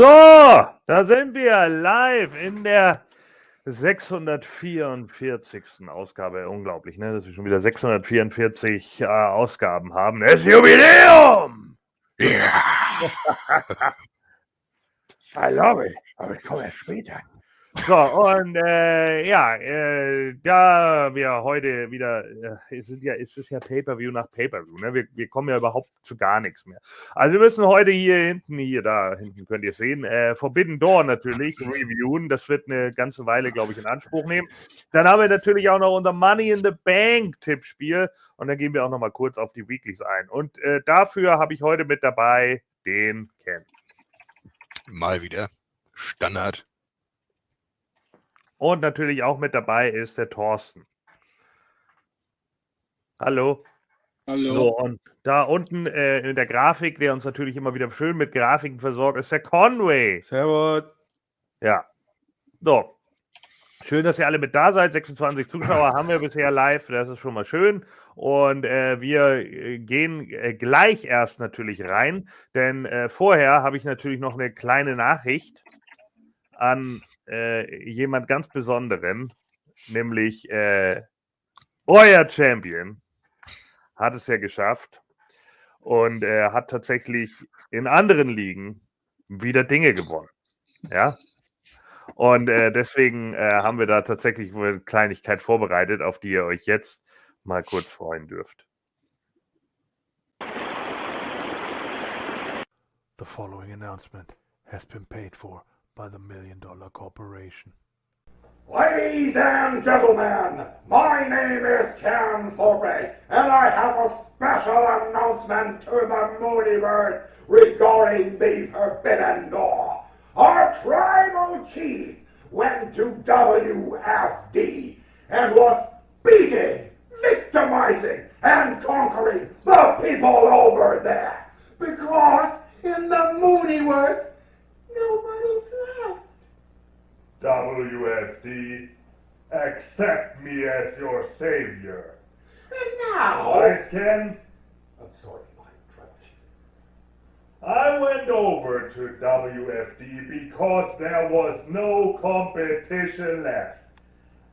So, da sind wir live in der 644. Ausgabe. Unglaublich, ne? dass wir schon wieder 644 äh, Ausgaben haben. Das Jubiläum! Ja! I love it. Aber ich komme erst später. So, und äh, ja, äh, da wir heute wieder, äh, es, sind ja, es ist ja Pay-Per-View nach Pay-Per-View, ne? wir, wir kommen ja überhaupt zu gar nichts mehr. Also wir müssen heute hier hinten, hier, da hinten könnt ihr sehen, äh, Forbidden Door natürlich reviewen. Das wird eine ganze Weile, glaube ich, in Anspruch nehmen. Dann haben wir natürlich auch noch unser Money in the Bank Tippspiel und dann gehen wir auch noch mal kurz auf die Weeklies ein. Und äh, dafür habe ich heute mit dabei den Ken. Mal wieder Standard und natürlich auch mit dabei ist der Thorsten. Hallo. Hallo. So, und da unten äh, in der Grafik, der uns natürlich immer wieder schön mit Grafiken versorgt, ist der Conway. Servus. Ja. So. Schön, dass ihr alle mit da seid. 26 Zuschauer haben wir bisher live. Das ist schon mal schön. Und äh, wir äh, gehen äh, gleich erst natürlich rein, denn äh, vorher habe ich natürlich noch eine kleine Nachricht an äh, jemand ganz Besonderen, nämlich äh, euer Champion hat es ja geschafft und er hat tatsächlich in anderen Ligen wieder Dinge gewonnen. Ja. Und äh, deswegen äh, haben wir da tatsächlich eine Kleinigkeit vorbereitet, auf die ihr euch jetzt mal kurz freuen dürft. The following announcement has been paid for by the Million Dollar Corporation. Ladies and gentlemen, my name is Ken Thorpe, and I have a special announcement to the Mooneyverse regarding the Forbidden Door. Our tribal chief went to WFD and was beating, victimizing, and conquering the people over there. Because in the Mooneyverse, nobody's left. WFD, accept me as your savior. And now, I can. I'm sorry, chief. I went over to WFD because there was no competition left.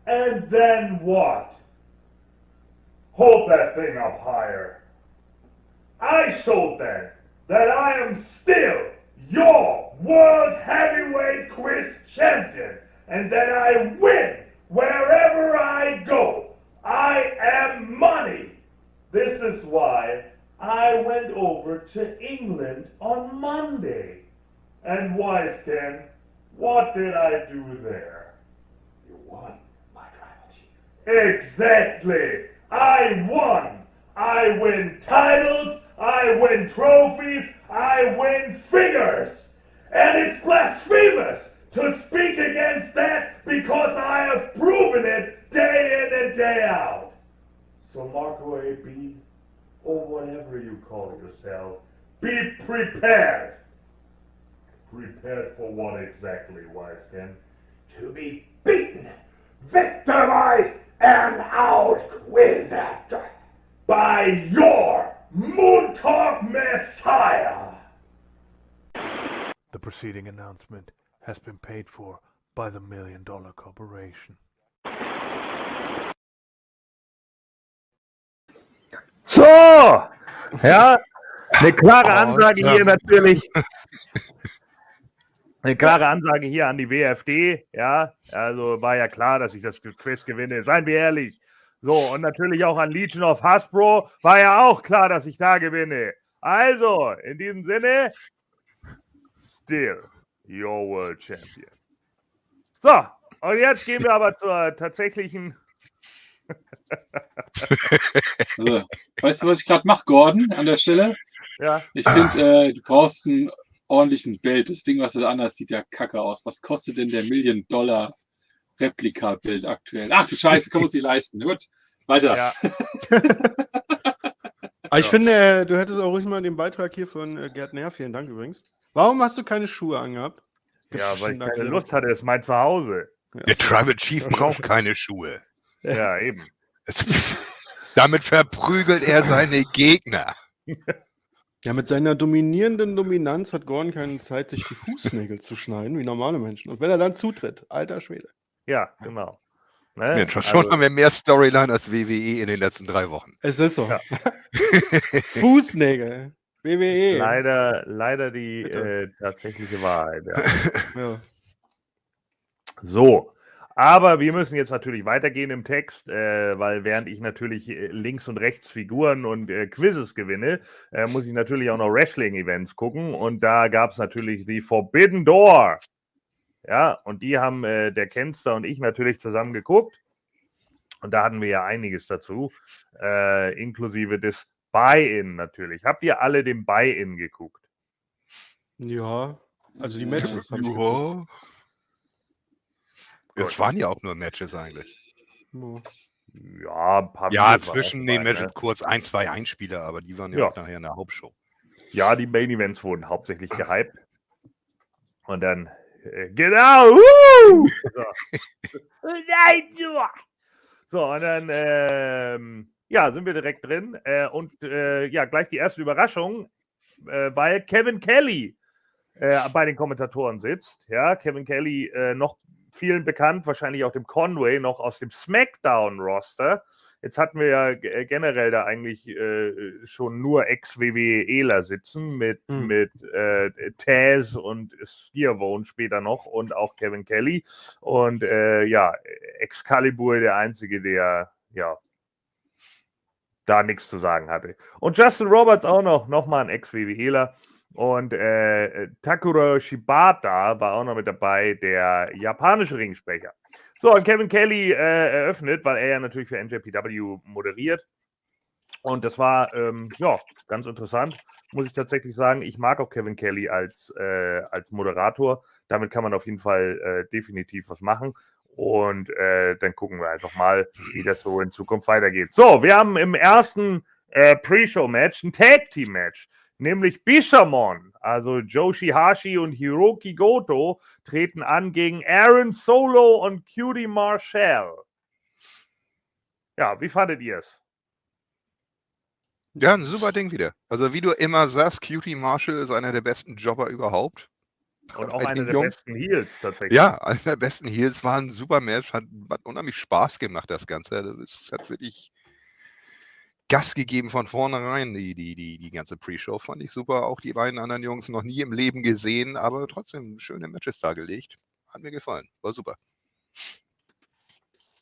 And then what? Hold that thing up higher. I showed them that I am still your World Heavyweight Quiz Champion and that I win wherever I go. I am money. This is why I went over to England on Monday. And Wise Ken, what did I do there? You won, my tribal chief. Exactly. I won. I win titles. I win trophies. I win fingers. And it's blasphemous to speak against that because I have proven it day in and day out. So Marco AB, or whatever you call yourself, be prepared. Prepared for what exactly, Wise Ken? To be beaten, victimized, and outquizzed. By your Moon Talk Messiah! The preceding announcement has been paid for by the Million Dollar Corporation. So, ja, eine klare Ansage hier natürlich. Eine klare Ansage hier an die WFD, ja. Also war ja klar, dass ich das Quiz gewinne. Seien wir ehrlich. So, und natürlich auch an Legion of Hasbro war ja auch klar, dass ich da gewinne. Also, in diesem Sinne, still your world champion. So, und jetzt gehen wir aber zur tatsächlichen. Also, weißt du, was ich gerade mache, Gordon, an der Stelle? Ja, Ich finde, äh, du brauchst einen ordentlichen Bild. Das Ding, was du da anders sieht ja kacke aus. Was kostet denn der Million-Dollar-Replika-Bild aktuell? Ach du Scheiße, können wir uns nicht leisten. Gut, weiter. ja. Aber ich finde, äh, du hättest auch ruhig mal den Beitrag hier von äh, Gerd Nähr, vielen Dank übrigens. Warum hast du keine Schuhe angehabt? ja, weil ich keine Lust hatte, ist mein Zuhause. Der Tribal Chief braucht keine Schuhe. Ja, eben. Damit verprügelt er seine Gegner. Ja, mit seiner dominierenden Dominanz hat Gordon keine Zeit, sich die Fußnägel zu schneiden, wie normale Menschen. Und wenn er dann zutritt, alter Schwede. Ja, genau. Ne? Mensch, schon Also- haben wir mehr Storyline als WWE in den letzten drei Wochen. Es ist so. Ja. Fußnägel. WWE. Leider, leider die äh, tatsächliche Wahrheit. Ja. Ja. So, aber wir müssen jetzt natürlich weitergehen im Text, äh, weil während ich natürlich äh, links und rechts Figuren und äh, Quizzes gewinne, äh, muss ich natürlich auch noch Wrestling-Events gucken und da gab es natürlich die Forbidden Door. Ja, und die haben äh, der Kenster und ich natürlich zusammen geguckt. Und da hatten wir ja einiges dazu, äh, inklusive des Buy-In natürlich. Habt ihr alle den Buy-In geguckt? ja, also die Matches. geguckt. Ja. Es waren ja auch nur Matches eigentlich. Ja. Ja, ein paar Ja, waren zwischen den Matches ne? kurz ein, zwei Einspieler, aber die waren ja, Ja. auch nachher in der Hauptshow. Ja, die Main Events wurden hauptsächlich gehypt. Und dann, genau, woo! So. Nein, du! So, und dann, ähm, ja, sind wir direkt drin. Äh, und äh, ja, gleich die erste Überraschung, äh, weil Kevin Kelly äh, bei den Kommentatoren sitzt. Ja, Kevin Kelly, äh, noch vielen bekannt, wahrscheinlich auch dem Conway, noch aus dem SmackDown-Roster. Jetzt hatten wir ja äh, generell da eigentlich äh, schon nur Ex-WWE-Ler sitzen mit, Hm. mit äh, Taz und Skiervone später noch und auch Kevin Kelly. Und äh, ja, Excalibur der Einzige, der ja da nichts zu sagen hatte. Und Justin Roberts auch noch, nochmal ein Ex-WWEler. Und äh, Takuro Shibata war auch noch mit dabei, der japanische Ringsprecher. So, und Kevin Kelly äh, eröffnet, weil er ja natürlich für NJPW moderiert. Und das war, ähm, ja, ganz interessant, muss ich tatsächlich sagen. Ich mag auch Kevin Kelly als, äh, als Moderator. Damit kann man auf jeden Fall äh, definitiv was machen. Und äh, dann gucken wir einfach mal, wie das so in Zukunft weitergeht. So, wir haben im ersten äh, Pre-Show-Match ein Tag-Team-Match, nämlich Bishamon, also Joshi Hashi und Hiroki Goto treten an gegen Aaron Solo und Cutie Marshall. Ja, wie fandet ihr es? Ja, ein super Ding wieder. Also wie du immer sagst, Cutie Marshall ist einer der besten Jobber überhaupt. Und auch einer der Jungs. besten Heels tatsächlich. Ja, einer der besten Heels war ein super Match, hat, hat unheimlich Spaß gemacht, das Ganze. Das ist, hat wirklich Gas gegeben von vornherein, die, die, die, die ganze Pre-Show. Fand ich super. Auch die beiden anderen Jungs noch nie im Leben gesehen, aber trotzdem schöne Matches dargelegt. Hat mir gefallen. War super.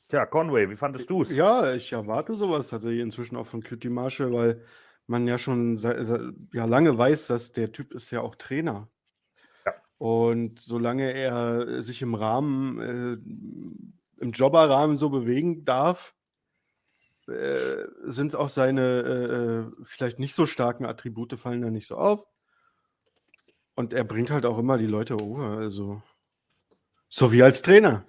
Tja, Conway, wie fandest du es? Ja, ich erwarte sowas tatsächlich inzwischen auch von Cutie Marshall, weil man ja schon ja, lange weiß, dass der Typ ist ja auch Trainer. Ja. Und solange er sich im Rahmen, äh, im Jobberrahmen so bewegen darf, äh, sind es auch seine äh, äh, vielleicht nicht so starken Attribute, fallen da nicht so auf. Und er bringt halt auch immer die Leute over, also so wie als Trainer.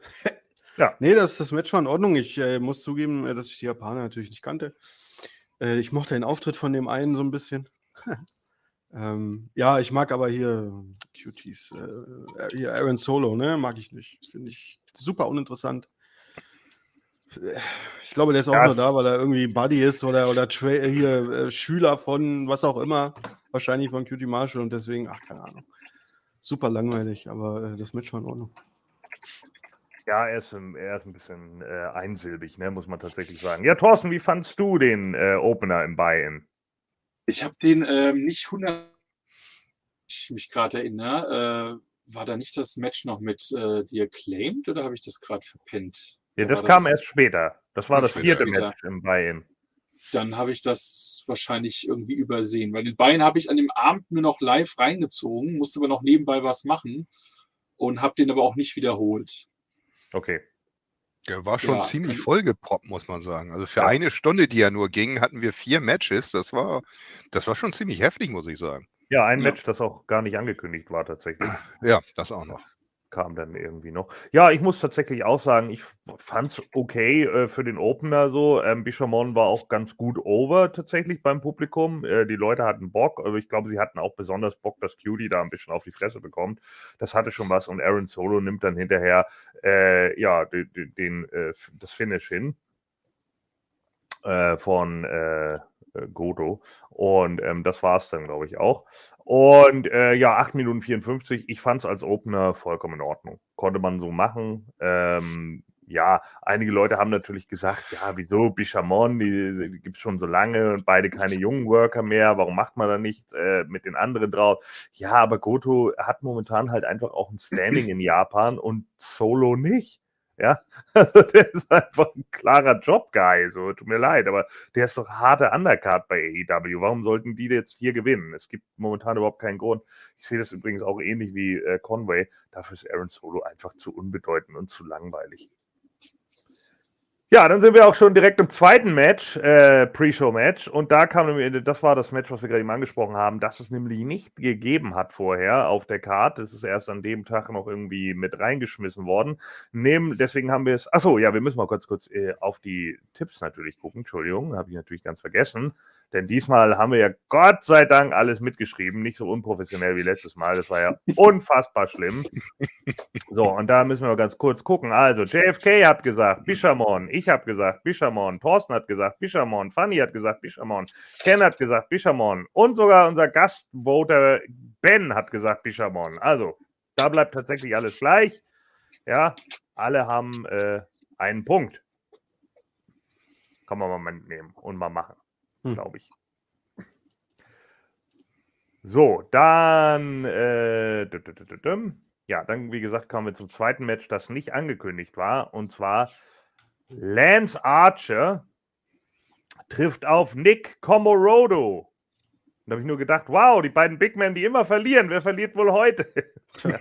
Ja. Nee, das, das Match war in Ordnung. Ich äh, muss zugeben, äh, dass ich die Japaner natürlich nicht kannte. Ich mochte den Auftritt von dem einen so ein bisschen. ähm, ja, ich mag aber hier Cuties. Hier Aaron Solo, ne? Mag ich nicht. Finde ich super uninteressant. Ich glaube, der ist auch Ja, nur da, weil er irgendwie Buddy ist oder, oder Tra äh, hier äh, Schüler von was auch immer. Wahrscheinlich von Cutie Marshall und deswegen, ach, keine Ahnung. Super langweilig, aber äh, das Match war in Ordnung. Ja, er ist, ein- er ist ein bisschen äh, einsilbig, ne, muss man tatsächlich sagen. Ja, Thorsten, wie fandst du den äh, Opener im Buy-In? Ich habe den ähm, nicht 100, ich mich gerade erinnere, äh, war da nicht das Match noch mit äh, The Acclaimed oder habe ich das gerade verpennt? Ja, das war kam erst später. Das war Das das vierte später. Match im Buy-In. Dann habe ich das wahrscheinlich irgendwie übersehen, weil den Bein habe ich an dem Abend mir noch live reingezogen, musste aber noch nebenbei was machen und habe den aber auch nicht wiederholt. Okay. Der war schon Ja, ziemlich vollgeproppt, muss man sagen. Also für Ja. eine Stunde, die ja nur ging, hatten wir vier Matches. Das war, das war schon ziemlich heftig, muss ich sagen. Ja, ein Ja. Match, das auch gar nicht angekündigt war tatsächlich. Ja, das auch noch. Kam dann irgendwie noch. Ja, ich muss tatsächlich auch sagen, ich fand es okay äh, für den Opener so. Ähm, Bishamon war auch ganz gut over tatsächlich beim Publikum. Äh, die Leute hatten Bock, aber ich glaube, sie hatten auch besonders Bock, dass Cutie da ein bisschen auf die Fresse bekommt. Das hatte schon was und Aaron Solo nimmt dann hinterher äh, ja, den, den, äh, das Finish hin. Äh, von äh, äh, Goto. Und ähm, das war es dann, glaube ich, auch. Und äh, ja, 8 Minuten 54. Ich fand es als Opener vollkommen in Ordnung. Konnte man so machen. Ähm, ja, einige Leute haben natürlich gesagt, ja, wieso Bichamon, die, die gibt es schon so lange und beide keine jungen Worker mehr, warum macht man da nichts äh, mit den anderen drauf? Ja, aber Goto hat momentan halt einfach auch ein Standing in Japan und Solo nicht. Ja, also der ist einfach ein klarer Job-Guy, so tut mir leid, aber der ist doch harte Undercard bei AEW. Warum sollten die jetzt hier gewinnen? Es gibt momentan überhaupt keinen Grund. Ich sehe das übrigens auch ähnlich wie äh, Conway. Dafür ist Aaron Solo einfach zu unbedeutend und zu langweilig. Ja, dann sind wir auch schon direkt im zweiten Match, äh, Pre-Show-Match. Und da kam, das war das Match, was wir gerade eben angesprochen haben, dass es nämlich nicht gegeben hat vorher auf der Card. Das ist erst an dem Tag noch irgendwie mit reingeschmissen worden. Nehmen, deswegen haben wir es. Achso, ja, wir müssen mal kurz kurz äh, auf die Tipps natürlich gucken. Entschuldigung, habe ich natürlich ganz vergessen. Denn diesmal haben wir ja Gott sei Dank alles mitgeschrieben. Nicht so unprofessionell wie letztes Mal. Das war ja unfassbar schlimm. So, und da müssen wir mal ganz kurz gucken. Also, JFK hat gesagt, Bishamon. Ich habe gesagt, Bishamon. Thorsten hat gesagt, Bishamon. Fanny hat gesagt, Bishamon. Ken hat gesagt, Bishamon. Und sogar unser Gastvoter Ben hat gesagt, Bishamon. Also, da bleibt tatsächlich alles gleich. Ja, alle haben äh, einen Punkt. Kann man mal mitnehmen und mal machen Hm. glaube ich. So, dann, äh, ja, dann, wie gesagt, kommen wir zum zweiten Match, das nicht angekündigt war. Und zwar Lance Archer trifft auf Nick Comorodo. Da habe ich nur gedacht, wow, die beiden Big Men, die immer verlieren. Wer verliert wohl heute?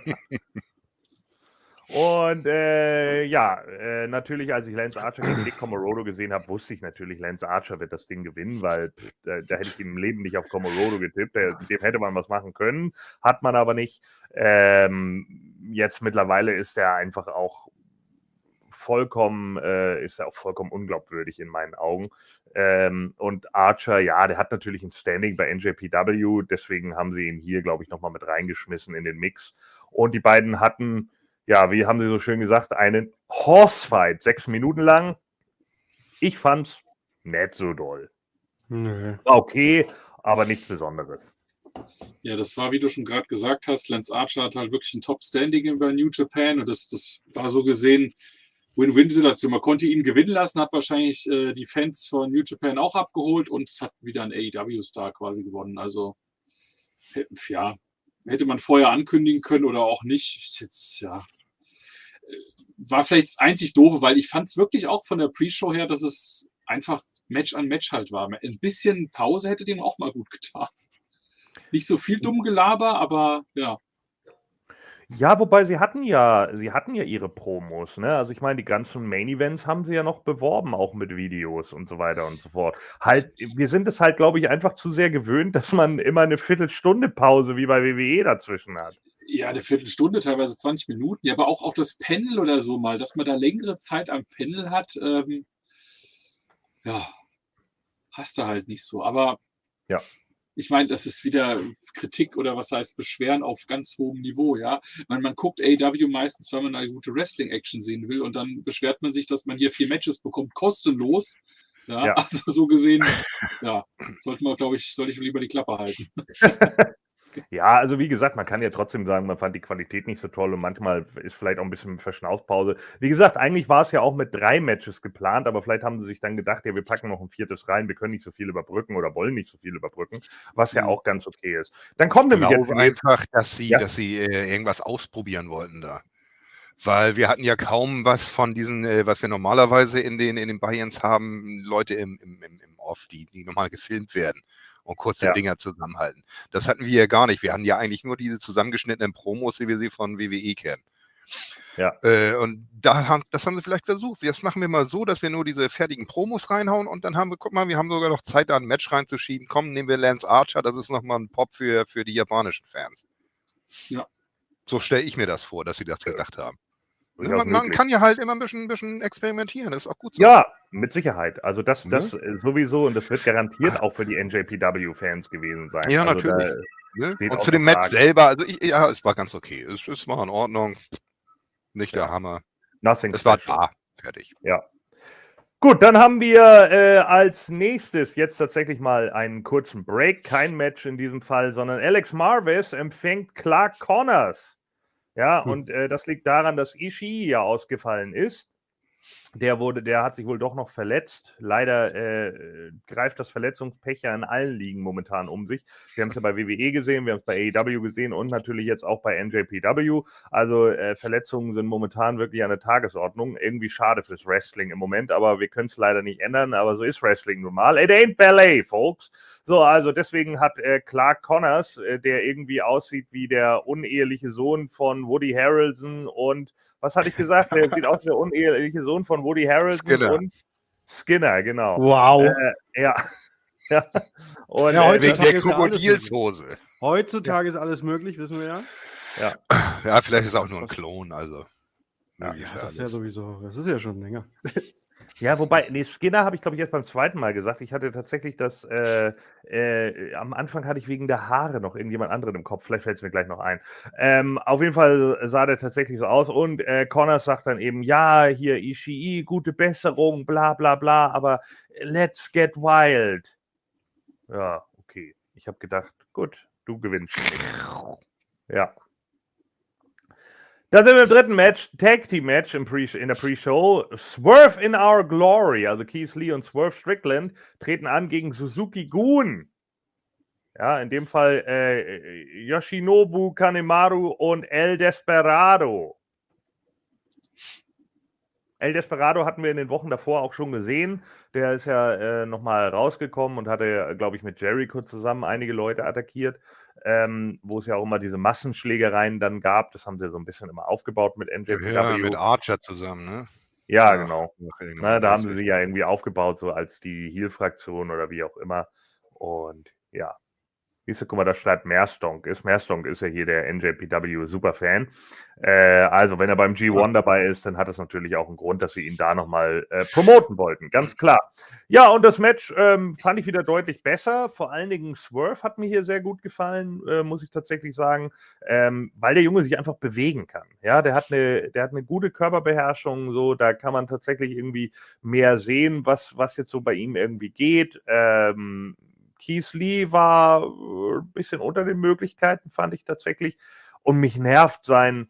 Und äh, ja, äh, natürlich, als ich Lance Archer gegen Nick Comorodo gesehen habe, wusste ich natürlich, Lance Archer wird das Ding gewinnen, weil pff, da, da hätte ich im Leben nicht auf Comorodo getippt. Mit dem hätte man was machen können, hat man aber nicht. Ähm, jetzt mittlerweile ist er einfach auch vollkommen, äh, ist er auch vollkommen unglaubwürdig in meinen Augen. Ähm, und Archer, ja, der hat natürlich ein Standing bei NJPW, deswegen haben sie ihn hier, glaube ich, nochmal mit reingeschmissen in den Mix. Und die beiden hatten, ja, wie haben sie so schön gesagt, einen Horsefight, sechs Minuten lang. Ich fand's nicht so doll. War okay, aber nichts Besonderes. Ja, das war, wie du schon gerade gesagt hast, Lance Archer hat halt wirklich ein Top-Standing bei New Japan und das, das war so gesehen Win-Win-Situation. Man konnte ihn gewinnen lassen, hat wahrscheinlich äh, die Fans von New Japan auch abgeholt und hat wieder ein AEW-Star quasi gewonnen. Also, ja, hätte man vorher ankündigen können oder auch nicht. Ist jetzt, ja, äh, war vielleicht das einzig Doofe, weil ich fand es wirklich auch von der Pre-Show her, dass es einfach Match an Match halt war. Ein bisschen Pause hätte dem auch mal gut getan. Nicht so viel dumm Gelaber, aber ja. Ja, wobei sie hatten ja, sie hatten ja ihre Promos, ne? Also ich meine, die ganzen Main Events haben sie ja noch beworben, auch mit Videos und so weiter und so fort. Halt, wir sind es halt, glaube ich, einfach zu sehr gewöhnt, dass man immer eine Viertelstunde Pause wie bei WWE dazwischen hat. Ja, eine Viertelstunde, teilweise 20 Minuten. Ja, aber auch, auch das Panel oder so mal, dass man da längere Zeit am Panel hat, ähm, ja, hast du halt nicht so. Aber Ja. Ich meine, das ist wieder Kritik oder was heißt Beschweren auf ganz hohem Niveau, ja. Man, man guckt AW meistens, weil man eine gute Wrestling-Action sehen will und dann beschwert man sich, dass man hier vier Matches bekommt, kostenlos. Ja, Ja. also so gesehen, ja, sollte man, glaube ich, sollte ich lieber die Klappe halten. Ja, also wie gesagt, man kann ja trotzdem sagen, man fand die Qualität nicht so toll und manchmal ist vielleicht auch ein bisschen Verschnaufpause. Wie gesagt, eigentlich war es ja auch mit drei Matches geplant, aber vielleicht haben sie sich dann gedacht, ja, wir packen noch ein viertes rein, wir können nicht so viel überbrücken oder wollen nicht so viel überbrücken, was ja Mhm. auch ganz okay ist. Dann kommt Ich nämlich jetzt glaube einfach, dass sie, Ja. dass sie äh, irgendwas ausprobieren wollten da. Weil wir hatten ja kaum was von diesen, äh, was wir normalerweise in den, in den Buy-ins haben, Leute im, im, im, im Off, die, die normal gefilmt werden und kurze Ja. Dinger zusammenhalten. Das hatten wir ja gar nicht. Wir hatten ja eigentlich nur diese zusammengeschnittenen Promos, wie wir sie von WWE kennen. Ja. Äh, und da haben, das haben sie vielleicht versucht. Jetzt machen wir mal so, dass wir nur diese fertigen Promos reinhauen und dann haben wir, guck mal, wir haben sogar noch Zeit, da ein Match reinzuschieben. Komm, nehmen wir Lance Archer, das ist nochmal ein Pop für, für die japanischen Fans. Ja. So stelle ich mir das vor, dass sie das gedacht haben. Man, man kann ja halt immer ein bisschen, ein bisschen experimentieren, das ist auch gut so. Ja, mit Sicherheit. Also das, das äh, sowieso und das wird garantiert auch für die NJPW-Fans gewesen sein. Ja, also natürlich. Ne? Und zu dem Match selber, also ich, ja, es war ganz okay. Es, es war in Ordnung. Nicht der Ja. Hammer. nothing Es war da. Fertig. Ja. Gut, dann haben wir äh, als nächstes jetzt tatsächlich mal einen kurzen Break. Kein Match in diesem Fall, sondern Alex Marvis empfängt Clark Connors. Ja, Hm. und äh, das liegt daran, dass Ishii ja ausgefallen ist. Der wurde, der hat sich wohl doch noch verletzt. Leider äh, greift das Verletzungspech ja in allen Ligen momentan um sich. Wir haben es ja bei WWE gesehen, wir haben es bei AEW gesehen und natürlich jetzt auch bei NJPW. Also äh, Verletzungen sind momentan wirklich an der Tagesordnung. Irgendwie schade fürs Wrestling im Moment, aber wir können es leider nicht ändern. Aber so ist Wrestling nun mal. It ain't ballet, folks. So, also deswegen hat äh, Clark Connors, äh, der irgendwie aussieht wie der uneheliche Sohn von Woody Harrelson und was hatte ich gesagt? Der sieht aus wie der uneheliche Sohn von Woody Harrelson Skinner. und Skinner, genau. Wow. Äh, ja. ja. Und, Ja, äh, Wegen Heutzutage der ist ja alles Krokodilshose. Heutzutage ist alles möglich, wissen wir ja. Ja, vielleicht ist es auch nur ein Klon, also. Ja, möglich das ist ja sowieso, das ist ja schon länger. Ja, wobei, nee, Skinner habe ich, glaube ich, jetzt beim zweiten Mal gesagt. Ich hatte tatsächlich das, äh, äh, am Anfang hatte ich wegen der Haare noch irgendjemand anderen im Kopf. Vielleicht fällt es mir gleich noch ein. Ähm, auf jeden Fall sah der tatsächlich so aus. Und äh, Connors sagt dann eben, ja, hier Ishii, gute Besserung, bla bla bla, aber let's get wild. Ja, okay. Ich habe gedacht, gut, du gewinnst. Ja. Dann sind wir im dritten Match, Tag Team Match in der Pre-Show. Swerve in Our Glory, also Keith Lee und Swerve Strickland, treten an gegen Suzuki Gun. Ja, in dem Fall äh, Yoshinobu Kanemaru und El Desperado. El Desperado hatten wir in den Wochen davor auch schon gesehen. Der ist ja äh, nochmal rausgekommen und hatte, glaube ich, mit Jericho zusammen einige Leute attackiert, ähm, wo es ja auch immer diese Massenschlägereien dann gab. Das haben sie so ein bisschen immer aufgebaut mit NJPW. Ja, mit Archer zusammen, ne? Ja, Ja, genau. Ach, ey, Na, da haben sie sie ja irgendwie aufgebaut, so als die Heel-Fraktion oder wie auch immer. Und ja. Siehst du, guck mal, da schreibt Merstonk. Ist Merstonk ist ja hier der NJPW-Superfan. Äh, also, wenn er beim G1 dabei ist, dann hat das natürlich auch einen Grund, dass sie ihn da nochmal äh, promoten wollten. Ganz klar. Ja, und das Match ähm, fand ich wieder deutlich besser. Vor allen Dingen Swerve hat mir hier sehr gut gefallen, äh, muss ich tatsächlich sagen, ähm, weil der Junge sich einfach bewegen kann. Ja, der hat eine, der hat eine gute Körperbeherrschung, so, da kann man tatsächlich irgendwie mehr sehen, was, was jetzt so bei ihm irgendwie geht. Ähm, Keith Lee war äh, ein bisschen unter den Möglichkeiten, fand ich tatsächlich. Und mich nervt sein,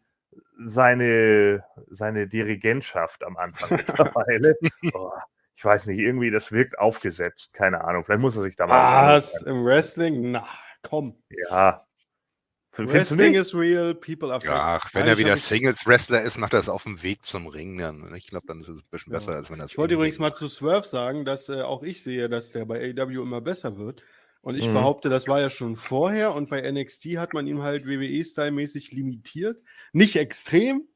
seine, seine Dirigentschaft am Anfang mittlerweile. oh, ich weiß nicht, irgendwie, das wirkt aufgesetzt. Keine Ahnung. Vielleicht muss er sich da mal. Was? Im Wrestling? Na, komm. Ja. Wrestling is real, people are fake. Ach, wenn Eigentlich er wieder Singles-Wrestler ist, macht er es auf dem Weg zum Ring. Dann. Ich glaube, dann ist es ein bisschen Ja. besser, als wenn er es Ich wollte im übrigens mal zu Swerve sagen, dass äh, auch ich sehe, dass der bei AEW immer besser wird. Und ich Mhm. behaupte, das war ja schon vorher und bei NXT hat man ihn halt WWE-Style-mäßig limitiert. Nicht extrem,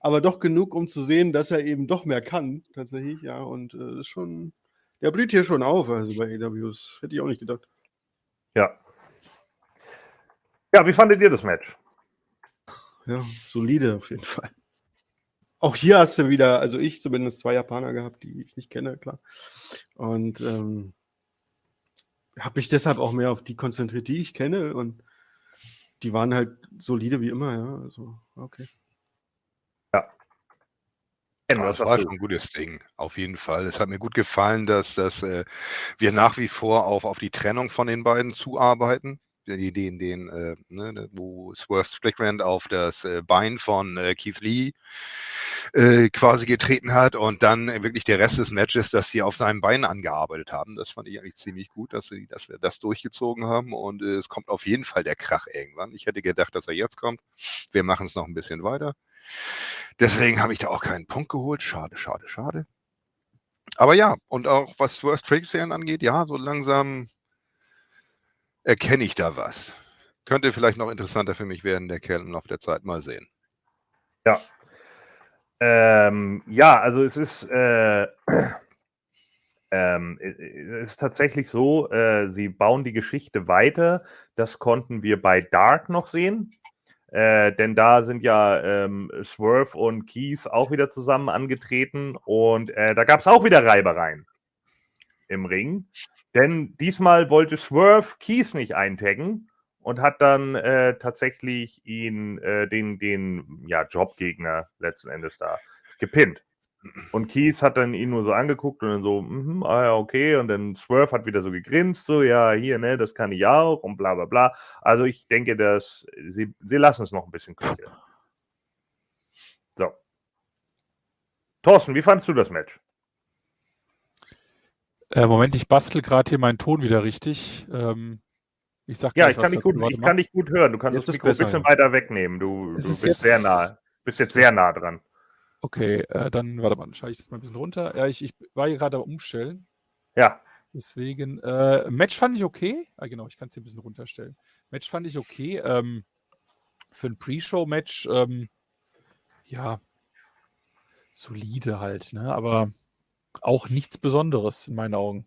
aber doch genug, um zu sehen, dass er eben doch mehr kann, tatsächlich, ja. Und äh, ist schon, der blüht hier schon auf, also bei AEW. Das hätte ich auch nicht gedacht. Ja. Ja, wie fandet ihr das Match? Ja, solide auf jeden Fall. Auch hier hast du wieder, also ich zumindest zwei Japaner gehabt, die ich nicht kenne, klar. Und ähm, habe mich deshalb auch mehr auf die konzentriert, die ich kenne. Und die waren halt solide wie immer, ja. Also, okay. Ja, was das war schon ein gutes Ding, auf jeden Fall. Es hat mir gut gefallen, dass, dass äh, wir nach wie vor auf, auf die Trennung von den beiden zuarbeiten. Die, den, den, äh, ne, wo Swerve Strickland auf das äh, Bein von äh, Keith Lee äh, quasi getreten hat und dann äh, wirklich der Rest des Matches, dass sie auf seinem Bein angearbeitet haben. Das fand ich eigentlich ziemlich gut, dass, sie, dass wir das durchgezogen haben und äh, es kommt auf jeden Fall der Krach irgendwann. Ich hätte gedacht, dass er jetzt kommt. Wir machen es noch ein bisschen weiter. Deswegen habe ich da auch keinen Punkt geholt. Schade, schade, schade. Aber ja, und auch was Swerve Strickland angeht, ja, so langsam erkenne ich da was. Könnte vielleicht noch interessanter für mich werden, der Kerl im Laufe der Zeit mal sehen. Ja. Ähm, ja, also es ist, äh, ähm, es ist tatsächlich so, äh, sie bauen die Geschichte weiter. Das konnten wir bei Dark noch sehen. Äh, denn da sind ja ähm, Swerve und Keys auch wieder zusammen angetreten und äh, da gab es auch wieder Reibereien im Ring. Denn diesmal wollte Swerve Keys nicht eintaggen und hat dann äh, tatsächlich ihn, äh, den, den ja, Jobgegner letzten Endes da gepinnt. Und Keith hat dann ihn nur so angeguckt und dann so, mhm, ah ja, okay. Und dann Swerve hat wieder so gegrinst, so, ja, hier, ne, das kann ich auch und bla bla bla. Also ich denke, dass sie, sie lassen es noch ein bisschen köcheln. So. Thorsten, wie fandst du das Match? Äh, Moment, ich bastel gerade hier meinen Ton wieder richtig. Ähm, ich sag Ja, gleich ich kann, was dich gut, ich kann dich gut hören. Du kannst Jetzt das Mikro ein bisschen weiter wegnehmen. Du, du bist ist sehr jetzt- nah. Bist jetzt sehr nah dran. Okay, äh, dann warte mal, dann schalte ich das mal ein bisschen runter. Ja, ich, ich war hier gerade am Umstellen. Ja. Deswegen, äh, Match fand ich okay. Ah, genau, ich kann es hier ein bisschen runterstellen. Match fand ich okay. Ähm, für ein Pre-Show-Match, ähm, ja, solide halt, ne? Aber auch nichts Besonderes in meinen Augen.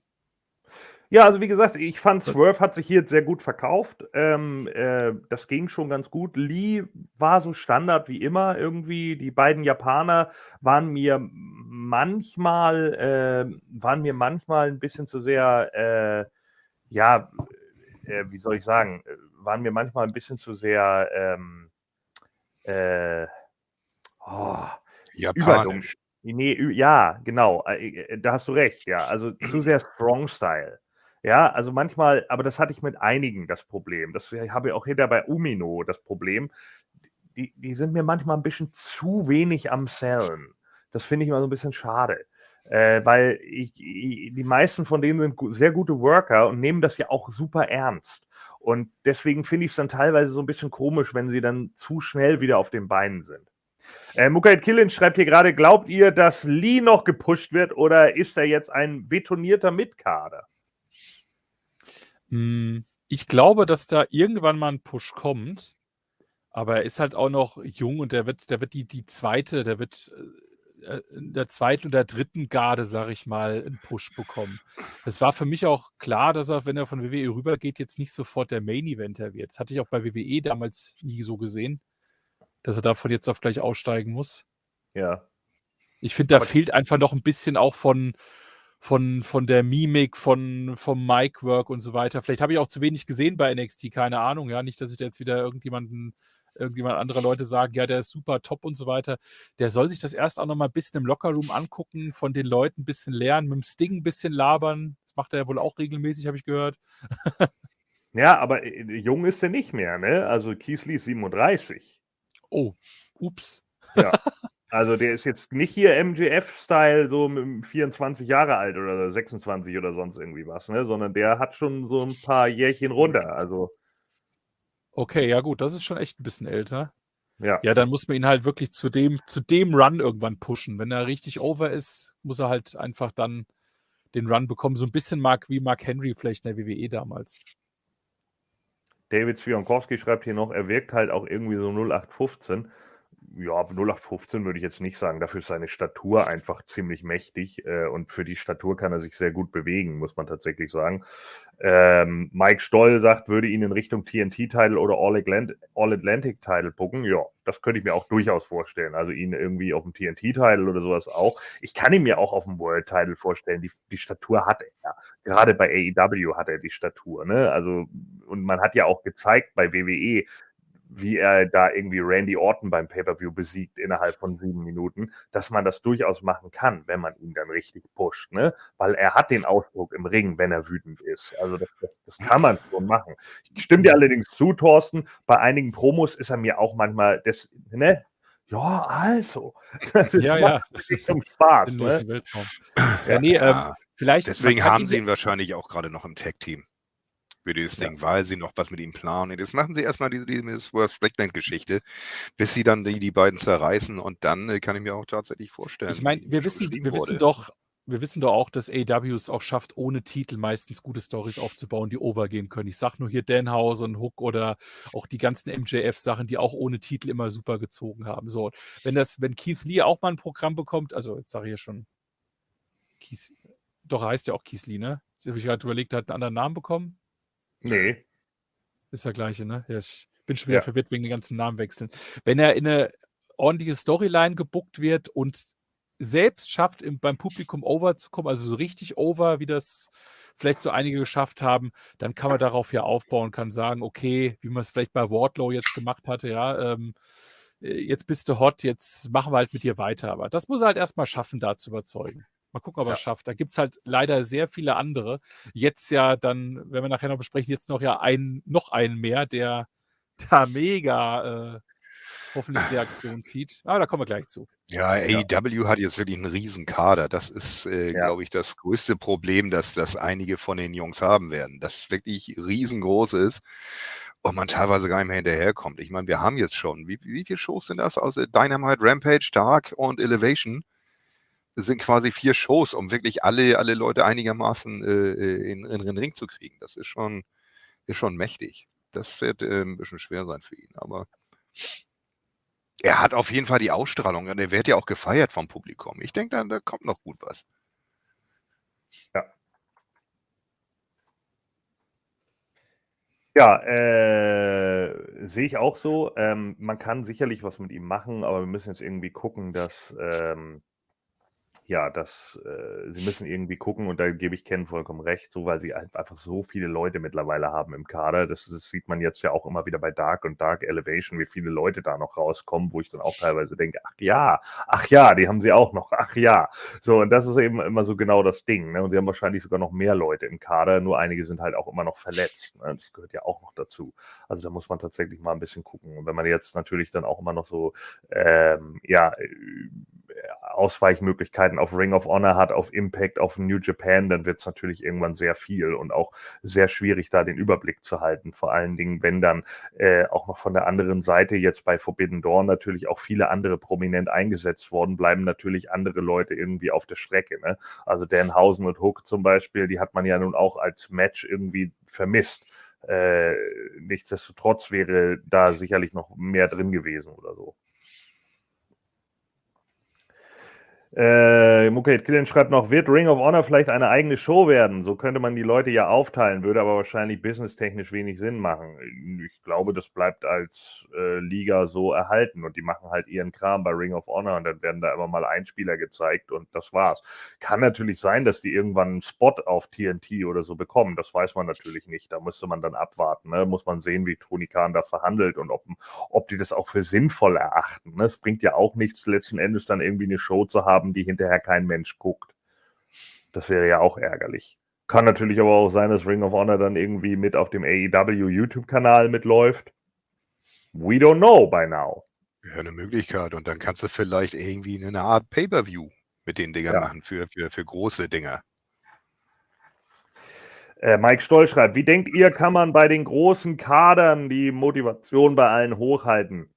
Ja, also wie gesagt, ich fand Swerve hat sich hier sehr gut verkauft. Ähm, äh, das ging schon ganz gut. Lee war so Standard wie immer irgendwie. Die beiden Japaner waren mir manchmal, äh, waren mir manchmal ein bisschen zu sehr, äh, ja, äh, wie soll ich sagen, waren mir manchmal ein bisschen zu sehr, ähm, äh, oh, Japanisch. Nee, ja, genau. äh, äh, Da hast du recht, ja. Also zu sehr Strong-Style. Ja, also manchmal, aber das hatte ich mit einigen das Problem. Das habe ich auch hinter bei Umino das Problem. Die, die sind mir manchmal ein bisschen zu wenig am Sellen. Das finde ich immer so ein bisschen schade. Äh, weil ich, ich, die meisten von denen sind sehr gute Worker und nehmen das ja auch super ernst. Und deswegen finde ich es dann teilweise so ein bisschen komisch, wenn sie dann zu schnell wieder auf den Beinen sind. Äh, Mukaid Killin schreibt hier gerade, glaubt ihr, dass Lee noch gepusht wird oder ist er jetzt ein betonierter Mitkader? Hm, Ich glaube, dass da irgendwann mal ein Push kommt, aber er ist halt auch noch jung und der wird, der wird die, die zweite, der wird äh, in der zweiten oder dritten Garde, sag ich mal, einen Push bekommen. Es war für mich auch klar, dass er, wenn er von WWE rübergeht, jetzt nicht sofort der Main-Eventer wird. Das hatte ich auch bei WWE damals nie so gesehen, dass er davon jetzt auf gleich aussteigen muss. Ja. Ich finde, da Aber- fehlt einfach noch ein bisschen auch von, von, von der Mimik, von, vom Mic-Work und so weiter. Vielleicht habe ich auch zu wenig gesehen bei NXT, keine Ahnung. Ja, nicht, dass ich da jetzt wieder irgendjemanden, irgendjemand andere Leute sagen, ja, der ist super top und so weiter. Der soll sich das erst auch noch mal ein bisschen im Lockerroom angucken, von den Leuten ein bisschen lernen, mit dem Sting ein bisschen labern. Das macht er ja wohl auch regelmäßig, habe ich gehört. Ja, aber äh, jung ist er nicht mehr, ne? Also Kiesli ist 37. Oh, ups. Ja. Also der ist jetzt nicht hier MGF-Style, so mit 24 Jahre alt oder 26 oder sonst irgendwie was, ne? Sondern der hat schon so ein paar Jährchen runter. Also, Okay, ja gut, das ist schon echt ein bisschen älter. ja. Ja, dann muss man ihn halt wirklich zu dem, zu dem Run irgendwann pushen. Wenn er richtig over ist, muss er halt einfach dann den Run bekommen. So ein bisschen Mark, wie Mark Henry vielleicht in der WWE damals. David Zwionkowski schreibt hier noch, er wirkt halt auch irgendwie so 0815. Ja, 0815 würde ich jetzt nicht sagen. Dafür ist seine Statur einfach ziemlich mächtig äh, und für die Statur kann er sich sehr gut bewegen, muss man tatsächlich sagen. Ähm, Mike Stoll sagt, würde ihn in Richtung TNT-Title oder All-Atlantic-Title pucken. Ja, das könnte ich mir auch durchaus vorstellen. Also ihn irgendwie auf dem TNT-Title oder sowas auch. Ich kann ihn mir auch auf dem World-Title vorstellen. Die, die Statur hat er. Gerade bei AEW hat er die Statur. Ne? Also, und man hat ja auch gezeigt bei WWE, wie er da irgendwie Randy Orton beim Pay-Per-View besiegt innerhalb von sieben Minuten, dass man das durchaus machen kann, wenn man ihn dann richtig pusht, ne? Weil er hat den Ausdruck im Ring, wenn er wütend ist. Also das, das, das kann man schon machen. Ich stimme dir allerdings zu, Thorsten, bei einigen Promos ist er mir auch manchmal das, ne? Ja, also. Das Ja, macht ja. wirklich zum Spaß. Ne? Ja, nee, ähm, vielleicht. deswegen haben sie ihn wahrscheinlich auch gerade noch im Tag-Team. Für dieses Ja. Ding, weil sie noch was mit ihm planen. Jetzt machen sie erstmal diese, diese Worst Blackland-Geschichte, bis sie dann die, die beiden zerreißen und dann äh, kann ich mir auch tatsächlich vorstellen. Ich meine, wir wissen, wir wissen doch, wir wissen doch auch, dass AW es auch schafft, ohne Titel meistens gute Stories aufzubauen, die overgehen können. Ich sag nur hier Danhausen, Hook oder auch die ganzen MJF-Sachen, die auch ohne Titel immer super gezogen haben. So, wenn das, wenn Keith Lee auch mal ein Programm bekommt, also jetzt sage ich ja schon, Keith, doch er heißt ja auch Keith Lee, ne? Jetzt habe ich gerade überlegt, er hat einen anderen Namen bekommen. Nee. Ist der gleiche, ne? Ja, ich bin schon wieder Ja. verwirrt wegen den ganzen Namenwechseln. Wenn er in eine ordentliche Storyline gebuckt wird und selbst schafft, im, beim Publikum over zu kommen, also so richtig over, wie das vielleicht so einige geschafft haben, dann kann man darauf ja aufbauen, kann sagen, okay, wie man es vielleicht bei Wardlow jetzt gemacht hatte, ja, ähm, äh, jetzt bist du hot, jetzt machen wir halt mit dir weiter. Aber das muss er halt erstmal schaffen, da zu überzeugen. Mal gucken, ob er es schafft. Da gibt es halt leider sehr viele andere. Jetzt ja dann, wenn wir nachher noch besprechen, jetzt noch ja einen, noch einen mehr, der da mega äh, hoffentlich Reaktion zieht. Aber da kommen wir gleich zu. Ja, AEW hat jetzt wirklich einen riesen Kader. Das ist, äh, Ja. glaube ich, das größte Problem, das, das einige von den Jungs haben werden. Dass es wirklich riesengroß ist und man teilweise gar nicht mehr hinterherkommt. Ich meine, wir haben jetzt schon, wie, wie viele Shows sind das? Aus Dynamite, Rampage, Dark und Elevation. Sind quasi vier Shows, um wirklich alle, alle Leute einigermaßen äh, äh, in, in den Ring zu kriegen. Das ist schon, ist schon mächtig. Das wird äh, ein bisschen schwer sein für ihn, aber er hat auf jeden Fall die Ausstrahlung und er wird ja auch gefeiert vom Publikum. Ich denke, da, da kommt noch gut was. Ja, äh, sehe ich auch so. Ähm, man kann sicherlich was mit ihm machen, aber wir müssen jetzt irgendwie gucken, dass, ähm, ja, dass äh, sie müssen irgendwie gucken, und da gebe ich Ken vollkommen recht, so weil sie halt einfach so viele Leute mittlerweile haben im Kader. Das, das sieht man jetzt ja auch immer wieder bei Dark und Dark Elevation, wie viele Leute da noch rauskommen, wo ich dann auch teilweise denke, ach ja, ach ja, die haben sie auch noch, ach ja. So, und das ist eben immer so genau das Ding. Ne? Und sie haben wahrscheinlich sogar noch mehr Leute im Kader, nur einige sind halt auch immer noch verletzt. Ne? Das gehört ja auch noch dazu. Also da muss man tatsächlich mal ein bisschen gucken. Und wenn man jetzt natürlich dann auch immer noch so, ähm, ja, äh, Auf Ring of Honor hat, auf Impact, auf New Japan, dann wird es natürlich irgendwann sehr viel und auch sehr schwierig, da den Überblick zu halten. Vor allen Dingen, wenn dann äh, auch noch von der anderen Seite jetzt bei Forbidden Dawn natürlich auch viele andere prominent eingesetzt worden, bleiben natürlich andere Leute irgendwie auf der Strecke. Ne? Also Danhausen und Hook zum Beispiel, die hat man ja nun auch als Match irgendwie vermisst. Äh, nichtsdestotrotz wäre da sicherlich noch mehr drin gewesen oder so. Äh, Mukait Killen schreibt noch, wird Ring of Honor vielleicht eine eigene Show werden? So könnte man die Leute ja aufteilen, würde aber wahrscheinlich businesstechnisch wenig Sinn machen. Ich glaube, das bleibt als äh, Liga so erhalten und die machen halt ihren Kram bei Ring of Honor und dann werden da immer mal Einspieler gezeigt und das war's. Kann natürlich sein, dass die irgendwann einen Spot auf TNT oder so bekommen. Das weiß man natürlich nicht. Da müsste man dann abwarten. Ne? Muss man sehen, wie Tony Khan da verhandelt und ob, ob die das auch für sinnvoll erachten. Ne? Es bringt ja auch nichts, letzten Endes dann irgendwie eine Show zu haben, die hinterher kein Mensch guckt. Das wäre ja auch ärgerlich. Kann natürlich aber auch sein, dass Ring of Honor dann irgendwie mit auf dem AEW YouTube-Kanal mitläuft. We don't know by now. Wäre eine Möglichkeit. Und dann kannst du vielleicht irgendwie eine Art Pay-Per-View mit den Dingern Ja. machen für, für, für große Dinger. Äh, Mike Stoll schreibt, wie denkt ihr, kann man bei den großen Kadern die Motivation bei allen hochhalten?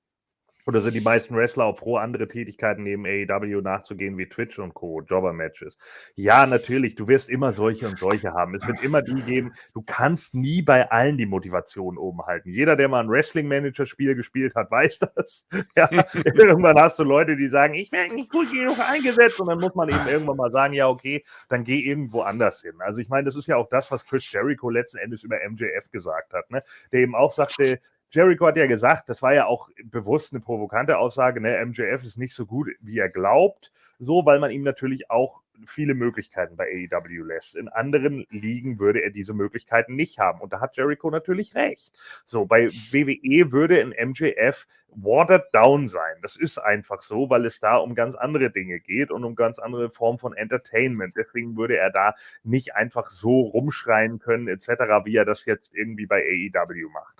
Oder sind die meisten Wrestler auch froh, andere Tätigkeiten neben AEW nachzugehen, wie Twitch und Co., Jobber-Matches? Ja, natürlich, du wirst immer solche und solche haben. Es wird immer die geben, du kannst nie bei allen die Motivation oben halten. Jeder, der mal ein Wrestling-Manager-Spiel gespielt hat, weiß das. Ja, irgendwann hast du Leute, die sagen, ich werde nicht gut genug eingesetzt und dann muss man eben irgendwann mal sagen, ja, okay, dann geh irgendwo anders hin. Also ich meine, das ist ja auch das, was Chris Jericho letzten Endes über MJF gesagt hat, ne? der eben auch sagte, Jericho hat ja gesagt, das war ja auch bewusst eine provokante Aussage, ne? MJF ist nicht so gut, wie er glaubt, so, weil man ihm natürlich auch viele Möglichkeiten bei AEW lässt. In anderen Ligen würde er diese Möglichkeiten nicht haben. Und da hat Jericho natürlich recht. So, bei WWE würde ein MJF watered down sein. Das ist einfach so, weil es da um ganz andere Dinge geht und um ganz andere Formen von Entertainment. Deswegen würde er da nicht einfach so rumschreien können, etc., wie er das jetzt irgendwie bei AEW macht.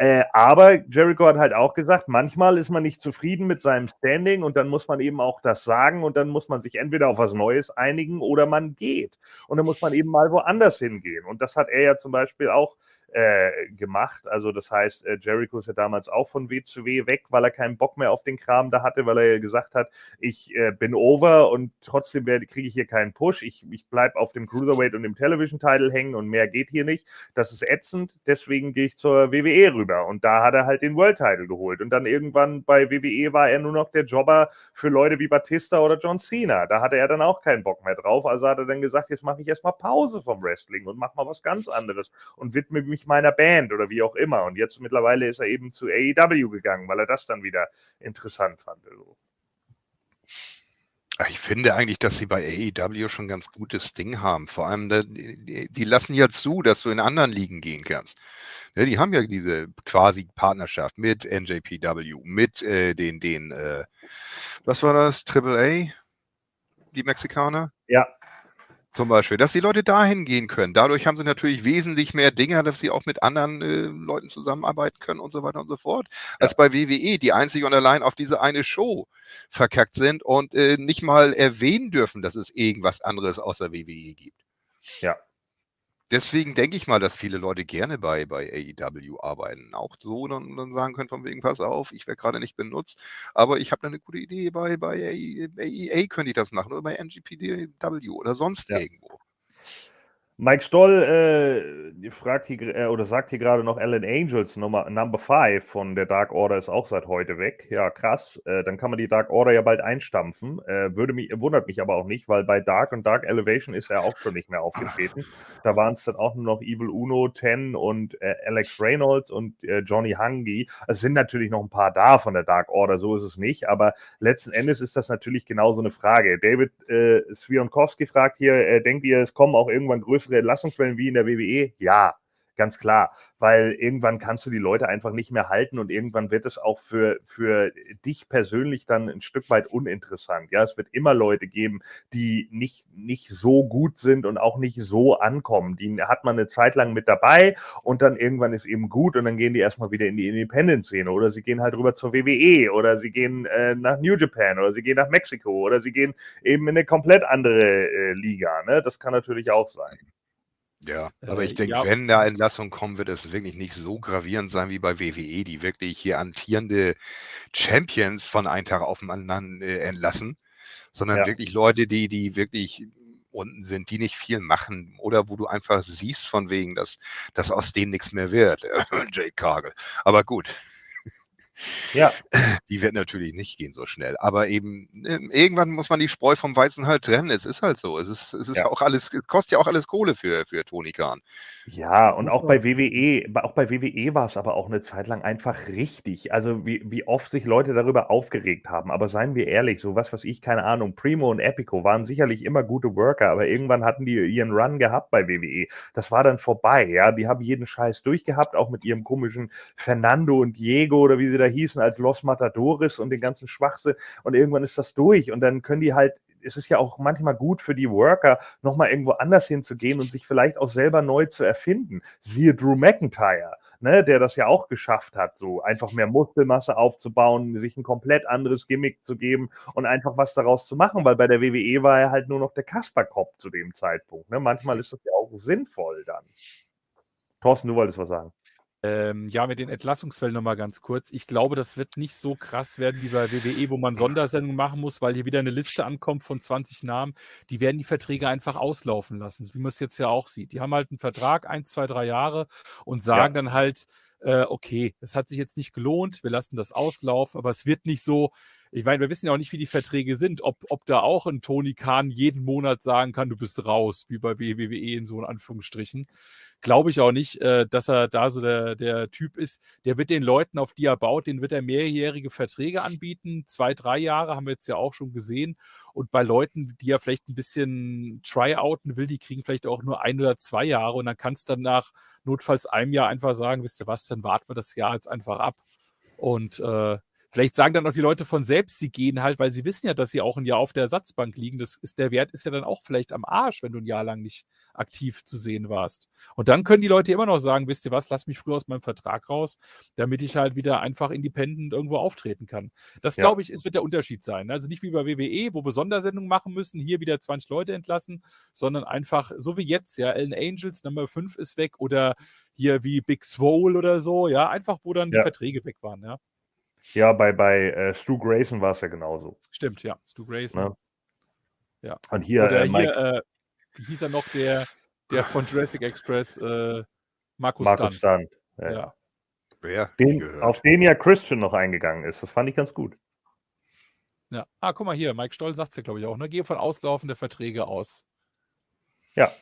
Äh, aber Jericho hat halt auch gesagt, manchmal ist man nicht zufrieden mit seinem Standing und dann muss man eben auch das sagen und dann muss man sich entweder auf was Neues einigen oder man geht. Und dann muss man eben mal woanders hingehen. Und das hat er ja zum Beispiel auch äh, gemacht. Also das heißt, äh, Jericho ist ja damals auch von WCW weg, weil er keinen Bock mehr auf den Kram da hatte, weil er ja gesagt hat, ich äh, bin over und trotzdem kriege ich hier keinen Push. Ich, ich bleibe auf dem Cruiserweight und dem Television-Title hängen und mehr geht hier nicht. Das ist ätzend, deswegen gehe ich zur WWE rüber. Und da hat er halt den World-Title geholt. Und dann irgendwann bei WWE war er nur noch der Jobber für Leute wie Batista oder John Cena. Da hatte er dann auch keinen Bock mehr drauf. Also hat er dann gesagt, jetzt mache ich erstmal Pause vom Wrestling und mache mal was ganz anderes und widme mich meiner Band oder wie auch immer. Und jetzt mittlerweile ist er eben zu AEW gegangen, weil er das dann wieder interessant fand. Also. Ich finde eigentlich, dass sie bei AEW schon ein ganz gutes Ding haben. Vor allem, da- die, die lassen ja zu, dass du in anderen Ligen gehen kannst. Ja, die haben ja diese quasi Partnerschaft mit NJPW, mit äh, den, den, äh, was war das? AAA? Die Mexikaner? Ja. Zum Beispiel, dass die Leute dahin gehen können. Dadurch haben sie natürlich wesentlich mehr Dinge, dass sie auch mit anderen äh, Leuten zusammenarbeiten können und so weiter und so fort. Als bei WWE, die einzig und allein auf diese eine Show verkackt sind und äh, nicht mal erwähnen dürfen, dass es irgendwas anderes außer WWE gibt. Ja. Deswegen denke ich mal, dass viele Leute gerne bei, bei AEW arbeiten. Auch so dann, dann sagen können, von wegen, pass auf, ich werde gerade nicht benutzt, aber ich habe da eine gute Idee, bei, bei AE AEA könnte ich das machen oder bei NGPW oder sonst Ja. irgendwo. Mike Stoll äh, fragt hier, äh, oder sagt hier gerade noch Alan Angels Nummer, Number 5 von der Dark Order ist auch seit heute weg. Ja, krass. Äh, dann kann man die Dark Order ja bald einstampfen. Äh, würde mich, wundert mich aber auch nicht, weil bei Dark und Dark Elevation ist er auch schon nicht mehr aufgetreten. Da waren es dann auch nur noch Evil Uno, Ten und äh, Alex Reynolds und äh, Johnny Hungy. Es sind natürlich noch ein paar da von der Dark Order, so ist es nicht. Aber letzten Endes ist das natürlich genau so eine Frage. David äh, Svionkowski fragt hier, denkt ihr, es kommen auch irgendwann größere Entlassungswellen wie in der WWE? Ja, ganz klar, weil irgendwann kannst du die Leute einfach nicht mehr halten und irgendwann wird es auch für, für dich persönlich dann ein Stück weit uninteressant. Ja, es wird immer Leute geben, die nicht, nicht so gut sind und auch nicht so ankommen. Die hat man eine Zeit lang mit dabei und dann irgendwann ist eben gut und dann gehen die erstmal wieder in die Independent-Szene oder sie gehen halt rüber zur WWE oder sie gehen äh, nach New Japan oder sie gehen nach Mexiko oder sie gehen eben in eine komplett andere äh, Liga. Ne? Das kann natürlich auch sein. Ja, Äh, aber ich denke, ja. wenn da Entlassungen kommen, wird es wirklich nicht so gravierend sein wie bei WWE, die wirklich hier amtierende Champions von einem Tag auf den anderen äh, entlassen, sondern Ja. wirklich Leute, die, die wirklich unten sind, die nicht viel machen oder wo du einfach siehst von wegen, dass, dass aus denen nichts mehr wird. Jake Cargill. Aber gut, Ja, die wird natürlich nicht gehen so schnell. Aber eben, ähm, irgendwann muss man die Spreu vom Weizen halt trennen. Es ist halt so. Es ist, es ist Ja. auch alles, es kostet ja auch alles Kohle für, für Tony Khan. Ja, und Muss auch bei WWE, auch bei WWE war es aber auch eine Zeit lang einfach richtig. Also wie, wie oft sich Leute darüber aufgeregt haben. Aber seien wir ehrlich, so was, was ich, keine Ahnung, Primo und Epico waren sicherlich immer gute Worker, aber irgendwann hatten die ihren Run gehabt bei WWE. Das war dann vorbei, ja. Die haben jeden Scheiß durchgehabt, auch mit ihrem komischen Fernando und Diego oder wie sie da hießen, als Los Matadores und den ganzen Schwachsinn. Und irgendwann ist das durch und dann können die halt es ist ja auch manchmal gut für die Worker, nochmal irgendwo anders hinzugehen und sich vielleicht auch selber neu zu erfinden. Siehe Drew McIntyre, ne, der das ja auch geschafft hat, so einfach mehr Muskelmasse aufzubauen, sich ein komplett anderes Gimmick zu geben und einfach was daraus zu machen, weil bei der WWE war er halt nur noch der Kasperkopf zu dem Zeitpunkt. Ne? Manchmal ist das ja auch sinnvoll dann. Thorsten, du wolltest was sagen. Ähm, ja, mit den Entlassungsfällen nochmal ganz kurz. Ich glaube, das wird nicht so krass werden wie bei WWE, wo man Sondersendungen machen muss, weil hier wieder eine Liste ankommt von 20 Namen. Die werden die Verträge einfach auslaufen lassen, so wie man es jetzt ja auch sieht. Die haben halt einen Vertrag, ein, zwei, drei Jahre und sagen dann halt, äh, okay, das hat sich jetzt nicht gelohnt, wir lassen das auslaufen, aber es wird nicht so, ich meine, wir wissen ja auch nicht, wie die Verträge sind, ob, ob da auch ein Tony Khan jeden Monat sagen kann, du bist raus, wie bei WWE in so in Anführungsstrichen. Glaube ich auch nicht, äh, dass er da so der, der Typ ist. Der wird den Leuten, auf die er baut, den wird er mehrjährige Verträge anbieten. Zwei, drei Jahre haben wir jetzt ja auch schon gesehen. Und bei Leuten, die er vielleicht ein bisschen tryouten will, die kriegen vielleicht auch nur ein oder zwei Jahre. Und dann kannst du dann nach notfalls einem Jahr einfach sagen, wisst ihr was, dann warten wir das Jahr jetzt einfach ab. Und äh, Vielleicht sagen dann auch die Leute von selbst, sie gehen halt, weil sie wissen ja, dass sie auch ein Jahr auf der Ersatzbank liegen. Das ist, der Wert ist ja dann auch vielleicht am Arsch, wenn du ein Jahr lang nicht aktiv zu sehen warst. Und dann können die Leute immer noch sagen, wisst ihr was, lass mich früher aus meinem Vertrag raus, damit ich halt wieder einfach independent irgendwo auftreten kann. Das Ja. glaube ich, ist, wird der Unterschied sein. Also nicht wie bei WWE, wo wir Sondersendungen machen müssen, hier wieder 20 Leute entlassen, sondern einfach so wie jetzt, ja, Ellen Angels Nummer 5 ist weg oder hier wie Big Swole oder so, ja, einfach wo dann die Ja. Verträge weg waren, ja. Ja, bei, bei äh, Stu Grayson war es ja genauso. Stimmt, ja. Stu Grayson. Ne? Ja. Und hier, Oder äh, Mike, hier, äh, wie hieß er noch, der, der von Jurassic Express, äh, Markus Markus Stunt. Stunt. Ja. Ja. Wer? Den, auf den ja Christian noch eingegangen ist. Das fand ich ganz gut. ja. Ah, guck mal hier, Mike Stoll sagt es ja, glaube ich, auch. Ne? Gehe von Auslaufen der Verträge aus. Ja.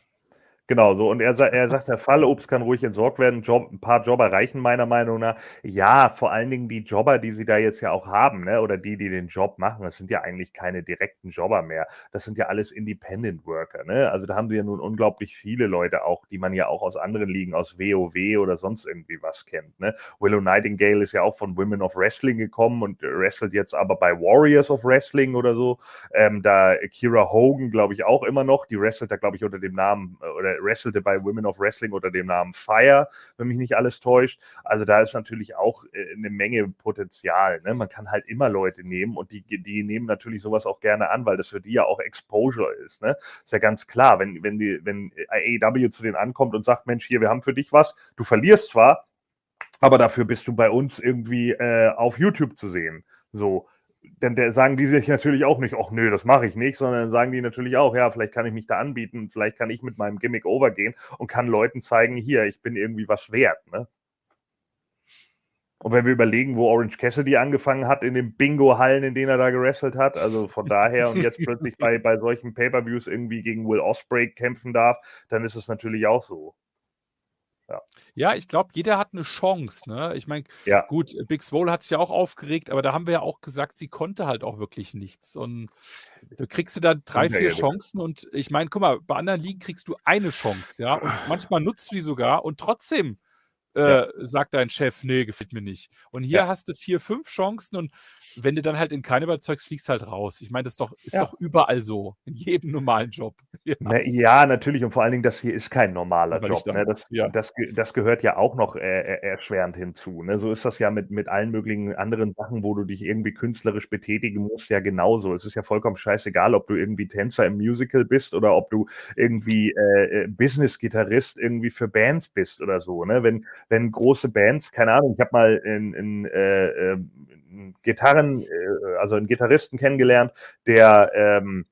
Genau, so. Und er, er sagt, der Fallobst kann ruhig entsorgt werden. Job, ein paar Jobber reichen meiner Meinung nach. Ja, vor allen Dingen die Jobber, die sie da jetzt ja auch haben, ne? oder die, die den Job machen, das sind ja eigentlich keine direkten Jobber mehr. Das sind ja alles Independent Worker. Ne? Also da haben sie ja nun unglaublich viele Leute auch, die man ja auch aus anderen Ligen, aus WoW oder sonst irgendwie was kennt. Ne? Willow Nightingale ist ja auch von Women of Wrestling gekommen und wrestelt jetzt aber bei Warriors of Wrestling oder so. Ähm, da Kira Hogan, glaube ich, auch immer noch. Die wrestelt da, glaube ich, unter dem Namen äh, oder wrestelte bei Women of Wrestling unter dem Namen Fire, wenn mich nicht alles täuscht. Also da ist natürlich auch äh, eine Menge Potenzial. Ne? Man kann halt immer Leute nehmen und die, die nehmen natürlich sowas auch gerne an, weil das für die ja auch Exposure ist. Ne? Ist ja ganz klar, wenn, wenn, die, wenn AEW zu denen ankommt und sagt, Mensch, hier, wir haben für dich was, du verlierst zwar, aber dafür bist du bei uns irgendwie äh, auf YouTube zu sehen. So, dann sagen die sich natürlich auch nicht, ach nö, das mache ich nicht, sondern sagen die natürlich auch, ja, vielleicht kann ich mich da anbieten, vielleicht kann ich mit meinem Gimmick overgehen und kann Leuten zeigen, hier, ich bin irgendwie was wert. Ne? Und wenn wir überlegen, wo Orange Cassidy angefangen hat, in den Bingo-Hallen, in denen er da gewrestelt hat, also von daher und jetzt plötzlich bei, bei solchen Pay-Per-Views irgendwie gegen Will Osprey kämpfen darf, dann ist es natürlich auch so. Ja. ja, ich glaube, jeder hat eine Chance. Ne? Ich meine, Ja. gut, Big Swole hat sich ja auch aufgeregt, aber da haben wir ja auch gesagt, sie konnte halt auch wirklich nichts. Und da kriegst du dann drei, vier. Chancen und ich meine, guck mal, bei anderen Ligen kriegst du eine Chance, ja, und manchmal nutzt du die sogar und trotzdem äh, sagt dein Chef, nee, gefällt mir nicht. Und hier hast du vier, fünf Chancen und wenn du dann halt in keine überzeugst, fliegst halt raus. Ich meine, das ist doch, ist Ja. doch überall so, in jedem normalen Job. Ja. Na, ja, natürlich. Und vor allen Dingen, das hier ist kein normaler Aber Job. Ne? da. Das, Ja. das, das gehört ja auch noch äh, äh, erschwerend hinzu. Ne? So ist das ja mit, mit allen möglichen anderen Sachen, wo du dich irgendwie künstlerisch betätigen musst, ja genauso. Es ist ja vollkommen scheißegal, ob du irgendwie Tänzer im Musical bist oder ob du irgendwie äh, äh, Business-Gitarrist irgendwie für Bands bist oder so. Ne? Wenn, wenn große Bands, keine Ahnung, ich habe mal in, in, äh, äh, Gitarren, äh, also einen Gitarristen kennengelernt, der ähm,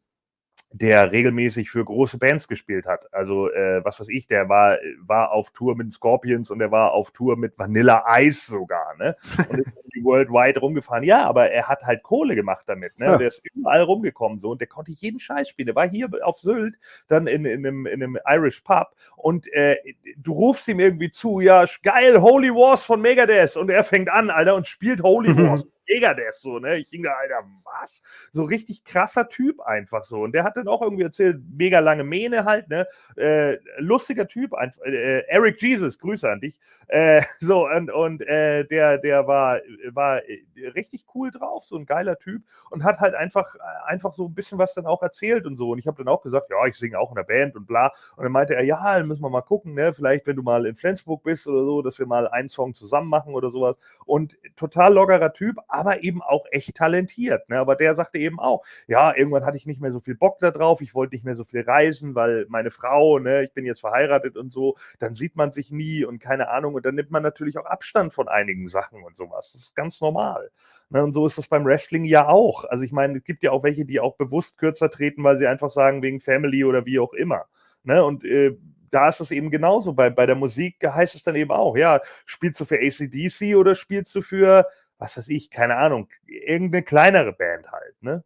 der regelmäßig für große Bands gespielt hat. Also, äh, was weiß ich, der war, war auf Tour mit Scorpions und der war auf Tour mit Vanilla Ice sogar, ne? Und ist irgendwie worldwide rumgefahren. Ja, aber er hat halt Kohle gemacht damit, ne? Ja. Der ist überall rumgekommen so und der konnte jeden Scheiß spielen. Der war hier auf Sylt, dann in, in, einem, in einem Irish Pub und äh, du rufst ihm irgendwie zu, ja, geil, Holy Wars von Megadeth und er fängt an, Alter, und spielt Holy Wars. Megadeth so, ne? Ich ging da, Alter, was? So richtig krasser Typ einfach so. Und der hat dann auch irgendwie erzählt, mega lange Mähne halt, ne? Äh, lustiger Typ, einfach, äh, Eric Jesus, Grüße an dich. Äh, so, und, und äh, der, der war, war äh, richtig cool drauf, so ein geiler Typ und hat halt einfach, äh, einfach so ein bisschen was dann auch erzählt und so. Und ich habe dann auch gesagt, ja, ich singe auch in der Band und bla. Und dann meinte er, ja, dann müssen wir mal gucken, ne? Vielleicht, wenn du mal in Flensburg bist oder so, dass wir mal einen Song zusammen machen oder sowas. Und total lockerer Typ, aber eben auch echt talentiert. Ne? Aber der sagte eben auch, ja, irgendwann hatte ich nicht mehr so viel Bock da drauf, ich wollte nicht mehr so viel reisen, weil meine Frau, ne, ich bin jetzt verheiratet und so, dann sieht man sich nie und keine Ahnung. Und dann nimmt man natürlich auch Abstand von einigen Sachen und sowas. Das ist ganz normal. Ne? Und so ist das beim Wrestling ja auch. Also ich meine, es gibt ja auch welche, die auch bewusst kürzer treten, weil sie einfach sagen, wegen Family oder wie auch immer. Ne? Und äh, da ist es eben genauso. Bei, bei der Musik heißt es dann eben auch, ja, spielst du für ACDC oder spielst du für, was weiß ich, keine Ahnung, irgendeine kleinere Band halt, ne?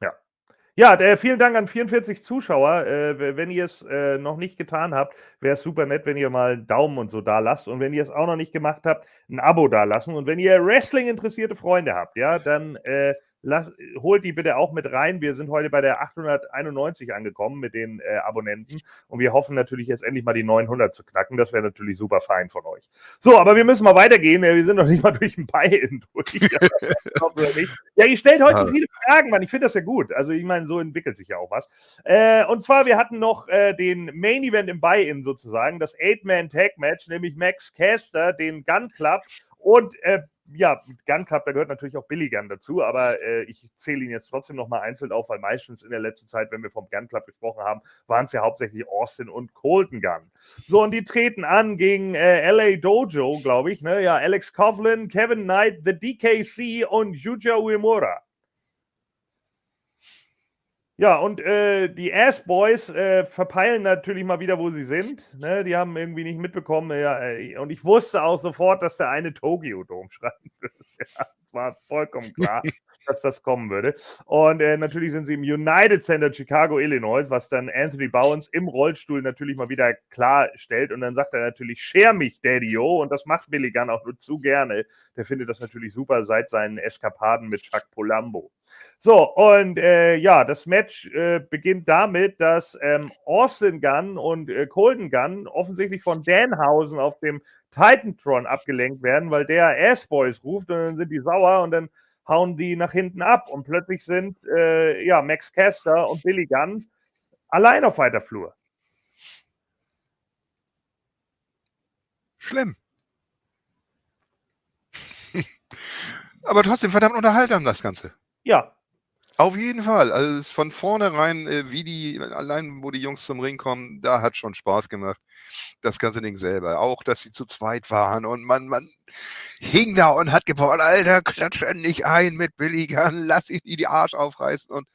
Ja. Ja, äh, vielen Dank an 44 Zuschauer. Äh, wenn ihr es äh, noch nicht getan habt, wäre es super nett, wenn ihr mal einen Daumen und so da lasst. Und wenn ihr es auch noch nicht gemacht habt, ein Abo da lassen. Und wenn ihr Wrestling interessierte Freunde habt, ja, dann äh, lasst, holt die bitte auch mit rein. Wir sind heute bei der 891 angekommen mit den äh, Abonnenten. Und wir hoffen natürlich jetzt endlich mal die 900 zu knacken. Das wäre natürlich super fein von euch. So, aber wir müssen mal weitergehen. Wir sind noch nicht mal durch den Buy-In durch. Ja, ihr stellt heute Ja. viele Fragen, Mann. Ich finde das ja gut. Also, ich meine, so entwickelt sich ja auch was. Äh, und zwar, wir hatten noch äh, den Main Event im Buy-In sozusagen, das Eight-Man-Tag-Match, nämlich Max Caster, den Gun Club und äh, ja, Gun Club, da gehört natürlich auch Billy Gunn dazu, aber äh, ich zähle ihn jetzt trotzdem nochmal einzeln auf, weil meistens in der letzten Zeit, wenn wir vom Gun Club gesprochen haben, waren es ja hauptsächlich Austin und Colton Gunn. So, und die treten an gegen äh, LA Dojo, glaube ich, ne? Ja, Alex Coughlin, Kevin Knight, The DKC und Yuja Uemura. Ja, und äh, die Ass Boys äh, verpeilen natürlich mal wieder, wo sie sind. Ne? Die haben irgendwie nicht mitbekommen. Ja, äh, und ich wusste auch sofort, dass der eine Tokyo Dome schreiben würde. Ja, es war vollkommen klar, dass das kommen würde. Und äh, natürlich sind sie im United Center Chicago, Illinois, was dann Anthony Bowens im Rollstuhl natürlich mal wieder klarstellt. Und dann sagt er natürlich, scher mich, Daddy-O. Und das macht Billy Gunn auch nur zu gerne. Der findet das natürlich super seit seinen Eskapaden mit Chuck Polambo. So, und äh, ja, das Match äh, beginnt damit, dass ähm, Austin Gunn und äh, Colden Gunn offensichtlich von Danhausen auf dem Titantron abgelenkt werden, weil der Ass-Boys ruft und dann sind die sauer und dann hauen die nach hinten ab und plötzlich sind äh, ja, Max Caster und Billy Gunn allein auf weiter Flur. Schlimm. Aber trotzdem verdammt unterhaltsam das Ganze. Ja, Auf jeden Fall. Also von vornherein, äh, wie die, allein wo die Jungs zum Ring kommen, da hat schon Spaß gemacht. Das ganze Ding selber. Auch, dass sie zu zweit waren und man, man hing da und hat gebaut, Alter, klatsch endlich ein mit Billy Gunn, lass ihn die Arsch aufreißen und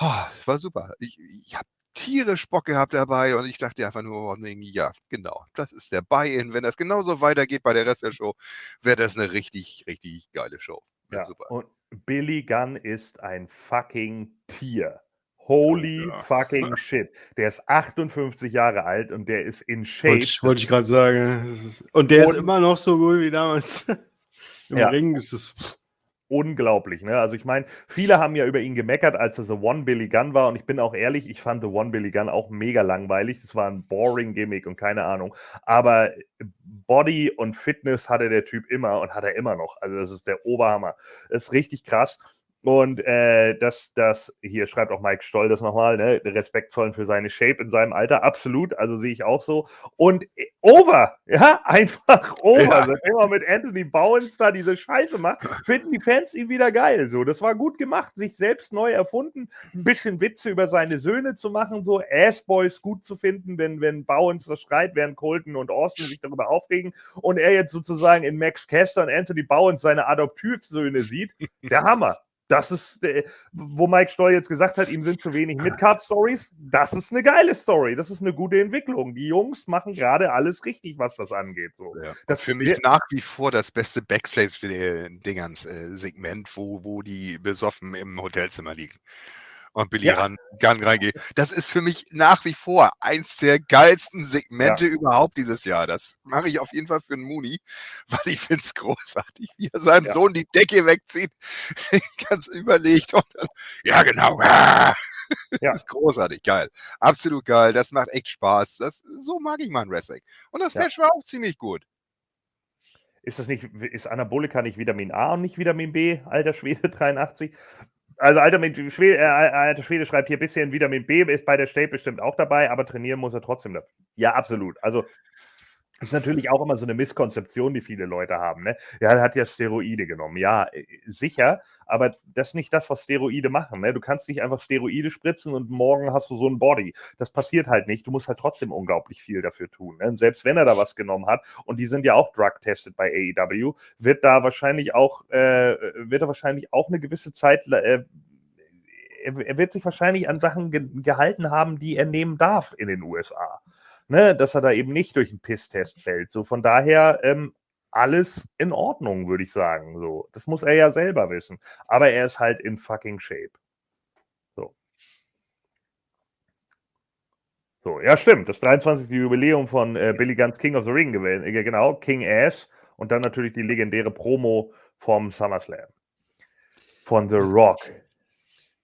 oh, war super. Ich, ich habe tierisch Bock gehabt dabei und ich dachte einfach nur, ja, genau, das ist der Buy-In. Wenn das genauso weitergeht bei der Rest der Show, wäre das eine richtig, richtig geile Show. Ja. super. Und Billy Gunn ist ein fucking Tier. Holy Ja. fucking shit. Der ist 58 Jahre alt und der ist in Shape. Wollte ich, wollte ich gerade sagen. Und der ist Und- immer noch so gut wie damals. Im Ja. Ring ist es. Unglaublich. Ne? Also ich meine, viele haben ja über ihn gemeckert, als er The One Billy Gunn war. Und ich bin auch ehrlich, ich fand The One Billy Gunn auch mega langweilig. Das war ein boring Gimmick und keine Ahnung. Aber Body und Fitness hatte der Typ immer und hat er immer noch. Also das ist der Oberhammer. Das ist richtig krass. Und äh, das, das, hier schreibt auch Mike Stoll das nochmal, ne? respektvoll für seine Shape in seinem Alter, absolut, also sehe ich auch so. Und äh, over, ja, einfach over. Ja. Seitdem er mit Anthony Bowens da diese Scheiße macht, finden die Fans ihn wieder geil. So, das war gut gemacht, sich selbst neu erfunden, ein bisschen Witze über seine Söhne zu machen, so Assboys gut zu finden, wenn, wenn Bowens das schreit, während Colton und Austin sich darüber aufregen und er jetzt sozusagen in Max Caster und Anthony Bowens seine Adoptivsöhne sieht. Der Hammer. Das ist, äh, wo Mike Stoll jetzt gesagt hat, ihm sind zu wenig Midcard-Stories. Das ist eine geile Story. Das ist eine gute Entwicklung. Die Jungs machen gerade alles richtig, was das angeht. So. Ja. Das Für mich nach wie vor das beste Backstage-Dingens-Segment, wo, wo die besoffen im Hotelzimmer liegen. Und Billy Ja. ran, Gunn reingeht. Das ist für mich nach wie vor eins der geilsten Segmente überhaupt dieses Jahr. Das mache ich auf jeden Fall für einen Mooney, weil ich finde es großartig, wie er seinem Ja. Sohn die Decke wegzieht. Ganz überlegt. Und dann, ja, genau. Ja. Das ist großartig, geil. Absolut geil. Das macht echt Spaß. Das, so mag ich mein Wrestling. Und das Ja. Match war auch ziemlich gut. Ist das nicht, ist Anabolika nicht Vitamin A und nicht Vitamin B, alter Schwede 83? Also alter Schwede, äh, alter Schwede schreibt hier bisschen Vitamin B, ist bei der State bestimmt auch dabei, aber trainieren muss er trotzdem. Ja, absolut. Also ist natürlich auch immer so eine Misskonzeption, die viele Leute haben. Ne? Ja, er hat ja Steroide genommen. Ja, äh, sicher, aber das ist nicht das, was Steroide machen. Ne? Du kannst nicht einfach Steroide spritzen und morgen hast du so ein Body. Das passiert halt nicht. Du musst halt trotzdem unglaublich viel dafür tun. Ne? Selbst wenn er da was genommen hat, und die sind ja auch drug-tested bei AEW, wird da wahrscheinlich auch, äh, wird er wahrscheinlich auch eine gewisse Zeit, äh, er, er wird sich wahrscheinlich an Sachen ge gehalten haben, die er nehmen darf in den USA. Ne? Dass er da eben nicht durch einen Pisstest fällt. So von daher, ähm, alles in Ordnung, würde ich sagen. So, das muss er ja selber wissen. Aber er ist halt in fucking Shape. So. So, ja, stimmt. Das 23. Jubiläum von äh, Billy Gunn's King of the Ring gewählt. Äh, genau, King Ass. Und dann natürlich die legendäre Promo vom SummerSlam. Von The Rock.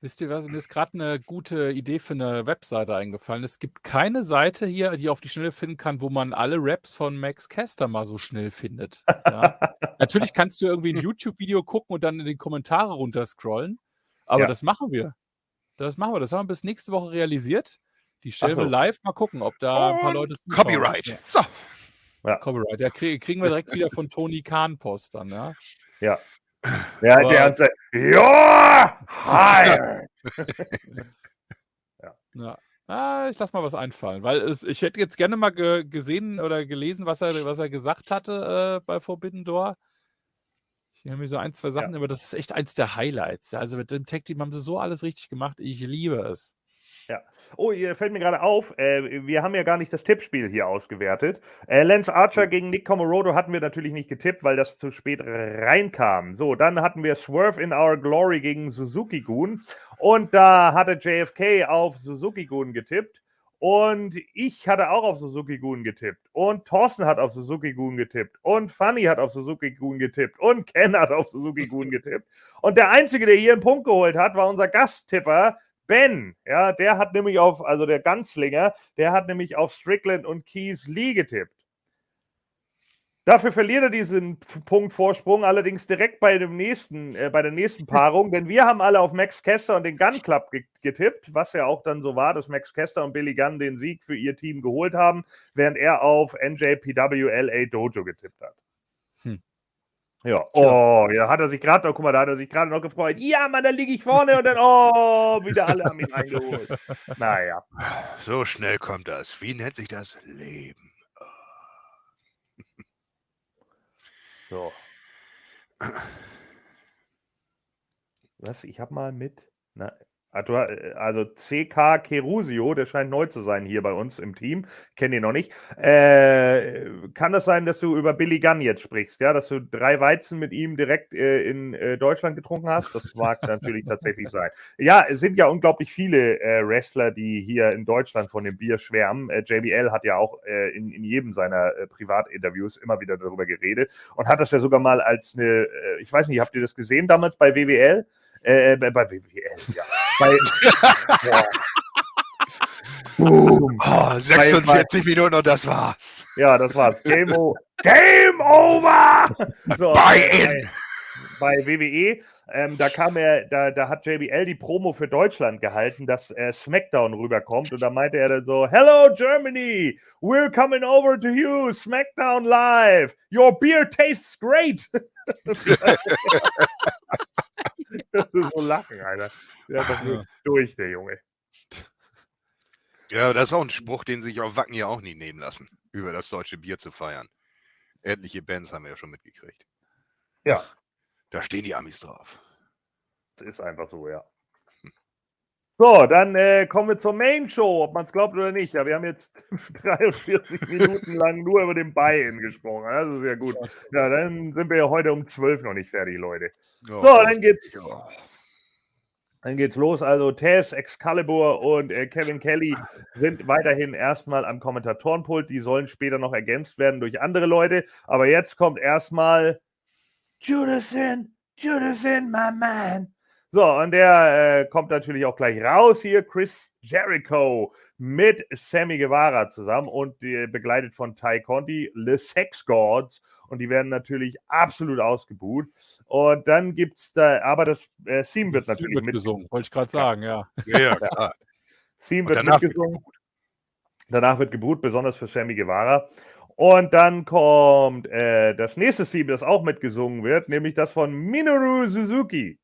Wisst ihr was? Mir ist gerade eine gute Idee für eine Webseite eingefallen. Es gibt keine Seite hier, die auf die Schnelle finden kann, wo man alle Raps von Max Caster mal so schnell findet. Ja? Natürlich kannst du irgendwie ein YouTube-Video gucken und dann in die Kommentare runterscrollen. Aber Ja. das machen wir. Das machen wir. Das haben wir bis nächste Woche realisiert. Die stellen so. wir live. Mal gucken, ob da ein paar Leute zuschauen. Copyright. Ja, So. Copyright. Ja, krieg, kriegen wir direkt wieder von Tony Kahn Post dann, ja. Ja. Ja, Aber- der hat gesagt, ja, hi. Ja. Ah, ich lass mal was einfallen, weil es, ich hätte jetzt gerne mal ge gesehen oder gelesen, was er, was er gesagt hatte äh, bei Forbidden Door. Ich habe mir so ein, zwei Sachen, aber das ist echt eins der Highlights. ja. Also mit dem Tag Team haben sie so alles richtig gemacht. Ich liebe es. Ja. Oh, ihr fällt mir gerade auf, äh, wir haben ja gar nicht das Tippspiel hier ausgewertet. Äh, Lance Archer gegen Nick Comorodo hatten wir natürlich nicht getippt, weil das zu spät reinkam. So, dann hatten wir Swerve in Our Glory gegen Suzuki Gun. Und da hatte JFK auf Suzuki Gun getippt. Und ich hatte auch auf Suzuki Gun getippt. Und Thorsten hat auf Suzuki Gun getippt. Und Funny hat auf Suzuki Gun getippt. Und Ken hat auf Suzuki Gun getippt. Und der Einzige, der hier einen Punkt geholt hat, war unser Gasttipper, Ben. Ja, der hat nämlich auf, also der Ganzlinger, der hat nämlich auf Strickland und Keys Lee getippt. Dafür verliert er diesen Punkt Vorsprung allerdings direkt bei dem nächsten, äh, bei der nächsten Paarung, denn wir haben alle auf Max Kester und den Gun Club ge getippt, was ja auch dann so war, dass Max Kester und Billy Gunn den Sieg für ihr Team geholt haben, während er auf NJPW LA Dojo getippt hat. Ja, oh, ja, hat er sich gerade noch, guck mal, da hat er sich gerade noch gefreut. Ja, Mann, da liege ich vorne und dann, oh, wieder alle haben ihn eingeholt. Naja, So schnell kommt das. Wie nennt sich das? Leben. so. Was? Ich habe mal mit. Na, also CK Kerusio, der scheint neu zu sein hier bei uns im Team. Kenne ihn noch nicht. Äh, kann das sein, dass du über Billy Gunn jetzt sprichst? Ja, dass du drei Weizen mit ihm direkt äh, in äh, Deutschland getrunken hast? Das mag natürlich tatsächlich sein. Ja, es sind ja unglaublich viele äh, Wrestler, die hier in Deutschland von dem Bier schwärmen. Äh, JBL hat ja auch äh, in, in jedem seiner äh, Privatinterviews immer wieder darüber geredet und hat das ja sogar mal als eine, äh, ich weiß nicht, habt ihr das gesehen damals bei WWL? Äh, bei, bei WWL, ja. Bei. Boom. Oh, 46 Minuten und das war's. Ja, das war's. Game, Game over! So, Buy äh, in. Bei, bei WWE, ähm, da kam er, da, da hat JBL die Promo für Deutschland gehalten, dass äh, SmackDown rüberkommt und da meinte er dann so: Hello Germany, we're coming over to you, SmackDown live. Your beer tastes great. so lachen, Alter. Der ist doch wirklich durch, der Junge. Ja, das ist auch ein Spruch, den sich auf Wacken ja auch nie nehmen lassen, über das deutsche Bier zu feiern. Etliche Bands haben wir ja schon mitgekriegt. Ja. Da stehen die Amis drauf. Das ist einfach so, ja. So, dann äh, kommen wir zur Main Show, ob man es glaubt oder nicht. Ja, wir haben jetzt 43 Minuten lang nur über den Buy-In gesprochen. Das ist ja gut. Ja, dann sind wir ja heute um 12 noch nicht fertig, Leute. So, dann geht's, dann geht's los. Also Tess, Excalibur und äh, Kevin Kelly sind weiterhin erstmal am Kommentatorenpult. Die sollen später noch ergänzt werden durch andere Leute. Aber jetzt kommt erstmal Judison, Judison, my man. So, und der äh, kommt natürlich auch gleich raus hier. Chris Jericho mit Sammy Guevara zusammen und äh, begleitet von Ty Conti, The Sex Gods. Und die werden natürlich absolut ausgebuht. Und dann gibt es da, aber das äh, Theme wird Das natürlich wird mit gesungen, wollte ich gerade sagen, ja. Ja, ja, klar. Theme wird danach wird mitgesungen. Danach wird gebrut, besonders für Sammy Guevara. Und dann kommt äh, das nächste Theme, das auch mitgesungen wird, nämlich das von Minoru Suzuki.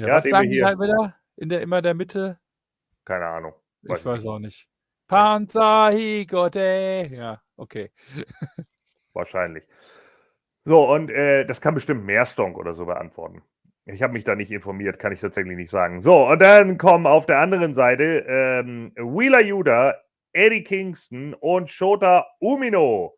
Ja Ja, was sagen die halt wieder? In der, immer der Mitte? Keine Ahnung. Ich weiß auch nicht. Panzer Higote. Ja, okay. Wahrscheinlich. So, und äh, das kann bestimmt Meerstonk oder so beantworten. Ich habe mich da nicht informiert, kann ich tatsächlich nicht sagen. So, und dann kommen auf der anderen Seite ähm, Wheeler Yuda, Eddie Kingston und Shota Umino.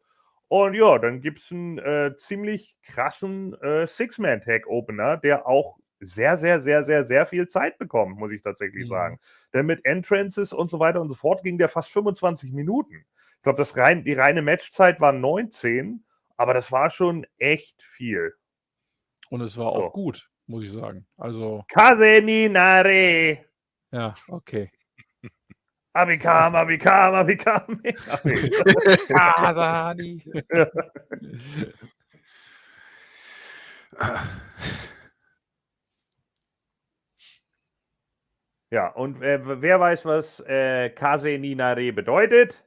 Und ja, dann gibt es einen äh, ziemlich krassen äh, Six-Man-Tag-Opener, der auch sehr, sehr, sehr, sehr, sehr viel Zeit bekommt, muss ich tatsächlich Mhm. sagen. Denn mit Entrances und so weiter und so fort ging der fast 25 Minuten. Ich glaube, das rein, die reine Matchzeit war 19, aber das war schon echt viel. Und es war auch So. gut, muss ich sagen. Also, Kase ni nare. ja, okay. Abikam, Abikam, Abikam. Kasani. Ja, und äh, wer weiß, was äh, Kase ni nare bedeutet?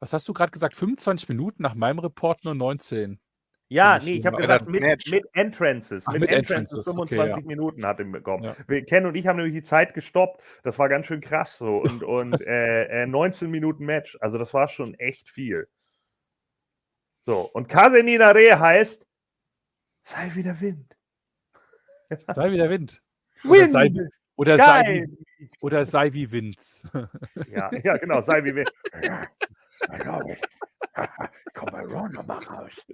Was hast du gerade gesagt? 25 Minuten nach meinem Report nur 19. Ja, nee, ich habe gesagt, mit, mit Entrances. Ach, mit, mit Entrances, Entrances, okay, 25 ja. Minuten hat er bekommen. Ja. Wir, Ken und ich haben nämlich die Zeit gestoppt. Das war ganz schön krass so. Und, und äh, äh, 19 Minuten Match. Also das war schon echt viel. So, und Kase Ninare heißt, sei wieder Wind. Sei wieder Wind. Oder sei, Wind! oder sei, wie, oder sei wie Vince. Ja, ja, genau, sei wie Wind. Komm bei Ron noch mal raus.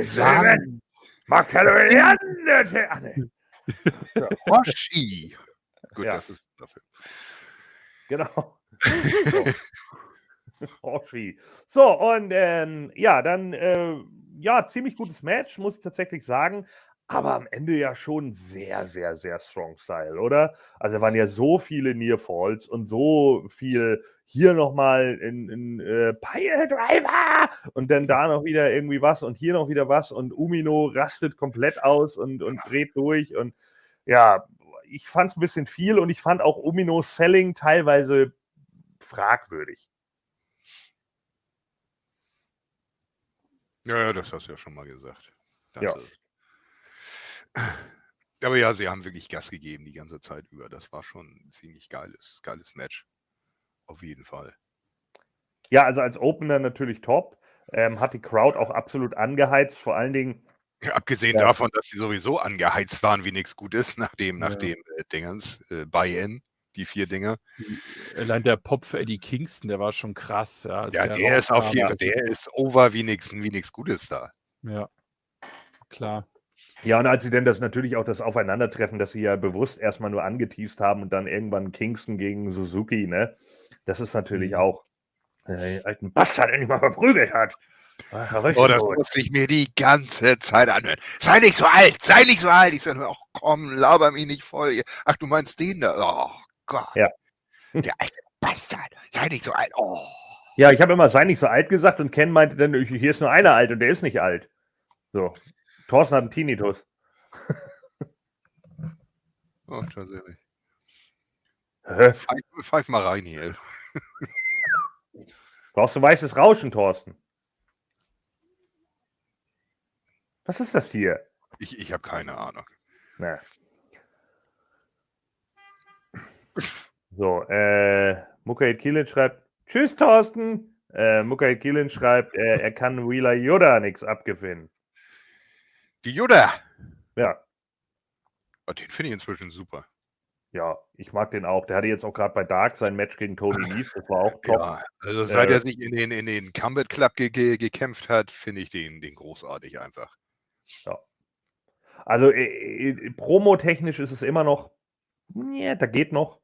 Sagen, Makelorianer. Ah, nee. Hoshi. Gut, Ja. das ist dafür. Genau. So. Hoshi. So, und ähm, ja, dann, äh, ja, ziemlich gutes Match, muss ich tatsächlich sagen. Aber am Ende ja schon sehr, sehr, sehr strong Style, oder? Also, da waren ja so viele Near Falls und so viel hier nochmal in, in äh, Pile Driver und dann da noch wieder irgendwie was und hier noch wieder was und Umino rastet komplett aus und, und dreht durch und ja, ich fand es ein bisschen viel und ich fand auch Uminos Selling teilweise fragwürdig. Ja, ja, das hast du ja schon mal gesagt. Das Ja. ist- Aber ja, sie haben wirklich Gas gegeben die ganze Zeit über. Das war schon ein ziemlich geiles, geiles Match. Auf jeden Fall. Ja, also als Opener natürlich top. Ähm, hat die Crowd auch absolut angeheizt, vor allen Dingen. Ja, abgesehen Ja. davon, dass sie sowieso angeheizt waren, wie nichts gut ist, nach dem, nach Ja. dem äh, Dingens, äh, Buy-In, die vier Dinger. Allein der Pop für Eddie Kingston, der war schon krass. Ja, Ja, der ist auf jeden Fall, das der ist over wie nichts wie nix Gutes da. Ja, klar. Ja, und als sie denn das natürlich auch das Aufeinandertreffen, das sie ja bewusst erstmal nur angeteased haben und dann irgendwann Kingston gegen Suzuki, ne? Das ist natürlich Mhm. auch äh, alten Bastard, der nicht mal verprügelt hat. Ach, richtig Oh, das gut. musste ich mir die ganze Zeit anhören. Sei nicht so alt, sei nicht so alt. Ich sage, ach komm, laber mich nicht voll. Ach, du meinst den da? Oh Gott. Ja. Der alte Bastard, sei nicht so alt. Oh. Ja, ich habe immer, sei nicht so alt gesagt und Ken meinte dann, hier ist nur einer alt und der ist nicht alt. So. Thorsten hat einen Tinnitus. oh tatsächlich. Pfeif, pfeif mal rein hier. Brauchst du weißes Rauschen, Thorsten? Was ist das hier? Ich, ich habe keine Ahnung. Na. So, äh, Mukaid Kielin schreibt, Tschüss, Thorsten. Äh, Mukaid Kielin schreibt, äh, er kann Wheeler Yoda nichts abgewinnen. Die Judah. Ja, Oh, den finde ich inzwischen super. ja, ich mag den auch. Der hatte jetzt auch gerade bei Dark sein Match gegen Tony Nese, das war auch top. Ja, also seit Äh, er sich in den, in den Combat Club ge ge gekämpft hat, finde ich den, den großartig einfach. Also äh, äh, promotechnisch ist es immer noch, ja, da geht noch,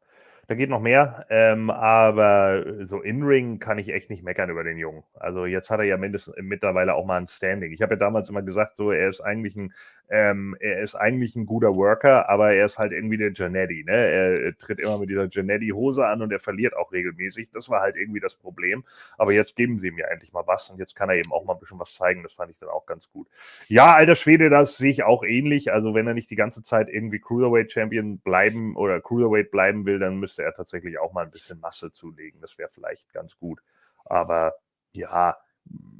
da geht noch mehr, ähm, aber äh, so In-Ring kann ich echt nicht meckern über den Jungen. Also jetzt hat er ja mindestens mittlerweile auch mal ein Standing. Ich habe ja damals immer gesagt, so er ist eigentlich ein, ähm, er ist eigentlich ein guter Worker, aber er ist halt irgendwie der Janetti, ne? Er, äh, tritt immer mit dieser Janetti-Hose an und er verliert auch regelmäßig. Das war halt irgendwie das Problem. Aber jetzt geben sie ihm ja endlich mal was und jetzt kann er eben auch mal ein bisschen was zeigen. Das fand ich dann auch ganz gut. Ja, alter Schwede, das sehe ich auch ähnlich. Also, wenn er nicht die ganze Zeit irgendwie Cruiserweight Champion bleiben oder Cruiserweight bleiben will, dann müsste er tatsächlich auch mal ein bisschen Masse zulegen. Das wäre vielleicht ganz gut. Aber ja,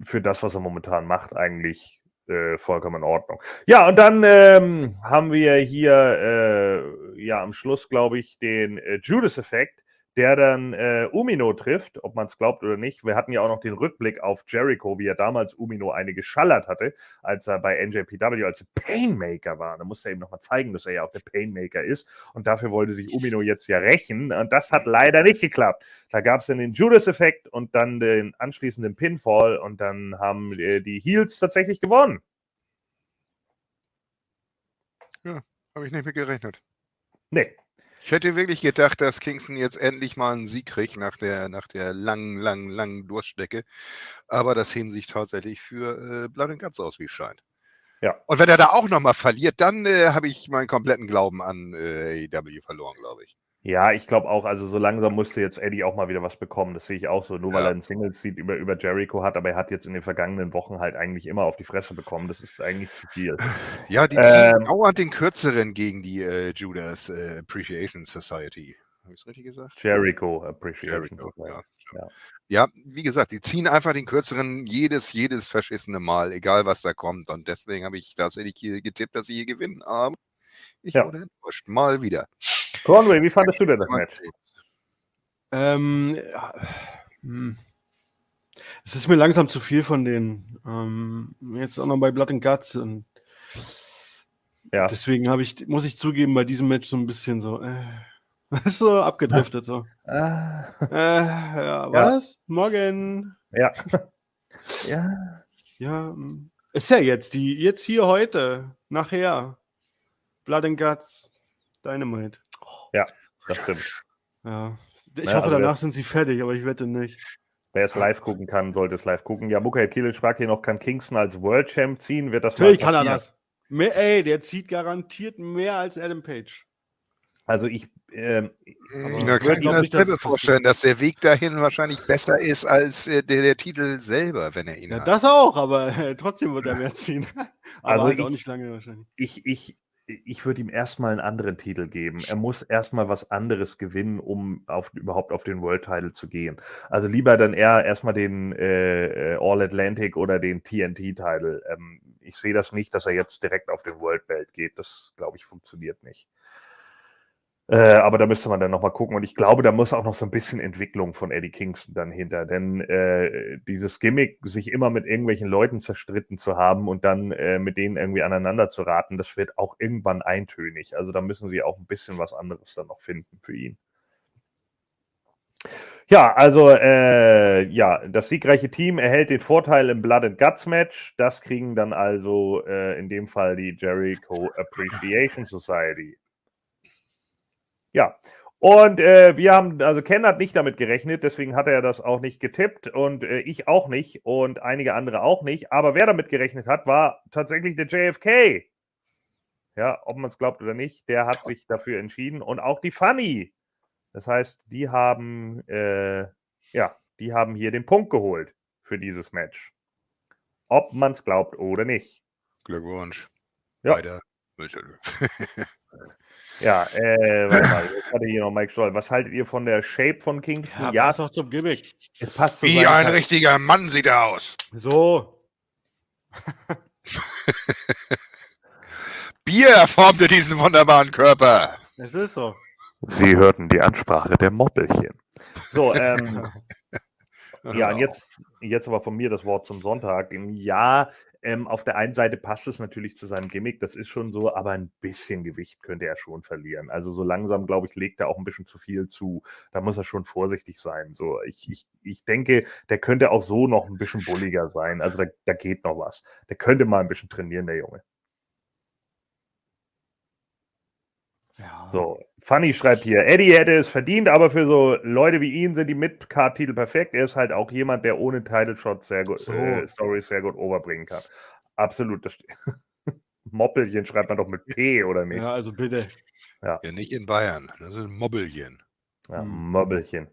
für das, was er momentan macht, eigentlich äh, vollkommen in Ordnung. Ja, und dann ähm, haben wir hier äh, ja am Schluss, glaube ich, den äh, Judas-Effekt, der dann äh, Umino trifft, ob man es glaubt oder nicht. Wir hatten ja auch noch den Rückblick auf Jericho, wie er damals Umino eine geschallert hatte, als er bei NJPW als Painmaker war. Da musste er eben nochmal zeigen, dass er ja auch der Painmaker ist. Und dafür wollte sich Umino jetzt ja rächen. Und das hat leider nicht geklappt. Da gab es dann den Judas-Effekt und dann den anschließenden Pinfall. Und dann haben äh, die Heels tatsächlich gewonnen. Habe ich nicht mit gerechnet. Nee. Ich hätte wirklich gedacht, dass Kingston jetzt endlich mal einen Sieg kriegt nach der, nach der langen, langen, langen Durststrecke. Aber das heben sich tatsächlich für äh, Blood and Guts aus, wie es scheint. Ja. Und wenn er da auch nochmal verliert, dann äh, habe ich meinen kompletten Glauben an äh, AEW verloren, glaube ich. Ja, ich glaube auch, also so langsam musste jetzt Eddie auch mal wieder was bekommen. Das sehe ich auch so, nur weil Ja. er einen Single-Seat über, über Jericho hat, aber er hat jetzt in den vergangenen Wochen halt eigentlich immer auf die Fresse bekommen. Das ist eigentlich zu viel. Ja, die Ähm. ziehen dauernd den kürzeren gegen die äh, Judas äh, Appreciation Society. Habe ich es richtig gesagt? Jericho Appreciation. Jericho, Society. ja. Ja. Ja, wie gesagt, die ziehen einfach den kürzeren jedes, jedes verschissene Mal, egal was da kommt. Und deswegen habe ich tatsächlich hier getippt, dass sie hier gewinnen. Aber ich Ja. wurde enttäuscht. Mal wieder. Conway, wie fandest du denn das Match? Ähm, ja, hm. Es ist mir langsam zu viel von denen. Ähm, jetzt auch noch bei Blood and Guts. Und Ja. Deswegen habe ich, muss ich zugeben, bei diesem Match so ein bisschen so, äh, so abgedriftet. So. Ah, Äh, ja, was? Morgen. ja. ja. Ja, mm. ist ja jetzt die, jetzt hier heute, nachher. Blood and Guts, Dynamite. Das stimmt. Ja. Ich Ja, hoffe, also- danach sind sie fertig, aber ich wette nicht. Wer es live gucken kann, sollte es live gucken. Ja, Michael Kilic fragt hier noch, kann Kingston als World Champ ziehen? Wird das Natürlich kann er das. Mehr, ey, der zieht garantiert mehr als Adam Page. Also ich, ähm, Da ich kann ich mir dass selber vorstellen, dass der Weg dahin wahrscheinlich besser ist als äh, der, der Titel selber, wenn er ihn Ja, hat. das auch, aber äh, trotzdem wird er mehr ziehen. aber Also halt auch ich- nicht lange wahrscheinlich. ich, ich, ich würde ihm erstmal einen anderen Titel geben. Er muss erstmal was anderes gewinnen, um auf, überhaupt auf den World Title zu gehen. Also lieber dann eher erstmal den äh, äh, All Atlantic oder den TNT Title. Ähm, ich sehe das nicht, dass er jetzt direkt auf den World Belt geht. Das, glaube ich, funktioniert nicht. Äh, aber da müsste man dann nochmal gucken. Und ich glaube, da muss auch noch so ein bisschen Entwicklung von Eddie Kingston dann hinter. Denn äh, dieses Gimmick, sich immer mit irgendwelchen Leuten zerstritten zu haben und dann äh, mit denen irgendwie aneinander zu raten, das wird auch irgendwann eintönig. Also da müssen sie auch ein bisschen was anderes dann noch finden für ihn. Ja, also äh, ja, das siegreiche Team erhält den Vorteil im Blood and Guts Match. Das kriegen dann also äh, in dem Fall die Jericho Appreciation Society. Ja, und äh, wir haben, also Ken hat nicht damit gerechnet, deswegen hat er das auch nicht getippt und äh, ich auch nicht und einige andere auch nicht. Aber wer damit gerechnet hat, war tatsächlich der JFK. Ja, ob man es glaubt oder nicht, der hat sich dafür entschieden und auch die Funny. Das heißt, die haben, äh, ja, die haben hier den Punkt geholt für dieses Match. Ob man es glaubt oder nicht. Glückwunsch. Ja. Weiter. Ja, äh, warte mal, jetzt hatte hier noch Mike Stoll. Was haltet ihr von der Shape von Kingston? Ja, passt auch zum Gimmick. es passt Wie ein Charakter. richtiger Mann sieht er aus. So. Bier formte diesen wunderbaren Körper. Es ist so. Sie hörten die Ansprache der Moppelchen. So, ähm, ja, und jetzt, jetzt aber von mir das Wort zum Sonntag. Ja, ähm, auf der einen Seite passt es natürlich zu seinem Gimmick, das ist schon so, aber ein bisschen Gewicht könnte er schon verlieren. Also so langsam, glaube ich, legt er auch ein bisschen zu viel zu. Da muss er schon vorsichtig sein. So, ich, ich, ich denke, der könnte auch so noch ein bisschen bulliger sein. Also da, da geht noch was. Der könnte mal ein bisschen trainieren, der Junge. Ja. So, Funny schreibt hier, Eddie hätte es verdient, aber für so Leute wie ihn sind die Mid-Card-Titel perfekt. Er ist halt auch jemand, der ohne Title-Shot sehr gut, So. äh, Stories sehr gut overbringen kann. Absolut. Das. Moppelchen schreibt man doch mit P, oder nicht? Ja, also bitte. Ja, nicht in Bayern. Das ist ein Mobbelchen. Ja, Hm. Mobbelchen.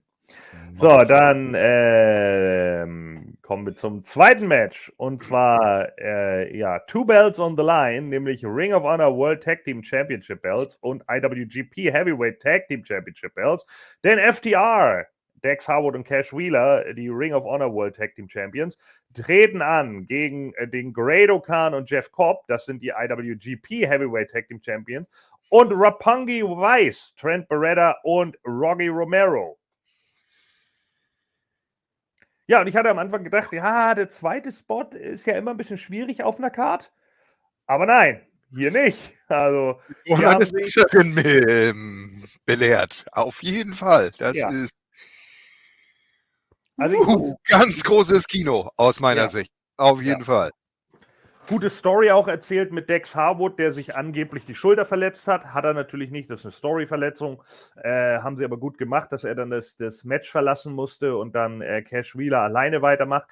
So, dann ähm, kommen wir zum zweiten Match. Und zwar, äh, ja, Two Belts on the Line, nämlich Ring of Honor World Tag Team Championship Belts und IWGP Heavyweight Tag Team Championship Belts. Denn FTR, Dex Harwood und Cash Wheeler, die Ring of Honor World Tag Team Champions, treten an gegen äh, den Grado Khan und Jeff Cobb, das sind die IWGP Heavyweight Tag Team Champions, und Rapungi Weiss, Trent Beretta und Rocky Romero. Ja, und ich hatte am Anfang gedacht, ja, der zweite Spot ist ja immer ein bisschen schwierig auf einer Card. Aber nein, hier nicht. Also, Sie- Besseren ähm, belehrt. Auf jeden Fall. Das Ja. ist also muss, uh, ganz großes Kino aus meiner Ja. Sicht. Auf jeden Ja. Fall. Gute Story auch erzählt mit Dex Harwood, der sich angeblich die Schulter verletzt hat. Hat er natürlich nicht, das ist eine Story-Verletzung. Äh, haben sie aber gut gemacht, dass er dann das, das Match verlassen musste und dann äh, Cash Wheeler alleine weitermacht.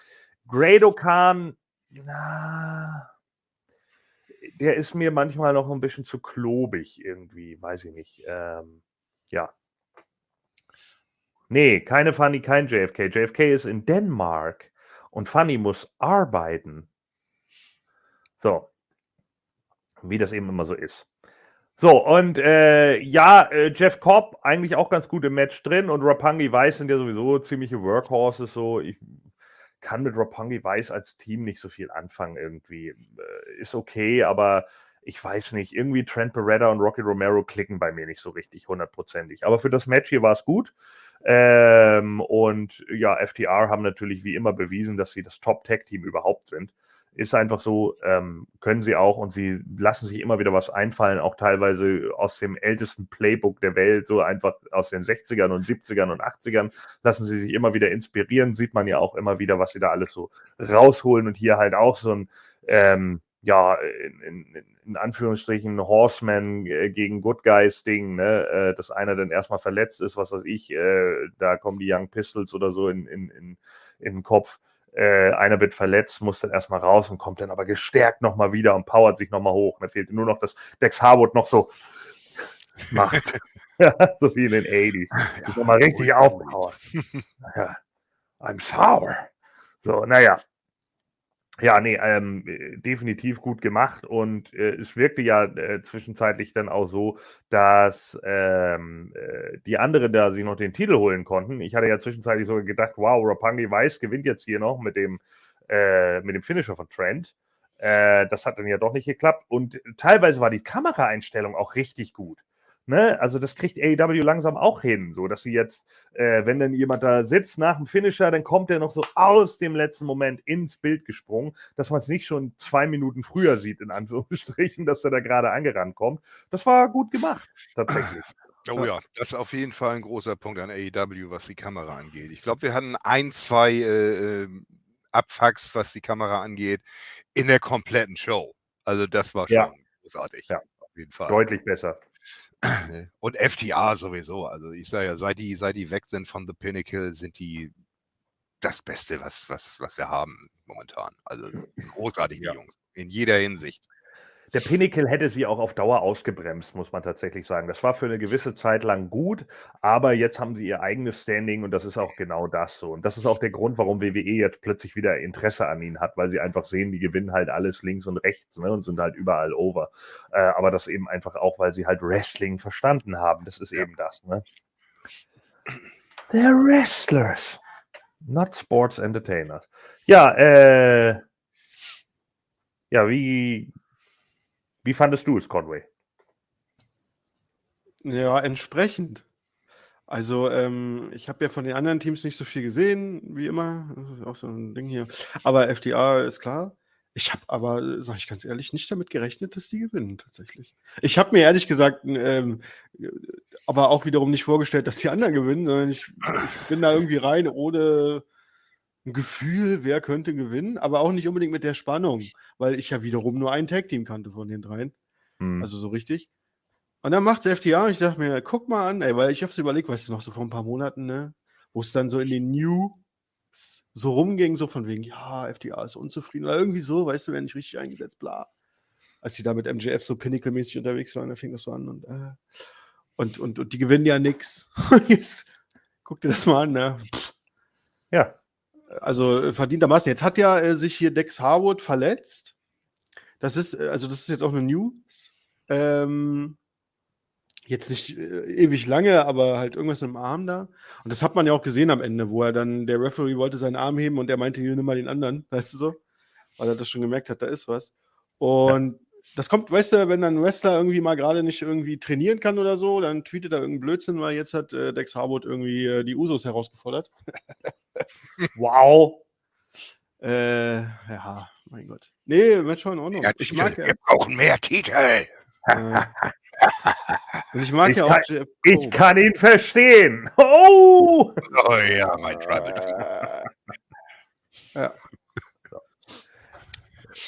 Grado Khan, na, der ist mir manchmal noch ein bisschen zu klobig irgendwie, weiß ich nicht. Ähm, ja. Nee, keine Funny, kein JFK. JFK ist in Dänemark und Funny muss arbeiten. So. Wie das eben immer so ist. So, und äh, ja, äh, Jeff Cobb eigentlich auch ganz gut im Match drin und Rapungi Weiß sind ja sowieso ziemliche Workhorses. So, ich kann mit Rapungi Weiß als Team nicht so viel anfangen irgendwie. Äh, ist okay, aber ich weiß nicht. Irgendwie Trent Beretta und Rocky Romero klicken bei mir nicht so richtig hundertprozentig. Aber für das Match hier war es gut. Ähm, und ja, FTR haben natürlich wie immer bewiesen, dass sie das Top-Tag-Team überhaupt sind. Ist einfach so, ähm, können sie auch und sie lassen sich immer wieder was einfallen, auch teilweise aus dem ältesten Playbook der Welt, so einfach aus den 60ern und 70ern und 80ern, lassen sie sich immer wieder inspirieren, sieht man ja auch immer wieder, was sie da alles so rausholen und hier halt auch so ein, ähm, ja, in, in, in Anführungsstrichen Horseman äh, gegen Good Guys Ding, ne? äh, dass einer dann erstmal verletzt ist, was weiß ich, äh, da kommen die Young Pistols oder so in, in, in, in den Kopf. Äh, einer wird verletzt, muss dann erstmal raus und kommt dann aber gestärkt nochmal wieder und powert sich nochmal hoch. Da fehlt nur noch, dass Dex Harwood noch so macht. ja, so wie in den 80s. Ja, nochmal richtig aufpowern. ja. I'm sour. So, naja, ja, nee, ähm, äh, definitiv gut gemacht und äh, es wirkte ja äh, zwischenzeitlich dann auch so, dass ähm, äh, die anderen da sich noch den Titel holen konnten. Ich hatte ja zwischenzeitlich sogar gedacht, wow, Rapangi Weiß gewinnt jetzt hier noch mit dem, äh, mit dem Finisher von Trent. Äh, das hat dann ja doch nicht geklappt und teilweise war die Kameraeinstellung auch richtig gut. Ne? Also das kriegt AEW langsam auch hin, so dass sie jetzt, äh, wenn dann jemand da sitzt nach dem Finisher, dann kommt er noch so aus dem letzten Moment ins Bild gesprungen, dass man es nicht schon zwei Minuten früher sieht, in Anführungsstrichen, dass er da gerade angerannt kommt. Das war gut gemacht, tatsächlich. Oh ja, das ist auf jeden Fall ein großer Punkt an AEW, was die Kamera angeht. Ich glaube, wir hatten ein, zwei äh, ähm, Abfucks, was die Kamera angeht, in der kompletten Show. Also das war schon Ja. großartig. Ja. Auf jeden Fall. Deutlich besser. Und FTA sowieso. Also ich sage ja, seit die, seit die weg sind von The Pinnacle, sind die das Beste, was, was, was wir haben momentan. Also großartige Ja. Jungs. In jeder Hinsicht. Der Pinnacle hätte sie auch auf Dauer ausgebremst, muss man tatsächlich sagen. Das war für eine gewisse Zeit lang gut, aber jetzt haben sie ihr eigenes Standing und das ist auch genau das so. Und das ist auch der Grund, warum WWE jetzt plötzlich wieder Interesse an ihnen hat, weil sie einfach sehen, die gewinnen halt alles links und rechts ne, und sind halt überall over. Äh, aber das eben einfach auch, weil sie halt Wrestling verstanden haben. Das ist eben das. Ne? They're Wrestlers, not Sports Entertainers. Ja, äh, ja, wie, wie fandest du es, Conway? Ja, entsprechend. Also, ähm, ich habe ja von den anderen Teams nicht so viel gesehen, wie immer. Auch so ein Ding hier. Aber FDA ist klar. Ich habe aber, sage ich ganz ehrlich, nicht damit gerechnet, dass die gewinnen, tatsächlich. Ich habe mir ehrlich gesagt, ähm, aber auch wiederum nicht vorgestellt, dass die anderen gewinnen, sondern ich, ich bin da irgendwie rein ohne ein Gefühl, wer könnte gewinnen, aber auch nicht unbedingt mit der Spannung, weil ich ja wiederum nur ein Tag-Team kannte von den dreien. Hm. Also so richtig. Und dann macht's FTA und ich dachte mir, guck mal an, ey, weil ich hab's überlegt, weißt du noch, so vor ein paar Monaten, ne, wo es dann so in den News so rumging, so von wegen, ja, FTA ist unzufrieden oder irgendwie so, weißt du, werden nicht richtig eingesetzt, bla. Als sie da mit MJF so Pinnacle-mäßig unterwegs waren, da fing das so an und, äh, und, und, und die gewinnen ja nix. Jetzt guck dir das mal an, ne? ja, also äh, verdientermaßen. Jetzt hat ja äh, sich hier Dex Harwood verletzt. Das ist, äh, also das ist jetzt auch eine News. Ähm, jetzt nicht äh, ewig lange, aber halt irgendwas mit dem Arm da. Und das hat man ja auch gesehen am Ende, wo er dann, der Referee wollte seinen Arm heben und er meinte, hier nimm mal den anderen, weißt du so? Weil er das schon gemerkt hat, da ist was. Und das kommt, weißt du, wenn dann ein Wrestler irgendwie mal gerade nicht irgendwie trainieren kann oder so, dann tweetet er irgendeinen Blödsinn, weil jetzt hat äh, Dex Harwood irgendwie äh, die Usos herausgefordert. wow. Äh, ja, mein Gott. Nee, Match war in Ordnung. Ja, ich mag ja. Wir brauchen mehr Titel. Äh, und ich mag Ich ja auch kann- Jeff Ich kann ihn verstehen. Oh! Oh ja, mein Tribal. Äh,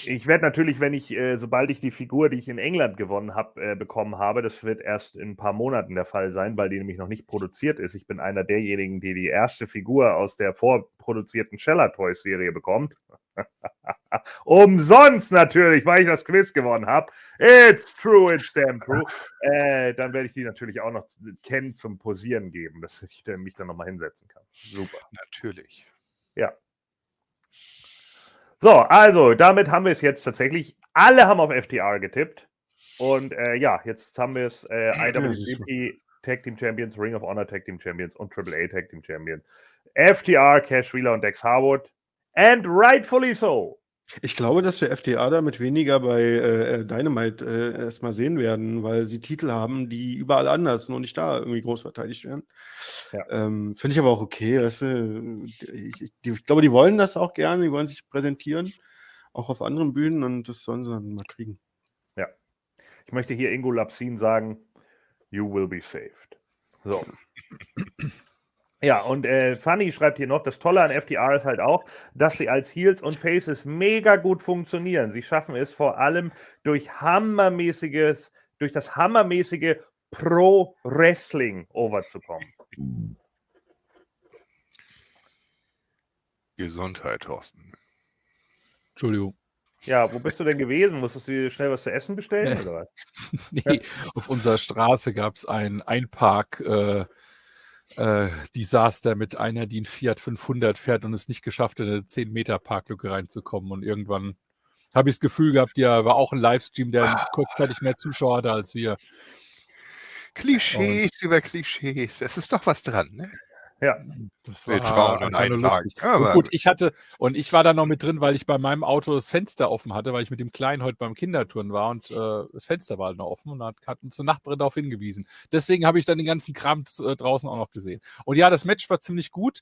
Ich werde natürlich, wenn ich, äh, sobald ich die Figur, die ich in England gewonnen habe, äh, bekommen habe, das wird erst in ein paar Monaten der Fall sein, weil die nämlich noch nicht produziert ist. Ich bin einer derjenigen, die die erste Figur aus der vorproduzierten Sheller Toys Serie bekommt. Umsonst natürlich, weil ich das Quiz gewonnen habe. It's true, it's damn true. äh, dann werde ich die natürlich auch noch kennen zum Posieren geben, dass ich mich dann nochmal hinsetzen kann. Super. Natürlich. So, also damit haben wir es jetzt tatsächlich. Alle haben auf FTR getippt. Und äh, ja, jetzt haben wir es äh, IWGP Tag Team Champions, Ring of Honor Tag Team Champions und AAA Tag Team Champions. FTR, Cash Wheeler und Dex Harwood. And rightfully so. Ich glaube, dass wir FTA damit weniger bei äh, Dynamite äh, erstmal sehen werden, weil sie Titel haben, die überall anders und nicht da irgendwie groß verteidigt werden. Ja. Ähm, Finde ich aber auch okay. Weißt du, ich, ich, ich glaube, die wollen das auch gerne, die wollen sich präsentieren, auch auf anderen Bühnen und das sollen sie dann mal kriegen. Ich möchte hier Ingo Lapsin sagen, you will be saved. So. Ja, und äh, Funny schreibt hier noch, das Tolle an FDR ist halt auch, dass sie als Heels und Faces mega gut funktionieren. Sie schaffen es vor allem durch hammermäßiges, durch das hammermäßige Pro-Wrestling overzukommen. Gesundheit, Thorsten. Entschuldigung. Ja, wo bist du denn gewesen? Musstest du dir schnell was zu essen bestellen oder was? nee, auf unserer Straße gab es ein Einpark. Äh, äh, Desaster mit einer, die ein Fiat 500 fährt und es nicht geschafft hat, in eine 10 Meter Parklücke reinzukommen. Und irgendwann habe ich das Gefühl gehabt, ja, war auch ein Livestream, der kurzzeitig mehr Zuschauer hatte als wir. Klischees über Klischees. Es ist doch was dran, ne? Ja, Das war schauen in einfach einen nur Tag. lustig. Aber- Und gut, ich hatte, und ich war da noch mit drin, weil ich bei meinem Auto das Fenster offen hatte, weil ich mit dem Kleinen heute beim Kindertouren war und äh, das Fenster war halt noch offen und hat, hat uns eine Nachbarin darauf hingewiesen. Deswegen habe ich dann den ganzen Kram äh, draußen auch noch gesehen. Und ja, das Match war ziemlich gut.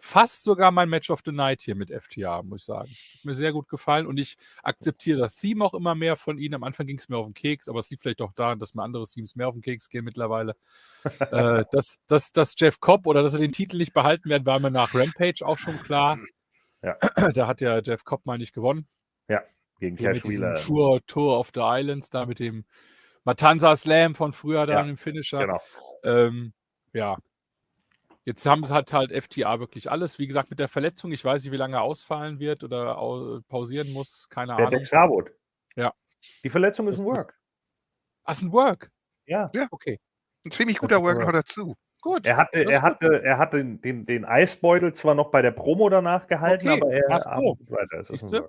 Fast sogar mein Match of the Night hier mit FTA, muss ich sagen. Hat mir sehr gut gefallen und ich akzeptiere das Theme auch immer mehr von ihnen. Am Anfang ging es mir auf den Keks, aber es liegt vielleicht auch daran, dass mir andere Teams mehr auf den Keks gehen mittlerweile. äh, dass, dass, dass Jeff Cobb oder dass er den Titel nicht behalten wird, war mir nach Rampage auch schon klar. Ja. Da hat ja Jeff Cobb mal nicht gewonnen. gegen Hier Cash mit Wheeler. Tour, Tour of the Islands, da mit dem Matanza Slam von früher da Ja, im Finisher. Genau. Ähm, ja. Jetzt haben sie halt halt FTA wirklich alles. Wie gesagt, mit der Verletzung, ich weiß nicht, wie lange er ausfallen wird oder au pausieren muss, keine Der Ahnung. Dex Harwood. Ja. Die Verletzung ist ein Das ist- Work. Ach, ist ein Work. Ja. Okay. Ein ziemlich guter Work noch dazu. Gut. Er hatte, er ist hatte, er hatte den, den, Eisbeutel zwar noch bei der Promo danach gehalten, Okay. aber er Ach so. weiter. Es ist ein.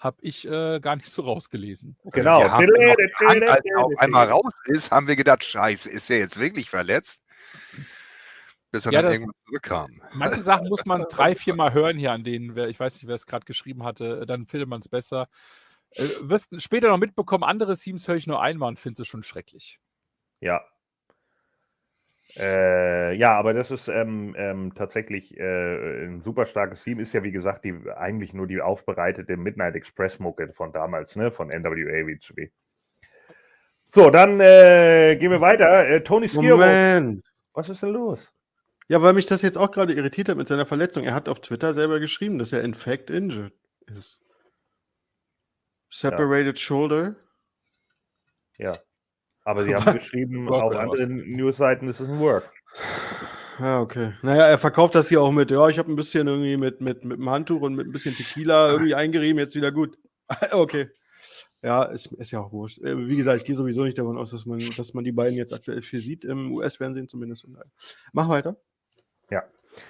Habe ich äh, gar nicht so rausgelesen. Okay. Genau. Wir haben noch, als er auf einmal raus ist, haben wir gedacht, scheiße, ist er jetzt wirklich verletzt? Bis er Ja, dann das- irgendwann zurückkam. Manche Sachen muss man drei, vier Mal hören hier an denen, wer, ich weiß nicht, wer es gerade geschrieben hatte, dann findet man es besser. Äh, wirst später noch mitbekommen, andere Teams höre ich nur einmal und finde es schon schrecklich. Ja. Äh, ja, aber das ist ähm, ähm, tatsächlich äh, ein super starkes Team. Ist ja, wie gesagt, die, eigentlich nur die aufbereitete Midnight Express-Mucke von damals, ne? Von NWA WCW. So, dann äh, gehen wir weiter. Äh, Tony Skiro. Moment. Was ist denn los? Ja, weil mich das jetzt auch gerade irritiert hat mit seiner Verletzung. Er hat auf Twitter selber geschrieben, dass er in fact injured ist. Separated shoulder. Ja. Aber sie haben geschrieben, Work auf anderen Newsseiten ist es ein Work. Ja, okay. Naja, er verkauft das hier auch mit, ja, ich habe ein bisschen irgendwie mit, mit, mit dem Handtuch und mit ein bisschen Tequila irgendwie eingerieben, jetzt wieder gut. okay. Ja, ist, ist ja auch wurscht. Äh, Wie gesagt, ich gehe sowieso nicht davon aus, dass man, dass man die beiden jetzt aktuell viel sieht, im US-Fernsehen zumindest. Mach weiter.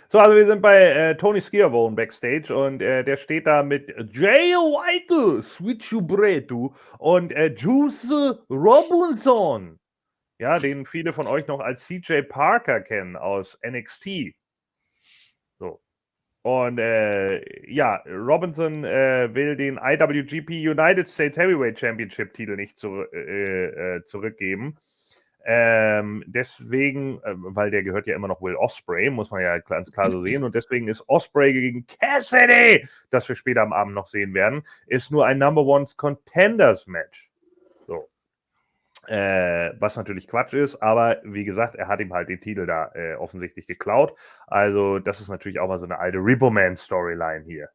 So, also wir sind bei äh, Tony Skierwohn backstage und äh, der steht da mit Jay White, Switchu Bretu und äh, Juice Robinson. Ja, den viele von euch noch als CJ Parker kennen aus NXT. So. Und äh, ja, Robinson äh, will den IWGP United States Heavyweight Championship Titel nicht zu, äh, äh, zurückgeben. Ähm, deswegen, äh, weil der gehört ja immer noch Will Osprey, muss man ja ganz klar so sehen. Und deswegen ist Osprey gegen Cassidy, das wir später am Abend noch sehen werden, ist nur ein Number One Contenders Match. So. Äh, was natürlich Quatsch ist, aber wie gesagt, er hat ihm halt den Titel da äh, offensichtlich geklaut. Also, das ist natürlich auch mal so eine alte Repo Man Storyline hier.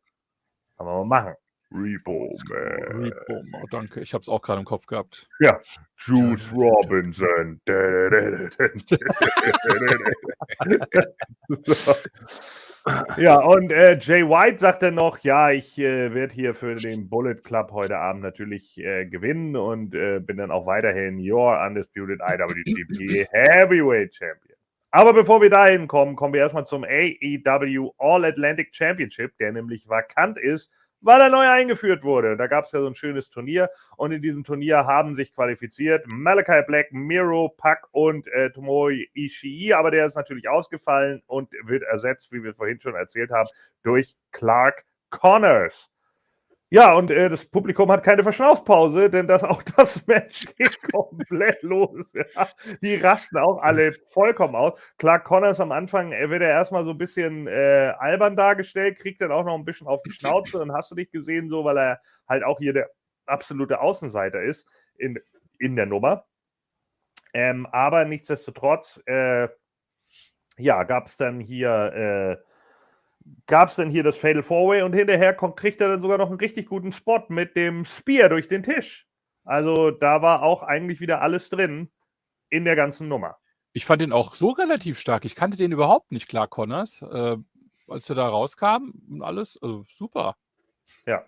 Kann man mal machen. Repo Man. Repo, oh, danke, ich habe es auch gerade im Kopf gehabt. Ja, Juice Robinson. ja, und äh, Jay White sagt dann noch, ja, ich äh, werde hier für den Bullet Club heute Abend natürlich äh, gewinnen und äh, bin dann auch weiterhin your undisputed IWGP Heavyweight Champion. Aber bevor wir dahin kommen, kommen wir erstmal zum AEW All Atlantic Championship, der nämlich vakant ist, weil er neu eingeführt wurde. Da gab es ja so ein schönes Turnier und in diesem Turnier haben sich qualifiziert Malachi Black, Miro, Pack und äh, Tomoe Ishii, aber der ist natürlich ausgefallen und wird ersetzt, wie wir vorhin schon erzählt haben, durch Clark Connors. Ja, und äh, das Publikum hat keine Verschnaufpause, denn das, auch das Match geht komplett los. Ja. Die rasten auch alle vollkommen aus. Clark Connors am Anfang er wird er erstmal so ein bisschen äh, albern dargestellt, kriegt dann auch noch ein bisschen auf die Schnauze und hast du nicht gesehen, so, weil er halt auch hier der absolute Außenseiter ist in, in der Nummer. Ähm, aber nichtsdestotrotz, äh, ja, gab es dann hier. Gab es dann hier das Fatal Four-Way und hinterher kommt, kriegt er dann sogar noch einen richtig guten Spot mit dem Spear durch den Tisch. Also da war auch eigentlich wieder alles drin in der ganzen Nummer. Ich fand den auch so relativ stark. Ich kannte den überhaupt nicht, klar, Connors. Äh, als er da rauskam und alles, also super. Ja.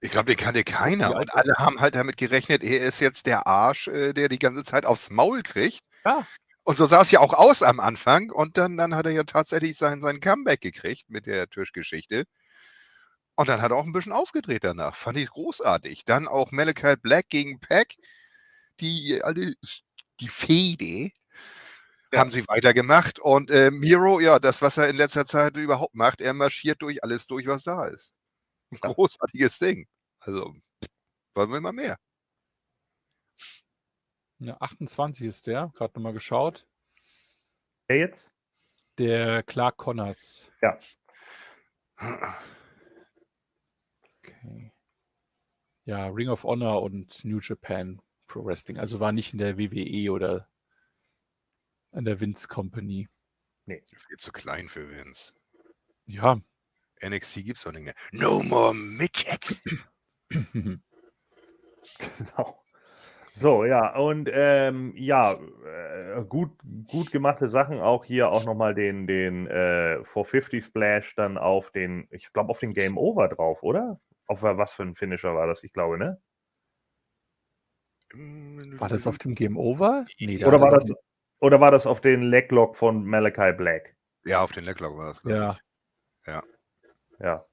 Ich glaube, den kannte keiner. Und alle haben halt damit gerechnet, er ist jetzt der Arsch, äh, der die ganze Zeit aufs Maul kriegt. Ja. Und so sah es ja auch aus am Anfang. Und dann, dann hat er ja tatsächlich sein, sein Comeback gekriegt mit der Tischgeschichte. Und dann hat er auch ein bisschen aufgedreht danach. Fand ich großartig. Dann auch Malachi Black gegen Pack. Die, die Fede Ja. haben sie weitergemacht. Und äh, Miro, ja, das, was er in letzter Zeit überhaupt macht, er marschiert durch alles durch, was da ist. Ein großartiges Ding. Also, wollen wir mal mehr. Ja, 28 ist der, gerade nochmal geschaut. Wer jetzt? Der Clark Connors. Okay. Ja, Ring of Honor und New Japan Pro Wrestling. Also war nicht in der WWE oder in der Vince Company. Viel zu klein für Vince. Ja. NXT gibt's doch nicht mehr. No more Midget. Genau. So, ja, und ähm, ja, äh, gut, gut gemachte Sachen. Auch hier auch nochmal den, den äh, 450 Splash dann auf den, ich glaube, auf den Game Over drauf, oder? Auf was für ein Finisher war das? Ich glaube, ne? War das auf dem Game Over? Nee, da Oder war das, oder war das auf den Leglock von Malachi Black? Ja, auf den Lecklock war das. glaub Ja. Ja.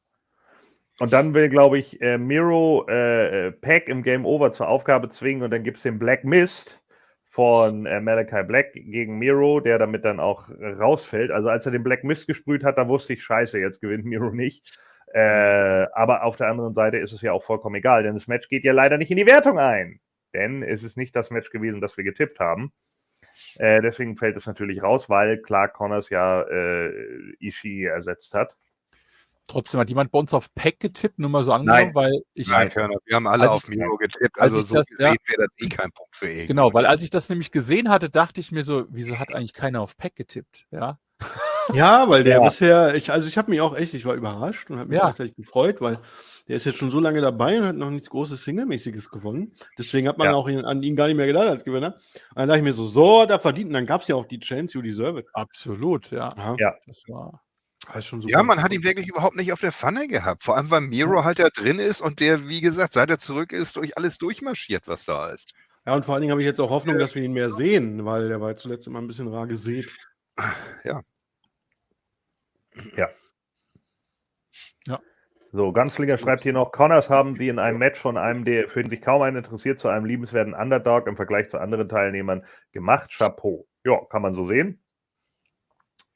Und dann will, glaube ich, äh, Miro äh, äh, Pack im Game Over zur Aufgabe zwingen und dann gibt es den Black Mist von äh, Malachi Black gegen Miro, der damit dann auch rausfällt. Also als er den Black Mist gesprüht hat, da wusste ich, scheiße, jetzt gewinnt Miro nicht. Äh, aber auf der anderen Seite ist es ja auch vollkommen egal, denn das Match geht ja leider nicht in die Wertung ein. Denn es ist nicht das Match gewesen, das wir getippt haben. Äh, deswegen fällt es natürlich raus, weil Clark Connors ja äh, Ishii ersetzt hat. Trotzdem hat jemand bei uns auf Pack getippt, nur mal so angenommen, Nein. weil ich. Nein, Körner, wir haben alle auf Miro getippt. als Also so das- ja. gesehen wäre das eh kein Punkt für ihn. Genau, weil als ich das nämlich gesehen hatte, dachte ich mir so, wieso hat eigentlich keiner auf Pack getippt? Ja. Ja, weil der Ja. bisher, ich, also ich habe mich auch echt, ich war überrascht und habe mich Ja. gleichzeitig gefreut, weil der ist jetzt schon so lange dabei und hat noch nichts Großes Singlemäßiges gewonnen. Deswegen hat man Ja. auch ihn, an ihn gar nicht mehr gedacht als Gewinner. Und dann dachte ich mir so, so, da verdient. Und dann gab es ja auch die Chance, you deserve it. Absolut, ja. Ja, Ja. Das war. Das ist schon super. Ja, man hat ihn wirklich überhaupt nicht auf der Pfanne gehabt. Vor allem, weil Miro halt da drin ist und der, wie gesagt, seit er zurück ist, durch alles durchmarschiert, was da ist. Ja, und vor allen Dingen habe ich jetzt auch Hoffnung, dass wir ihn mehr sehen, weil der war zuletzt immer ein bisschen rar gesät. So, Ganzlinger schreibt hier noch, Connors haben sie in einem Match von einem, der für den sich kaum einer interessiert, zu einem liebenswerten Underdog im Vergleich zu anderen Teilnehmern gemacht. Chapeau. Ja, kann man so sehen.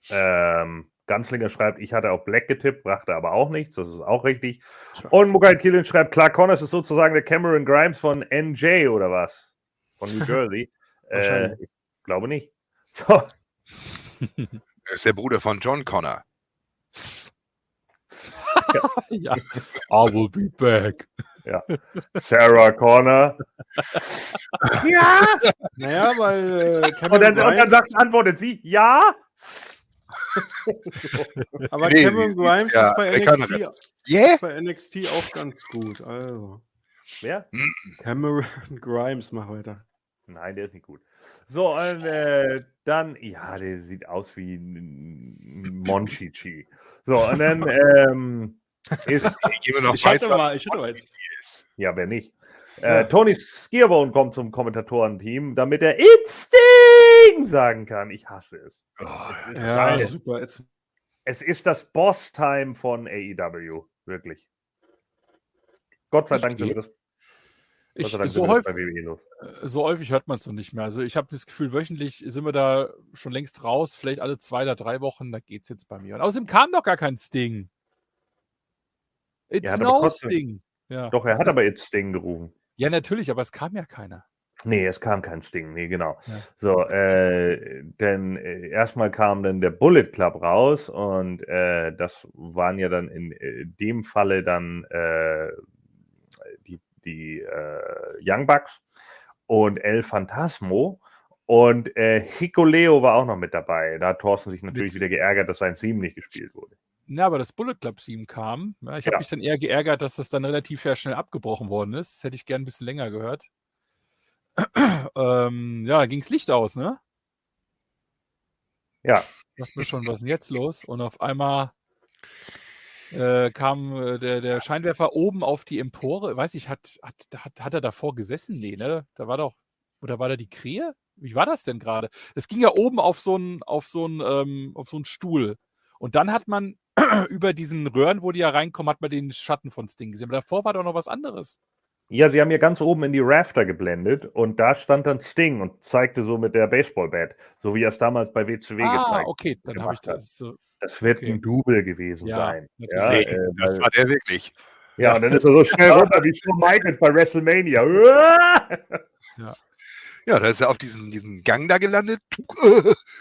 Ähm, Ganzlinger schreibt, ich hatte auf Black getippt, brachte aber auch nichts. Das ist auch richtig. Und Mugai Killin schreibt, Clark Connors ist sozusagen der Cameron Grimes von NJ oder was? Von New Jersey. äh, ich glaube nicht. So, Er ist der Bruder von John Connor. ja. I will be back. Sarah Connor. ja! Naja, weil äh, Und dann, und dann sagt, antwortet sie, ja. aber Nee, Cameron sie- Grimes ja, ist, bei NXT, Yeah? ist bei NXT auch ganz gut. Also, Wer? Cameron Grimes, mach weiter. Nein, der ist nicht gut. So, und, äh, dann, ja, der sieht aus wie ein Monchichi. So, und dann ähm, ist, Ich hatte mal, ich hatte mal jetzt. ja, wer nicht? Ja. Äh, Tony Skierbone kommt zum Kommentatorenteam, damit er It's Sting sagen kann. Ich hasse es. Oh, Es ist Ja, geil. super. Jetzt, Es ist das Boss-Time von AEW. Wirklich. Gott sei Dank sind wir das, Gott Ich, sei Dank so, häufig, so häufig hört man es noch nicht mehr. Also ich habe das Gefühl, wöchentlich sind wir da schon längst raus, vielleicht alle zwei oder drei Wochen, da geht es jetzt bei mir. Und außerdem kam doch gar kein Sting. It's aber no Sting. Ja. Doch, er hat aber It's Sting gerufen. Ja, natürlich, aber es kam ja keiner. Nee, es kam kein Sting, nee, genau. Ja. So, äh, denn äh, erstmal kam dann der Bullet Club raus und äh, das waren ja dann in äh, dem Falle dann äh, die, die äh, Young Bucks und El Phantasmo und Hikuleo war auch noch mit dabei. Da hat Thorsten sich natürlich Mit- wieder geärgert, dass sein Theme nicht gespielt wurde. Ja, aber das Bullet Club Team kam. Ja, ich habe Ja. mich dann eher geärgert, dass das dann relativ sehr schnell abgebrochen worden ist. Das hätte ich gern ein bisschen länger gehört. ähm, ja, ging's Licht aus, ne? Ja, dachte mir schon, was ist denn jetzt los? Und auf einmal äh, kam äh, der, der Scheinwerfer oben auf die Empore. Weiß ich, hat, hat, hat, hat er davor gesessen? Nee, ne? Da war doch, oder war da die Krähe? Wie war das denn gerade? Es ging ja oben auf so einen auf so einen, ähm, auf so einen Stuhl. Und dann hat man über diesen Röhren, wo die ja reinkommen, hat man den Schatten von Sting gesehen. Aber davor war doch noch was anderes. Ja, sie haben hier ganz oben in die Rafter geblendet und da stand dann Sting und zeigte so mit der Baseballbat, so wie er es damals bei WCW Ah, gezeigt okay, dann habe ich hat. das so. Das wird Okay. ein Double gewesen Ja, sein. Ja, Nee, äh, das war der wirklich. ja, und dann ist er so schnell runter wie Shawn Michaels bei WrestleMania. Ja, da ist er auf diesem, diesem Gang da gelandet.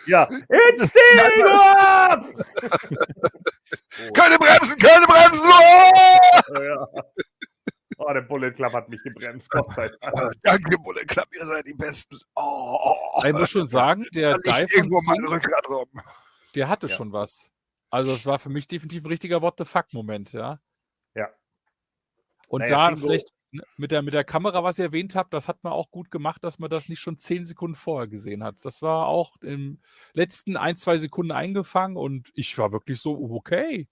ja, it's up! Keine Bremsen, keine Bremsen! Oh! ja. Oh, der Bullet Club hat mich gebremst, Gott sei Dank. Danke, Bulle Club, ihr seid die Besten. Oh, oh, oh. Ich muss schon sagen, der Dive irgendwo mein Sting, Rückgrat rum. der hatte Ja. schon was. Also es war für mich definitiv ein richtiger What the fuck-Moment, ja. Ja. Und Naja, da vielleicht mit der, mit der Kamera, was ihr erwähnt habt, das hat man auch gut gemacht, dass man das nicht schon zehn Sekunden vorher gesehen hat. Das war auch im letzten ein, zwei Sekunden eingefangen und ich war wirklich so, okay.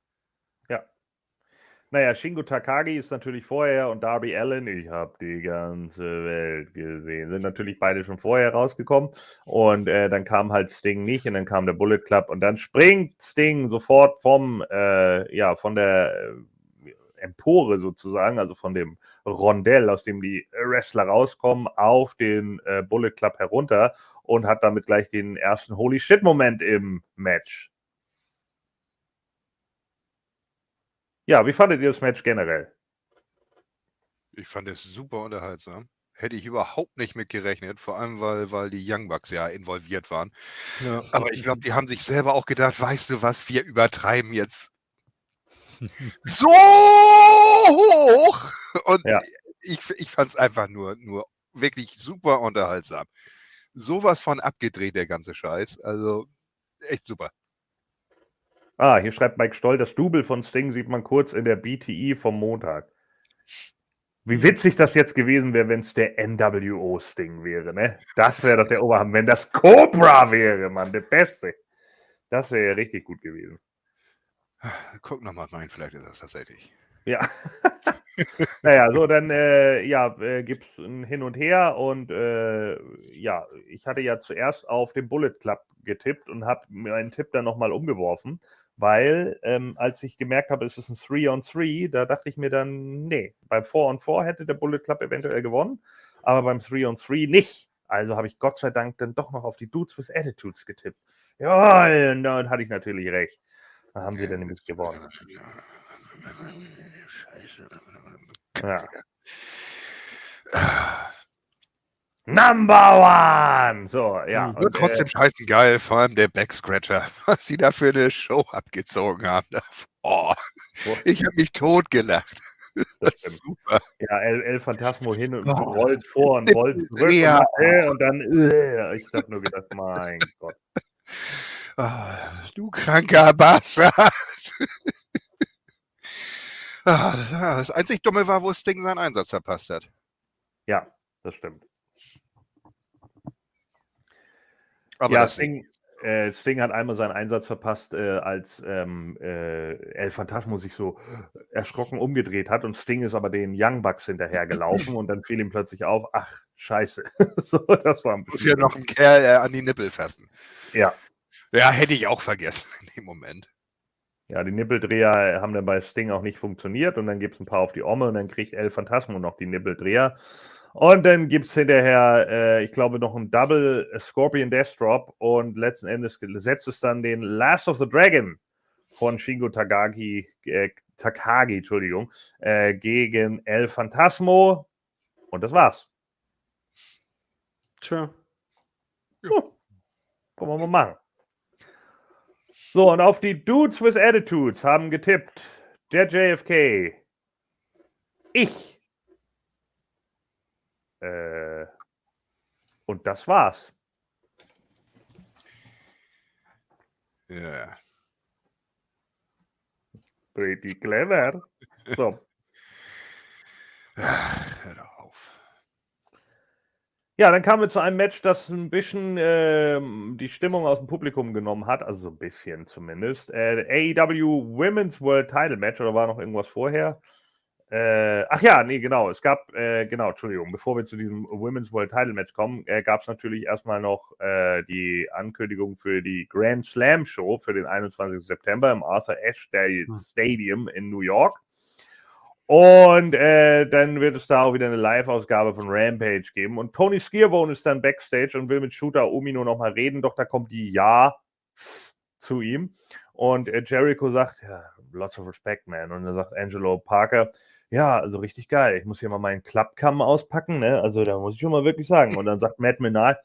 Naja, Shingo Takagi ist natürlich vorher und Darby Allen, ich habe die ganze Welt gesehen, sind natürlich beide schon vorher rausgekommen. Und äh, dann kam halt Sting nicht und dann kam der Bullet Club und dann springt Sting sofort vom, äh, ja, von der äh, Empore sozusagen, also von dem Rondell, aus dem die Wrestler rauskommen, auf den äh, Bullet Club herunter und hat damit gleich den ersten Holy Shit-Moment im Match. Ja, wie fandet ihr das Match generell? Ich fand es super unterhaltsam. Hätte ich überhaupt nicht mit gerechnet, vor allem weil, weil die Young Bucks ja involviert waren. Ja. Aber ich glaube, die haben sich selber auch gedacht, weißt du was, wir übertreiben jetzt so hoch. Und Ja. ich, ich fand es einfach nur, nur wirklich super unterhaltsam. Sowas von abgedreht, der ganze Scheiß. Also echt super. Ah, hier schreibt Mike Stoll, das Double von Sting sieht man kurz in der BTI vom Montag. Wie witzig das jetzt gewesen wäre, wenn es der NWO-Sting wäre, ne? Das wäre doch der Oberhammer. Wenn das Cobra wäre, Mann, der Beste. Das wäre ja richtig gut gewesen. Guck nochmal rein, vielleicht ist das tatsächlich. Ja. naja, so, dann äh, ja, äh, gibt es ein Hin und Her und äh, ja, ich hatte ja zuerst auf den Bullet Club getippt und habe meinen Tipp dann nochmal umgeworfen, weil ähm, als ich gemerkt habe, es ist ein 3-on-3, da dachte ich mir dann, nee, beim 4-on-4 hätte der Bullet Club eventuell gewonnen, aber beim 3-on-3 nicht. Also habe ich Gott sei Dank dann doch noch auf die Dudes with Attitudes getippt. Ja, und dann hatte ich natürlich recht. Da haben sie dann nämlich gewonnen. Scheiße. Ja. Number one! So, ja. Und, äh, trotzdem scheißen geil, vor allem der Backscratcher, was sie da für eine Show abgezogen haben. Oh, ich habe mich totgelacht. das ist super. Ja, El, El Phantasmo hin und Oh. rollt vor und rollt zurück Ja. und, äh, und dann, äh, ich habe nur gedacht, mein Gott. Ah, du kranker Bastard. Ah, Das einzig Dumme war, wo Sting seinen Einsatz verpasst hat. Ja, das stimmt. Aber ja, Sting, äh, Sting hat einmal seinen Einsatz verpasst, äh, als ähm, äh, El Phantasmo sich so erschrocken umgedreht hat und Sting ist aber den Young Bucks hinterhergelaufen und dann fiel ihm plötzlich auf, ach, scheiße. so, das war ein muss ja noch ein Kerl äh, an die Nippel fassen. Ja. Ja, hätte ich auch vergessen in dem Moment. Ja, die Nippeldreher haben dann bei Sting auch nicht funktioniert und dann gibt es ein paar auf die Omme und dann kriegt El Phantasmo noch die Nippeldreher. Und dann gibt es hinterher, äh, ich glaube, noch ein Double Scorpion Death Drop und letzten Endes setzt es dann den Last of the Dragon von Shingo Tagaki, äh, Takagi, Entschuldigung, äh, gegen El Phantasmo. Und das war's. Tja. Können wir mal machen. So, und auf die Dudes with Attitudes haben getippt der JFK, ich. Äh, und das war's. Ja. Pretty clever. So. Ach, hör auf. Ja, dann kamen wir zu einem Match, das ein bisschen ähm, die Stimmung aus dem Publikum genommen hat, also so ein bisschen zumindest. Äh, AEW Women's World Title Match oder war noch irgendwas vorher? Äh, ach ja, nee, genau. Es gab, äh, genau, Entschuldigung, bevor wir zu diesem Women's World Title Match kommen, äh, gab es natürlich erstmal noch äh, die Ankündigung für die Grand Slam Show für den 21. September im Arthur Ashe Hm. Stadium in New York. Und äh, dann wird es da auch wieder eine Live-Ausgabe von Rampage geben. Und Tony Skiervone ist dann backstage und will mit Shooter Umino nochmal reden, doch da kommt die Ja zu ihm. Und äh, Jericho sagt, ja, lots of respect, man. Und dann sagt Angelo Parker, ja, also richtig geil. Ich muss hier mal meinen Klappkamm auspacken, ne? Also da muss ich schon mal wirklich sagen. Und dann sagt Matt Menard,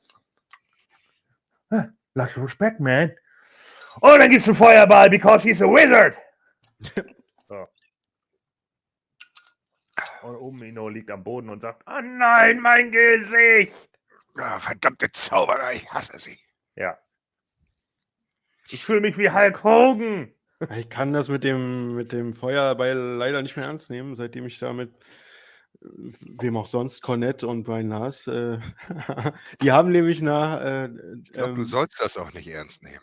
"Ah, lots of respect, man. Und dann gibt's einen Feuerball, because he's a wizard. so. Und Umino liegt am Boden und sagt, oh nein, mein Gesicht. Ah, verdammte Zauberer, ich hasse sie. Ja. Ich fühle mich wie Hulk Hogan. Ich kann das mit dem, mit dem Feuerball leider nicht mehr ernst nehmen, seitdem ich da mit äh, wem auch sonst, Cornette und Brian Lars, äh, die haben nämlich nach. Äh, Ich glaube, du ähm, sollst das auch nicht ernst nehmen.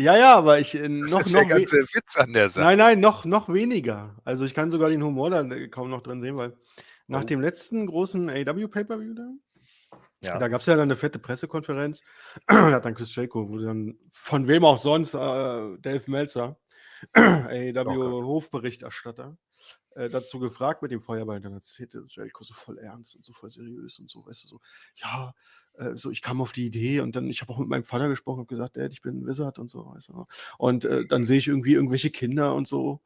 Ja, ja, aber ich äh, Das noch, ist noch der ganze Witz an der Sache. Nein, nein, noch, noch weniger. Also ich kann sogar den Humor da äh, kaum noch drin sehen, weil nach Oh. dem letzten großen AW Pay-Per-View da, Ja. da gab es ja dann eine fette Pressekonferenz. da hat dann Chris Jericho, wo dann von wem auch sonst, äh, Dave Meltzer, AW Hofberichterstatter, äh, dazu gefragt mit dem Feuerball. Dann erzählte Jericho so voll ernst und so voll seriös und so, weißt du, so, ja, äh, so, ich kam auf die Idee und dann, ich habe auch mit meinem Vater gesprochen und gesagt, Dad, ich bin ein Wizard und so, weißt du. Und äh, dann sehe ich irgendwie irgendwelche Kinder und so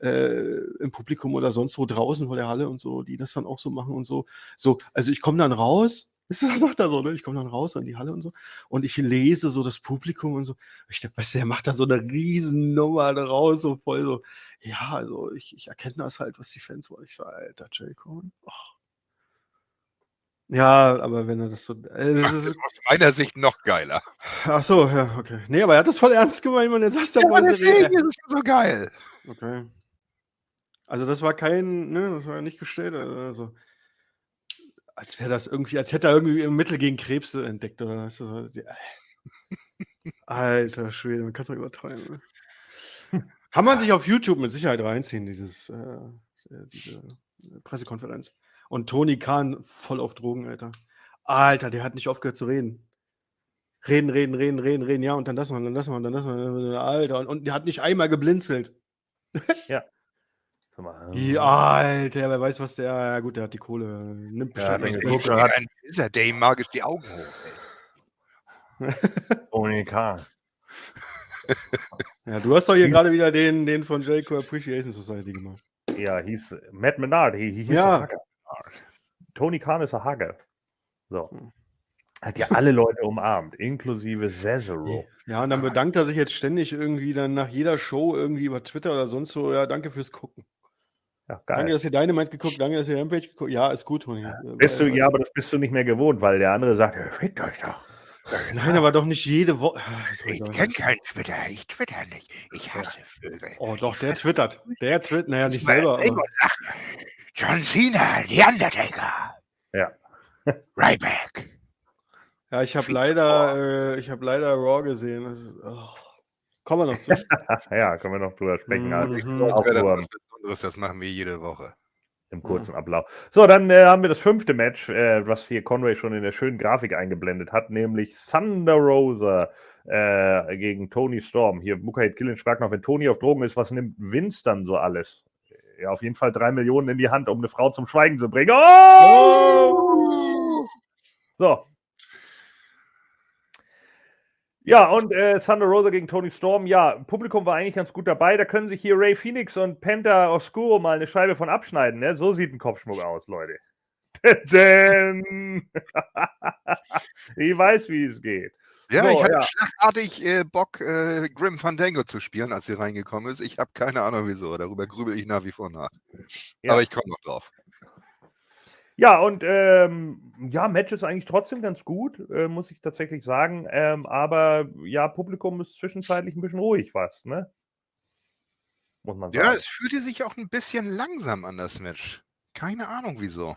äh, im Publikum oder sonst wo draußen vor der Halle und so, die das dann auch so machen und so. So, also ich komme dann raus, das sagt er so, ne? Ich komme dann raus in die Halle und so und ich lese so das Publikum und so. Ich dachte, weißt du, der macht da so eine riesen Nummer draus, so voll so. Ja, also ich, ich erkenne das halt, was die Fans wollen. Ich sage, Alter, J. Cohen. Oh. Ja, aber wenn er das so. Äh, das ist, aus meiner Sicht noch geiler. ach so, ja, okay. Nee, aber er hat das voll ernst gemeint und hast du Ja, aber deswegen ist es so geil. Okay. Also das war kein, ne, das war ja nicht gestellt, also als wäre das irgendwie, als hätte er irgendwie ein Mittel gegen Krebs entdeckt oder weißt du, so, die- Alter Schwede, man kann es doch übertreiben. Ne? Kann man sich auf YouTube mit Sicherheit reinziehen, dieses, äh, äh, diese äh, Pressekonferenz. Und Tony Khan voll auf Drogen, Alter. Alter, der hat nicht aufgehört zu reden. Reden, reden, reden, reden, reden, ja, und dann das mal, dann das mal, dann das mal, Alter, und, und der hat nicht einmal geblinzelt. Sag mal, Ja, Alter, wer weiß, was der. Ja, gut, der hat die Kohle. Nimmt Ja, bestimmt weg. guckst, er hat- ein Wizard, der ihm magisch die Augen hoch. Tony Khan. Ja, du hast doch hier gerade wieder den, den von Jericho Appreciation Society gemacht. Ja, hieß Matt Menard. He, he hieß Ja. Hugger. Tony Khan ist ein Hugger. So. Hm. Hat ja alle Leute umarmt, inklusive Cesaro. Ja, und dann bedankt er sich jetzt ständig irgendwie dann nach jeder Show irgendwie über Twitter oder sonst so. Ja, danke fürs Gucken. Ja, Danke, dass ihr Dynamite geguckt, danke, dass ihr Rampage geguckt. Ja, ist gut, Tony. Äh, Bist du, weiß- ja, aber das bist du nicht mehr gewohnt, weil der andere sagt, ja, fickt euch doch. Nein, aber doch nicht jede Woche. Ah, Ich kenne keinen Twitter, ich twitter nicht. Ich hasse Vögel. Oh, doch, der twittert. Der twittert, naja, nicht selber. Aber. John Cena, The Undertaker. Ja. Ryback. ja, ich habe leider, äh, ich habe leider Raw gesehen. Das ist, oh. Kommen wir noch zu. ja, können wir noch drüber sprechen. Also, Mhm. Das Besonderes, das machen wir jede Woche. im kurzen Ablauf. So, dann äh, haben wir das fünfte Match, äh, was hier Conway schon in der schönen Grafik eingeblendet hat, nämlich Thunder Rosa äh, gegen Tony Storm. Hier, Mukahid Killen fragt noch, wenn Tony auf Drogen ist, was nimmt Vince dann so alles? Ja, auf jeden Fall drei Millionen in die Hand, um eine Frau zum Schweigen zu bringen. Oh! So. Ja, und äh, Thunder Rosa gegen Tony Storm, ja, Publikum war eigentlich ganz gut dabei. Da können sich hier Ray Phoenix und Penta Oscuro mal eine Scheibe von abschneiden. Ne? So sieht ein Kopfschmuck aus, Leute. Denn ich weiß, wie es geht. Ja, So, ich hatte ja. schlagartig äh, Bock, äh, Grim Fandango zu spielen, als sie reingekommen ist. Ich habe keine Ahnung wieso. Darüber grübel ich nach wie vor nach. Ja. Aber ich komme noch drauf. Ja, und ähm, ja, Match ist eigentlich trotzdem ganz gut, äh, muss ich tatsächlich sagen. Ähm, aber ja, Publikum ist zwischenzeitlich ein bisschen ruhig was, ne? Muss man sagen. Ja, es fühlte sich auch ein bisschen langsam an, das Match. Keine Ahnung wieso.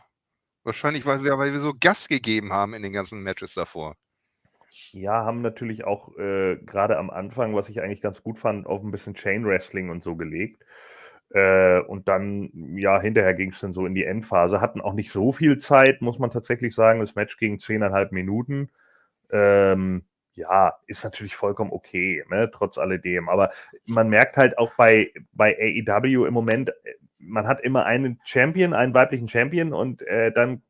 Wahrscheinlich, weil wir, weil wir so Gas gegeben haben in den ganzen Matches davor. Ja, haben natürlich auch äh, gerade am Anfang, was ich eigentlich ganz gut fand, auf ein bisschen Chain Wrestling und so gelegt. Äh, und dann, ja, hinterher ging es dann so in die Endphase. Hatten auch nicht so viel Zeit, muss man tatsächlich sagen. Das Match ging zehneinhalb Minuten. Ähm, ja, ist natürlich vollkommen okay, ne, trotz alledem. Aber man merkt halt auch bei, bei AEW im Moment, äh, man hat immer einen Champion, einen weiblichen Champion und äh, dann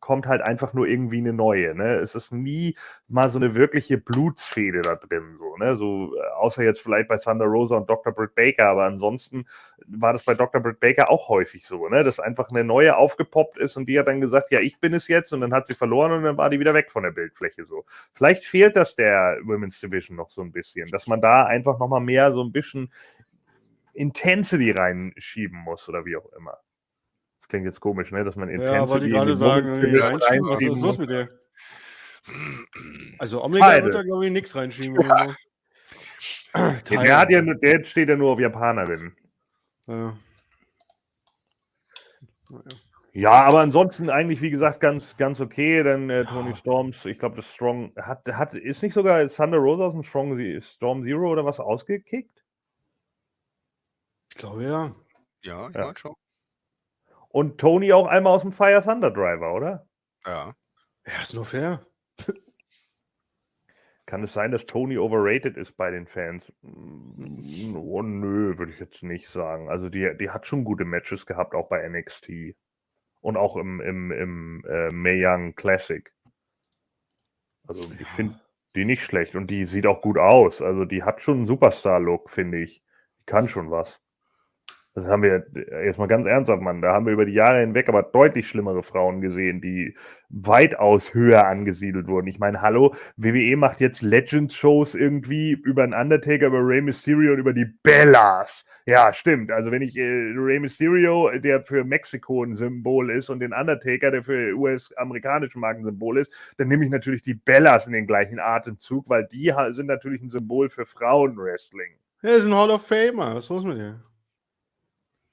kommt halt einfach nur irgendwie eine neue. Ne? Es ist nie mal so eine wirkliche Blutsfehde da drin, so, ne? So, äh, außer jetzt vielleicht bei Thunder Rosa und Dr. Britt Baker, aber ansonsten war das bei Dr. Britt Baker auch häufig so, ne? Dass einfach eine neue aufgepoppt ist und die hat dann gesagt, ja, ich bin es jetzt und dann hat sie verloren und dann war die wieder weg von der Bildfläche so. Vielleicht fehlt das der Women's Division noch so ein bisschen, dass man da einfach nochmal mehr so ein bisschen Intensity reinschieben muss oder wie auch immer. Das klingt jetzt komisch, ne? Dass man Ja, Intensity wollte ich in gerade die sagen, reinschieben. Was ist los mit dir? Also Omega Beide. wird da, glaube ich, nichts reinschieben. Ja, Der, hat ja, der steht ja nur auf Japanerin. Ja. Ja, aber ansonsten eigentlich, wie gesagt, ganz, ganz okay. Dann äh, Tony Storms, ich glaube, das Strong hat, hat, ist nicht sogar Thunder Rosa aus dem Strong Storm Zero oder was ausgekickt? Ich glaube ja. Ja, ich Ja. meine schon. Und Tony auch einmal aus dem Fire Thunder Driver, oder? Ja. Ja, ist nur fair. Kann es sein, dass Tony overrated ist bei den Fans? Mm, Oh, nö, würde ich jetzt nicht sagen. Also die, die hat schon gute Matches gehabt, auch bei NXT. Und auch im, im, im äh, Mae Young Classic. Also ich finde die nicht schlecht und die sieht auch gut aus. Also die hat schon einen Superstar-Look, finde ich. Die kann schon was. Das haben wir jetzt mal ganz ernsthaft, Mann. Da haben wir über die Jahre hinweg aber deutlich schlimmere Frauen gesehen, die weitaus höher angesiedelt wurden. Ich meine, hallo, WWE macht jetzt Legends-Shows irgendwie über einen Undertaker, über Rey Mysterio und über die Bellas. Ja, stimmt. Also wenn ich äh, Rey Mysterio, der für Mexiko ein Symbol ist, und den Undertaker, der für US-amerikanischen Marken ein Symbol ist, dann nehme ich natürlich die Bellas in den gleichen Atemzug, weil die sind natürlich ein Symbol für Frauenwrestling. Er ist ein Hall of Famer. Was ist los mit dir?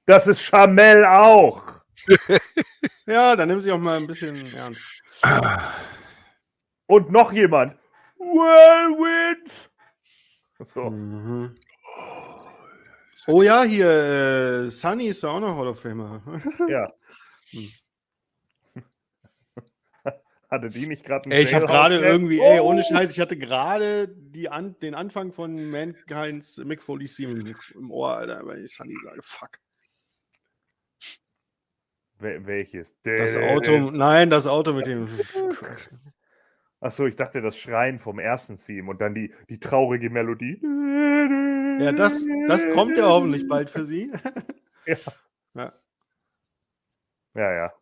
Das ist Chamel auch. Ja, dann nimm sie auch mal ein bisschen ernst. Und noch jemand. Well wins. So. Mhm. Oh ja, hier, äh, Sunny ist auch noch Hall of Famer. Ja. Hm. Hatte die nicht gerade Ey, ich habe gerade irgendwie, ey, ohne Oh! Scheiß, ich hatte gerade an, den Anfang von Mankind's Mick Foley Theme im Ohr, Alter, weil ich Sunny sage, fuck. Wel welches? Das Auto, nein, das Auto mit dem. Achso, ich dachte das Schreien vom ersten Theme und dann die, die traurige Melodie. Ja, das, das kommt ja hoffentlich bald für sie. Ja. Ja. Ja, ja.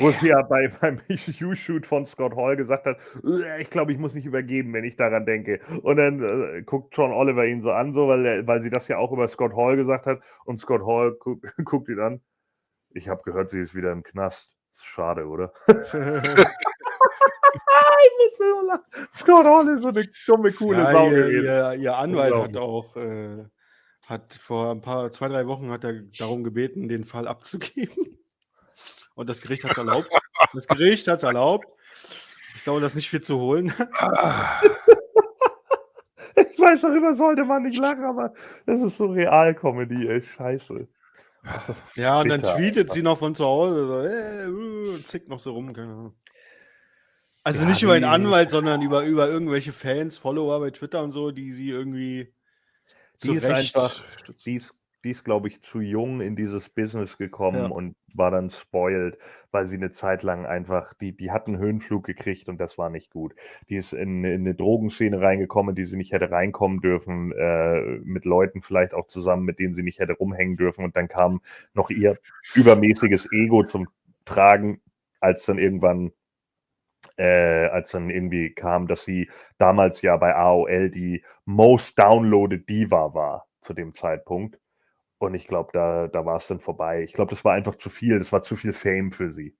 Wo sie ja bei, beim You-Shoot von Scott Hall gesagt hat, "Äh, ich glaube, ich muss mich übergeben, wenn ich daran denke. Und dann äh, guckt John Oliver ihn so an, so, weil, weil sie das ja auch über Scott Hall gesagt hat. Und Scott Hall guckt, guckt ihn an. Ich habe gehört, sie ist wieder im Knast. Schade, oder? Scott Hall ist so eine dumme, coole ja, Sau ihr, ihr, ihr Anwalt hat auch, äh, hat vor ein paar, zwei, drei Wochen hat er darum gebeten, den Fall abzugeben. Und das Gericht hat es erlaubt. Das Gericht hat es erlaubt. Ich glaube, das ist nicht viel zu holen. Ich weiß, darüber sollte man nicht lachen, aber das ist so Realkomödie, ey, scheiße. Ja, und dann tweetet sie noch von zu Hause, so, äh, uh, und zickt noch so rum. Also Ja, nicht über den Anwalt, sondern über, über irgendwelche Fans, Follower bei Twitter und so, die sie irgendwie Die ist einfach, die ist die ist, glaube ich, zu jung in dieses Business gekommen Ja. und war dann spoiled, weil sie eine Zeit lang einfach, die, die hat einen Höhenflug gekriegt und das war nicht gut. Die ist in, in eine Drogenszene reingekommen, in die sie nicht hätte reinkommen dürfen, äh, mit Leuten vielleicht auch zusammen, mit denen sie nicht hätte rumhängen dürfen. Und dann kam noch ihr übermäßiges Ego zum Tragen, als dann irgendwann äh, als dann irgendwie kam, dass sie damals ja bei AOL die most downloaded Diva war zu dem Zeitpunkt. Und ich glaube, da, da war es dann vorbei. Ich glaube, das war einfach zu viel. Das war zu viel Fame für sie.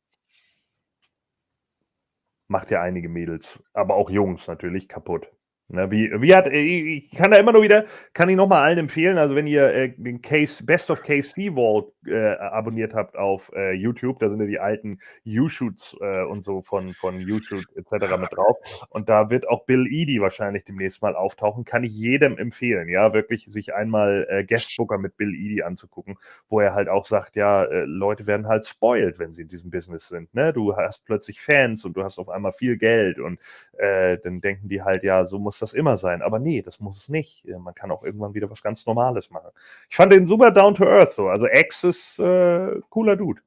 Macht ja einige Mädels, aber auch Jungs natürlich kaputt. Ne, wie, wie hat, äh, ich kann da immer nur wieder, kann ich nochmal allen empfehlen, also wenn ihr äh, den Case, Best of KC Vault äh, abonniert habt auf äh, YouTube, da sind ja die alten U-Shoots äh, und so von, von YouTube etc. mit drauf. Und da wird auch Bill Eady wahrscheinlich demnächst mal auftauchen. Kann ich jedem empfehlen, ja, wirklich sich einmal äh, Guestbooker mit Bill Eady anzugucken, wo er halt auch sagt, ja, äh, Leute werden halt spoiled, wenn sie in diesem Business sind. Ne? Du hast plötzlich Fans und du hast auf einmal viel Geld und dann denken die halt, ja, so muss das immer sein. Aber nee, das muss es nicht. Äh, Man kann auch irgendwann wieder was ganz Normales machen. Ich fand den super down to earth so. Also X ist äh, cooler Dude.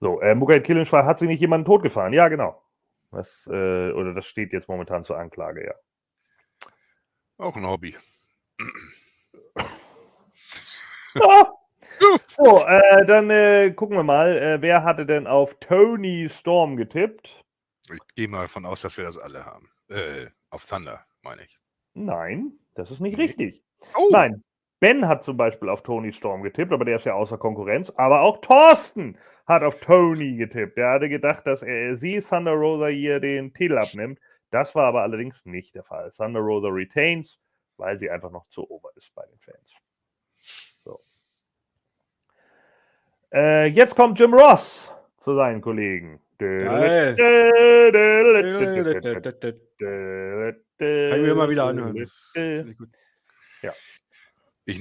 So, äh, Mugaid Killenschwar hat sie nicht jemanden totgefahren? Ja, genau. Das, äh, oder das steht jetzt momentan zur Anklage, ja. Auch ein Hobby. Ah! so, äh, dann äh, gucken wir mal, äh, wer hatte denn auf Tony Storm getippt? Ich gehe mal davon aus, dass wir das alle haben. Äh, auf Thunder, meine ich. Nein, das ist nicht Nee. richtig. Oh, Nein, Ben hat zum Beispiel auf Tony Storm getippt, aber der ist ja außer Konkurrenz. Aber auch Thorsten hat auf Tony getippt. Der hatte gedacht, dass er, sie Thunder Rosa hier den Titel abnimmt. Das war aber allerdings nicht der Fall. Thunder Rosa retains, weil sie einfach noch zu ober ist bei den Fans. So. Äh, jetzt kommt Jim Ross zu seinen Kollegen. Geil. Kann ich mir immer wieder anhören. Finde ich Und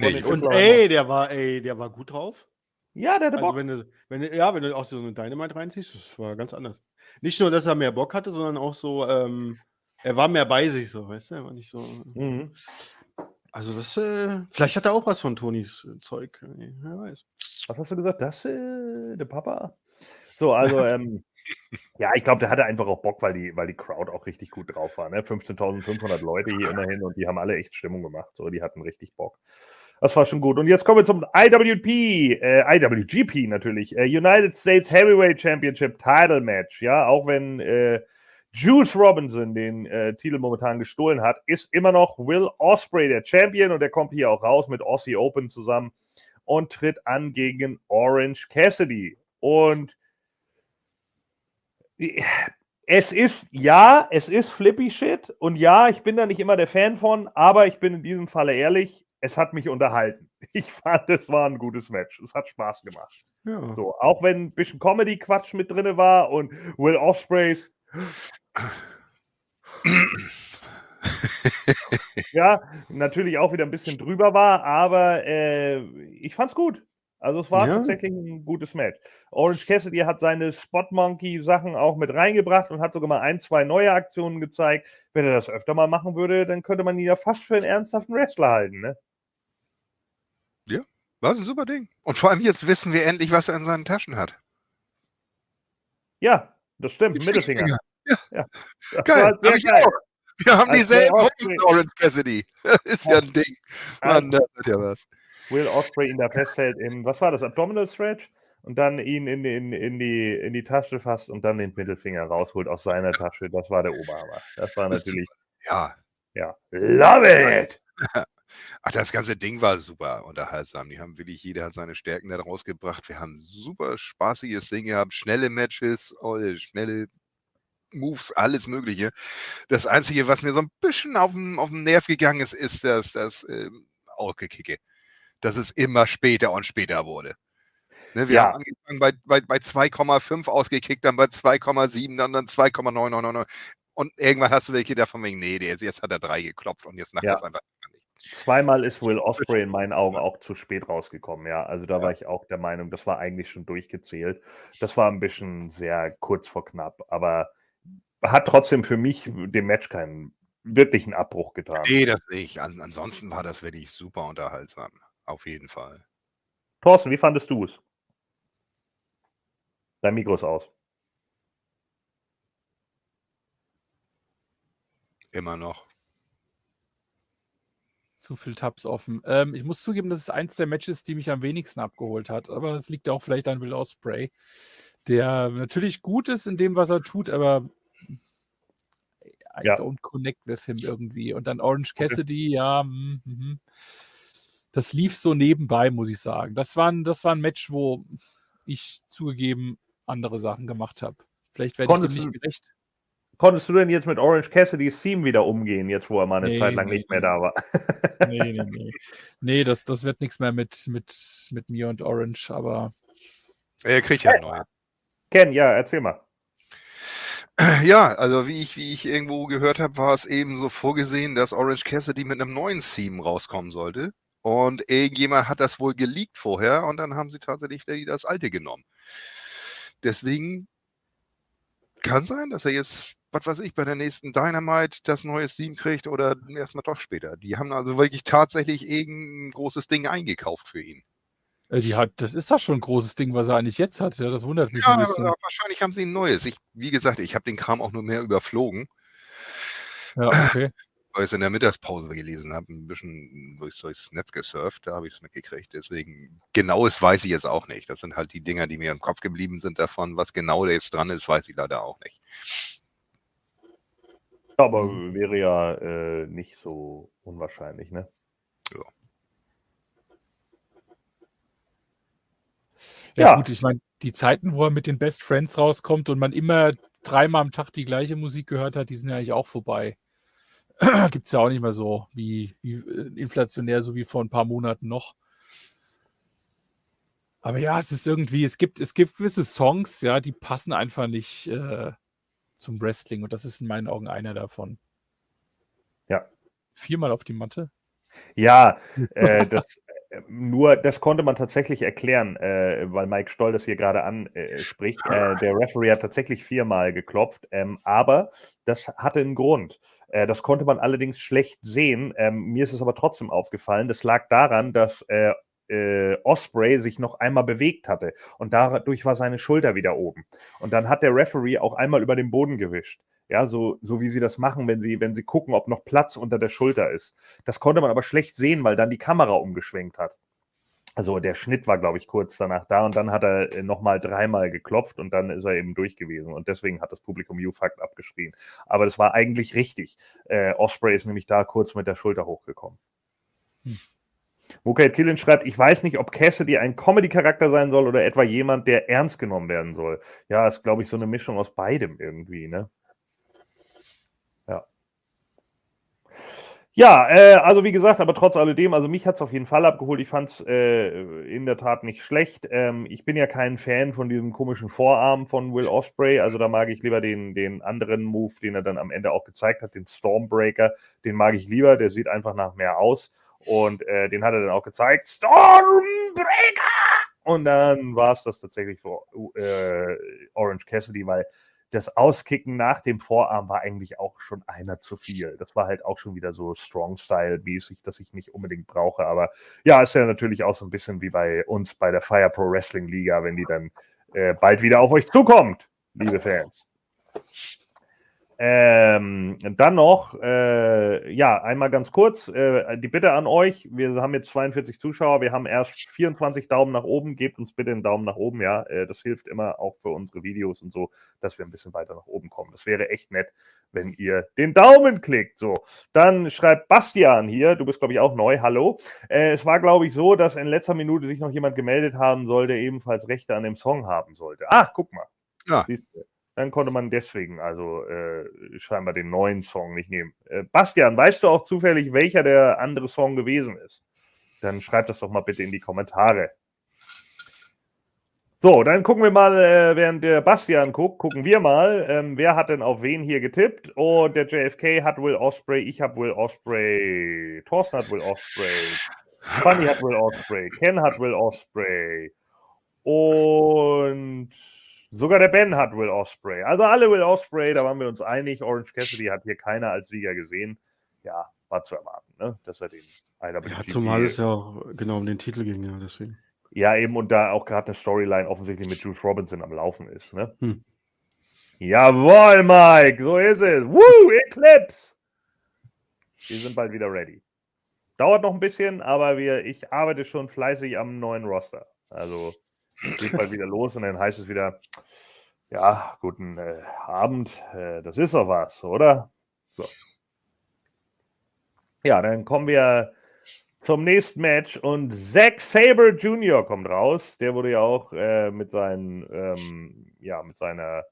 nicht. ich- Und ey, der war, ey, der war gut drauf. Ja, der hatte Also Bock. wenn du, wenn du, ja, wenn du auch so eine Dynamite reinziehst, das war ganz anders. Nicht nur, dass er mehr Bock hatte, sondern auch so, ähm, er war mehr bei sich, so, weißt du? Er war nicht so. Mhm. Also das, äh, vielleicht hat er auch was von Tonys äh, Zeug. Wer weiß. Was hast du gesagt? Das, äh, der Papa? So, also, ähm, ja, ich glaube, der hatte einfach auch Bock, weil die, weil die Crowd auch richtig gut drauf war. Ne? 15.500 Leute hier immerhin und die haben alle echt Stimmung gemacht. So, die hatten richtig Bock. Das war schon gut. Und jetzt kommen wir zum IWP, äh, IWGP natürlich, äh, United States Heavyweight Championship Title Match. Ja, auch wenn äh, Juice Robinson den äh, Titel momentan gestohlen hat, ist immer noch Will Osprey der Champion und der kommt hier auch raus mit Aussie Open zusammen und tritt an gegen Orange Cassidy. Und es ist, ja, es ist flippy Shit und ja, ich bin da nicht immer der Fan von, aber ich bin in diesem Falle ehrlich, es hat mich unterhalten. Ich fand, es war ein gutes Match. Es hat Spaß gemacht. Ja. So, auch wenn ein bisschen Comedy-Quatsch mit drin war und Will Ospreys, ja, natürlich auch wieder ein bisschen drüber war, aber äh, ich fand's gut. Also es war Ja. tatsächlich ein gutes Match. Orange Cassidy hat seine Spot Monkey Sachen auch mit reingebracht und hat sogar mal ein, zwei neue Aktionen gezeigt. Wenn er das öfter mal machen würde, dann könnte man ihn ja fast für einen ernsthaften Wrestler halten, ne? War ein super Ding. Und vor allem jetzt wissen wir endlich, was er in seinen Taschen hat. Ja, das stimmt. Die Mittelfinger. Ja. Das Geil, hab geil. Wir haben Als dieselben Orange Cassidy. Das ist ja ein Ding. Mann, das wird ja was. Will Osprey ihn da festhält im, was war das, Abdominal Stretch? Und dann ihn in, in, in, die, in die Tasche fasst und dann den Mittelfinger rausholt aus seiner Tasche. Das war der Oberhammer. Das war natürlich, Ja. ja, love it! Ach, das ganze Ding war super unterhaltsam. Die haben wirklich, jeder hat seine Stärken da rausgebracht. Wir haben super spaßiges Ding gehabt, schnelle Matches, oh, schnelle Moves, alles Mögliche. Das Einzige, was mir so ein bisschen auf den, auf den Nerv gegangen ist, ist das, das ähm, Ausgekicke. Dass es immer später und später wurde. Ne, wir Ja. haben angefangen bei, bei, bei 2,5 ausgekickt, dann bei 2,7, dann, dann 2,999. Und irgendwann hast du welche davon wegen, nee, jetzt hat er drei geklopft und jetzt macht Ja. er es einfach nicht. Zweimal ist Will Osprey in meinen Augen auch zu spät rausgekommen, ja. Also da Ja. war ich auch der Meinung, das war eigentlich schon durchgezählt. Das war ein bisschen sehr kurz vor knapp, aber hat trotzdem für mich dem Match keinen wirklichen Abbruch getan. Nee, das nicht. An, ansonsten war das wirklich super unterhaltsam. Auf jeden Fall. Thorsten, wie fandest du es? Dein Mikro ist aus. Immer noch. Zu viel Tabs offen. Ähm, ich muss zugeben, das ist eins der Matches, die mich am wenigsten abgeholt hat. Aber es liegt auch vielleicht an Will Ospreay, der natürlich gut ist in dem, was er tut, aber I Ja. don't connect with him irgendwie. Und dann Orange Cassidy, ja, mm, mhm. Das lief so nebenbei, muss ich sagen. Das war, ein, das war ein Match, wo ich zugegeben andere Sachen gemacht habe. Vielleicht werde ich dem nicht du- gerecht. Konntest du denn jetzt mit Orange Cassidy's Theme wieder umgehen, jetzt wo er mal eine Nee, Zeit lang nee, nicht mehr da war? Nee, nee, nee. Nee, das, das wird nichts mehr mit, mit, mit mir und Orange, aber Er kriegt ja neu. Ken, ja, erzähl mal. Ja, also wie ich, wie ich irgendwo gehört habe, war es eben so vorgesehen, dass Orange Cassidy mit einem neuen Theme rauskommen sollte. Und irgendjemand hat das wohl geleakt vorher und dann haben sie tatsächlich wieder das alte genommen. Deswegen kann sein, dass er jetzt, was weiß ich, bei der nächsten Dynamite das neue Theme kriegt oder erstmal doch später. Die haben also wirklich tatsächlich irgendein großes Ding eingekauft für ihn. äh, die hat, das ist doch schon ein großes Ding, was er eigentlich jetzt hat. Ja, das wundert mich Ja, ein aber bisschen. wahrscheinlich haben sie ein neues. Ich, wie gesagt, ich habe den Kram auch nur mehr überflogen. Ja, okay. Weil ich es in der Mittagspause gelesen habe, ein bisschen durchs, durchs Netz gesurft, da habe ich es mitgekriegt. Deswegen, genaues weiß ich jetzt auch nicht. Das sind halt die Dinger, die mir im Kopf geblieben sind davon. Was genau da jetzt dran ist, weiß ich leider auch nicht. Aber Mhm. wäre ja äh, nicht so unwahrscheinlich, ne? Ja, Ja. gut, ich meine, die Zeiten, wo er mit den Best Friends rauskommt und man immer dreimal am Tag die gleiche Musik gehört hat, die sind ja eigentlich auch vorbei. Gibt es ja auch nicht mehr so wie, wie äh, inflationär, so wie vor ein paar Monaten noch. Aber ja, es ist irgendwie, es gibt, es gibt gewisse Songs, ja, die passen einfach nicht äh, zum Wrestling und das ist in meinen Augen einer davon. Ja. Viermal auf die Matte? Ja, äh, das, äh, nur das konnte man tatsächlich erklären, äh, weil Mike Stoll das hier gerade anspricht. Äh, der Referee hat tatsächlich viermal geklopft, ähm, aber das hatte einen Grund. Äh, das konnte man allerdings schlecht sehen. Ähm, mir ist es aber trotzdem aufgefallen. Das lag daran, dass äh, äh, Osprey sich noch einmal bewegt hatte und dadurch war seine Schulter wieder oben. Und dann hat der Referee auch einmal über den Boden gewischt. Ja, so, so wie sie das machen, wenn sie, wenn sie gucken, ob noch Platz unter der Schulter ist. Das konnte man aber schlecht sehen, weil dann die Kamera umgeschwenkt hat. Also der Schnitt war, glaube ich, kurz danach da und dann hat er äh, nochmal dreimal geklopft und dann ist er eben durch gewesen und deswegen hat das Publikum You-Fakt abgeschrien. Aber das war eigentlich richtig. Äh, Osprey ist nämlich da kurz mit der Schulter hochgekommen. Hm. Mukait Killin schreibt, ich weiß nicht, ob Cassidy ein Comedy-Charakter sein soll oder etwa jemand, der ernst genommen werden soll. Ja, ist, glaube ich, so eine Mischung aus beidem irgendwie, ne? Ja, äh, also wie gesagt, aber trotz alledem, also mich hat es auf jeden Fall abgeholt. Ich fand es äh, in der Tat nicht schlecht. Ähm, ich bin ja kein Fan von diesem komischen Vorarm von Will Osprey. Also da mag ich lieber den, den anderen Move, den er dann am Ende auch gezeigt hat, den Stormbreaker. Den mag ich lieber. Der sieht einfach nach mehr aus. Und äh, den hat er dann auch gezeigt. Stormbreaker! Und dann war es das tatsächlich für äh, Orange Cassidy, weil das Auskicken nach dem Vorarm war eigentlich auch schon einer zu viel. Das war halt auch schon wieder so Strong-Style-mäßig, dass ich nicht unbedingt brauche. Aber ja, ist ja natürlich auch so ein bisschen wie bei uns bei der Fire Pro Wrestling Liga, wenn die dann äh, bald wieder auf euch zukommt, liebe Fans. Ähm, dann noch, äh, ja, einmal ganz kurz, äh, die Bitte an euch, wir haben jetzt 42 Zuschauer, wir haben erst 24 Daumen nach oben, gebt uns bitte einen Daumen nach oben, ja, äh, das hilft immer auch für unsere Videos und so, dass wir ein bisschen weiter nach oben kommen. Das wäre echt nett, wenn ihr den Daumen klickt, so. Dann schreibt Bastian hier, du bist glaube ich auch neu, hallo. Äh, es war glaube ich so, dass in letzter Minute sich noch jemand gemeldet haben soll, der ebenfalls Rechte an dem Song haben sollte. Ach, guck mal. Ja. Siehst du. Dann konnte man deswegen also äh, scheinbar den neuen Song nicht nehmen. Äh, Bastian, weißt du auch zufällig, welcher der andere Song gewesen ist? Dann schreib das doch mal bitte in die Kommentare. So, dann gucken wir mal, äh, während der Bastian guckt, gucken wir mal, ähm, wer hat denn auf wen hier getippt. Und der JFK hat Will Osprey, ich habe Will Osprey, Thorsten hat Will Osprey, Funny hat Will Osprey, Ken hat Will Osprey und Sogar der Ben hat Will Osprey. Also alle Will Osprey, da waren wir uns einig. Orange Cassidy hat hier keiner als Sieger gesehen. Ja, war zu erwarten, ne? dass er den IWGP Ja, zumal es ja auch genau um den Titel ging, ja, deswegen. Ja, eben, und da auch gerade eine Storyline offensichtlich mit Juice Robinson am Laufen ist. Ne? Hm. Jawohl, Mike, so ist es. Woo, Eclipse! Wir sind bald wieder ready. Dauert noch ein bisschen, aber wir, ich arbeite schon fleißig am neuen Roster. Also geht bald wieder los und dann heißt es wieder, ja, guten äh, Abend, äh, das ist doch was, oder? So. Ja, dann kommen wir zum nächsten Match und Zack Saber Jr. kommt raus. Der wurde ja auch äh, mit seinen, ähm, ja, mit seiner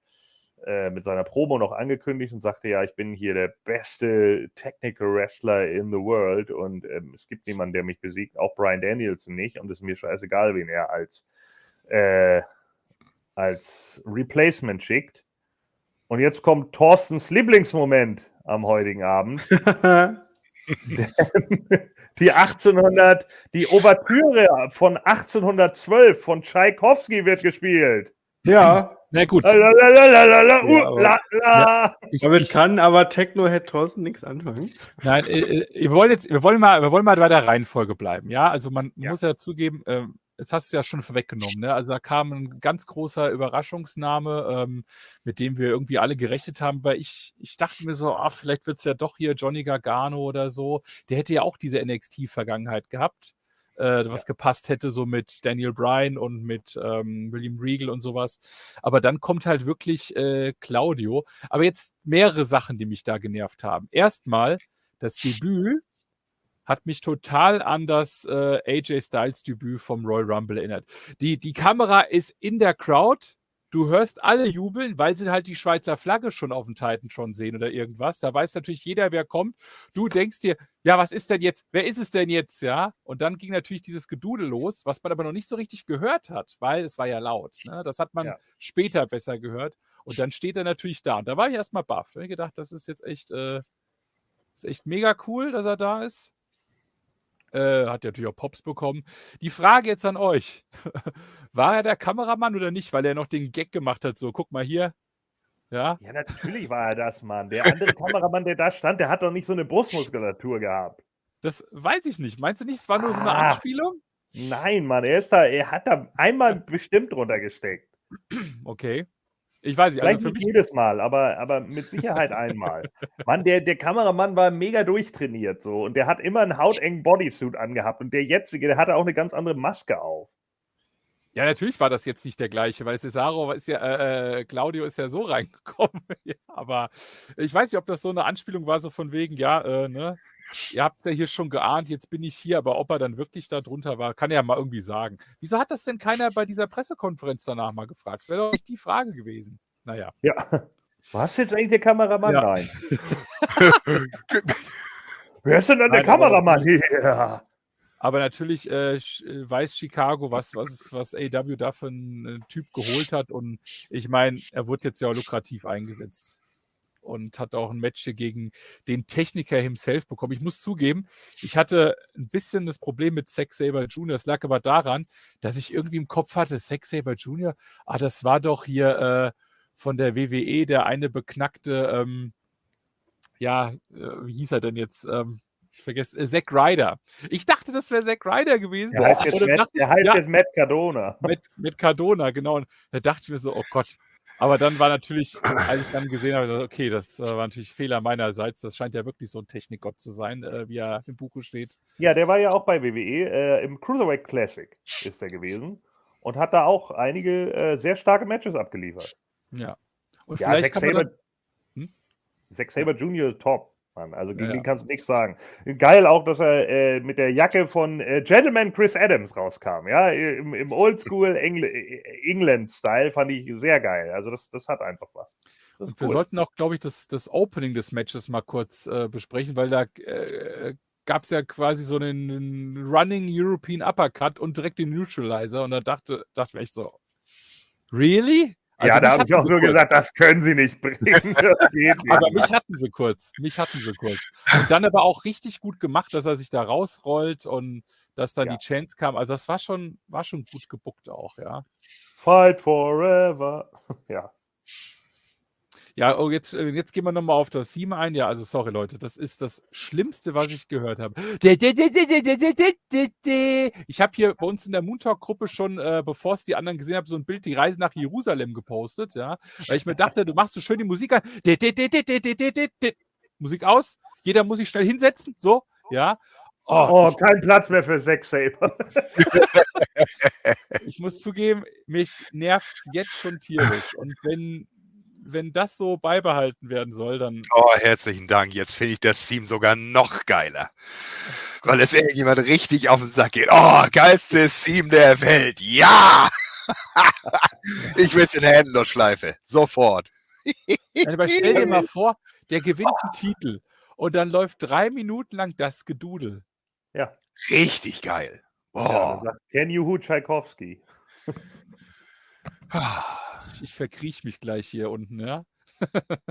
äh, mit seiner Promo noch angekündigt und sagte, ja, ich bin hier der beste Technical Wrestler in the world und ähm, es gibt niemanden, der mich besiegt, auch Brian Danielson nicht und es ist mir scheißegal, wen er als, äh, als Replacement schickt. Und jetzt kommt Thorstens Lieblingsmoment am heutigen Abend. die 1800, die Ouvertüre von 1812 von Tschaikowski wird gespielt. ja, Na gut, Lalalala, Ja, la, la. ich, damit ich, kann aber Techno-Head Thorsten nichts anfangen. Nein, äh, äh, wir wollen jetzt, wir wollen mal, wir wollen mal bei der Reihenfolge bleiben, ja. Also man Ja. muss ja zugeben, ähm, jetzt hast du es ja schon vorweggenommen, ne? Also da kam ein ganz großer Überraschungsname, ähm, mit dem wir irgendwie alle gerechnet haben, weil ich, ich dachte mir so, ah, vielleicht wird es ja doch hier Johnny Gargano oder so. Der hätte ja auch diese NXT-Vergangenheit gehabt. Äh, was gepasst hätte, so mit Daniel Bryan und mit ähm, William Regal und sowas. Aber dann kommt halt wirklich äh, Claudio. Aber jetzt mehrere Sachen, die mich da genervt haben. Erstmal, das Debüt hat mich total an das äh, AJ Styles Debüt vom Royal Rumble erinnert. Die, die Kamera ist in der Crowd. Du hörst alle jubeln, weil sie halt die Schweizer Flagge schon auf dem Titan schon sehen oder irgendwas. Da weiß natürlich jeder, wer kommt. Du denkst dir, ja, was ist denn jetzt? Wer ist es denn jetzt? Ja. Und dann ging natürlich dieses Gedudel los, was man aber noch nicht so richtig gehört hat, weil es war ja laut. Ne? Das hat man Ja. später besser gehört. Und dann steht er natürlich da. Und da war ich erstmal baff. Da hab ich gedacht, das ist jetzt echt, äh, ist echt mega cool, dass er da ist. Äh, hat ja natürlich auch Pops bekommen. Die Frage jetzt an euch. War er der Kameramann oder nicht? Weil er noch den Gag gemacht hat, so, guck mal hier. Ja, Ja, natürlich war er das, Mann. Der andere Kameramann, der da stand, der hat doch nicht so eine Brustmuskulatur gehabt. das weiß ich nicht. Meinst du nicht, es war nur so eine Ah. Anspielung? Nein, Mann, er ist da, er hat da einmal bestimmt drunter gesteckt. Okay. Ich weiß nicht, Vielleicht also für nicht jedes Mal, aber, aber mit Sicherheit einmal. Mann, der, der Kameramann war mega durchtrainiert so und der hat immer einen hautengen Bodysuit angehabt und der jetzige, der hatte auch eine ganz andere Maske auf. ja, natürlich war das jetzt nicht der gleiche, weil Cesaro ist ja, äh, äh, Claudio ist ja so reingekommen. ja, aber ich weiß nicht, ob das so eine Anspielung war, so von wegen, ja, äh, ne, ihr habt es ja hier schon geahnt, jetzt bin ich hier, aber ob er dann wirklich da drunter war, kann er ja mal irgendwie sagen. Wieso hat das denn keiner bei dieser Pressekonferenz danach mal gefragt? Das wäre doch nicht die Frage gewesen. Naja. Ja. Was jetzt eigentlich der Kameramann? Ja. Nein. Wer ist denn dann der Nein, Kameramann hier? Aber natürlich äh, äh, weiß Chicago, was, was, was AW da für einen äh, Typ geholt hat. Und ich meine, er wurde jetzt ja auch lukrativ eingesetzt. Und hat auch ein Match hier gegen den Techniker himself bekommen. Ich muss zugeben, ich hatte ein bisschen das Problem mit Zack Saber Jr. Es lag aber daran, dass ich irgendwie im Kopf hatte, Zack Saber Jr., ah, das war doch hier äh, von der WWE der eine beknackte, ähm, ja, äh, wie hieß er denn jetzt? Ähm, ich vergesse, äh, Zack Ryder. Ich dachte, das wäre Zack Ryder gewesen. Der heißt jetzt, Und dann Matt, der ich, heißt ja, jetzt Matt Cardona. mit, mit Cardona, genau. Und da dachte ich mir so, oh Gott. Aber dann war natürlich, als ich dann gesehen habe, okay, das äh, war natürlich Fehler meinerseits. Das scheint ja wirklich so ein Technikgott zu sein, äh, wie er im Buche steht. Ja, der war ja auch bei WWE. Äh, Im Cruiserweight Classic ist er gewesen und hat da auch einige äh, sehr starke Matches abgeliefert. Ja. Und Ja, vielleicht Zack kann man Saber, dann, Hm? Zack Saber Jr. ist top. Mann. Also gegen Ja, den kannst du nichts sagen. Geil auch, dass er äh, mit der Jacke von äh, Gentleman Chris Adams rauskam. Ja, im, im Oldschool Engl England-Style fand ich sehr geil. Also das, das hat einfach was. Und wir cool. sollten auch, glaube ich, das, das Opening des Matches mal kurz äh, besprechen, weil da äh, gab es ja quasi so einen, einen Running European Uppercut und direkt den Neutralizer. Und da dachte, dachte ich echt so, really? Ja, Also da mich habe ich auch nur kurz. gesagt, das können sie nicht bringen. Aber mich hatten sie kurz. Mich hatten sie kurz. Und dann aber auch richtig gut gemacht, dass er sich da rausrollt und dass dann Ja. die Chance kam. Also das war schon, war schon gut gebuckt auch, ja. Fight forever. Ja. Ja, oh, jetzt, äh, jetzt gehen wir nochmal auf das Theme ein. Ja, also sorry, Leute, das ist das Schlimmste, was ich gehört habe. Ich habe hier bei uns in der Moontalk-Gruppe schon, äh, bevor es die anderen gesehen haben, so ein Bild, die Reise nach Jerusalem gepostet, ja. Weil ich mir dachte, du machst so schön die Musik an. Musik aus, jeder muss sich schnell hinsetzen, so, ja. Oh, Oh, kein Platz mehr für Sex Saber. ich muss zugeben, mich nervt es jetzt schon tierisch. Und wenn, wenn das so beibehalten werden soll, dann Oh, herzlichen Dank. Jetzt finde ich das Team sogar noch geiler. Weil es irgendjemand richtig auf den Sack geht. Oh, geilstes Team der Welt. Ja! ich will es in der Endlosschleife. Sofort. Aber stell dir mal vor, der gewinnt einen Titel und dann läuft drei Minuten lang das Gedudel. Ja. Richtig geil. ja Oh. sagt Can you who Tchaikovsky? Ich, ich verkriech mich gleich hier unten, ja.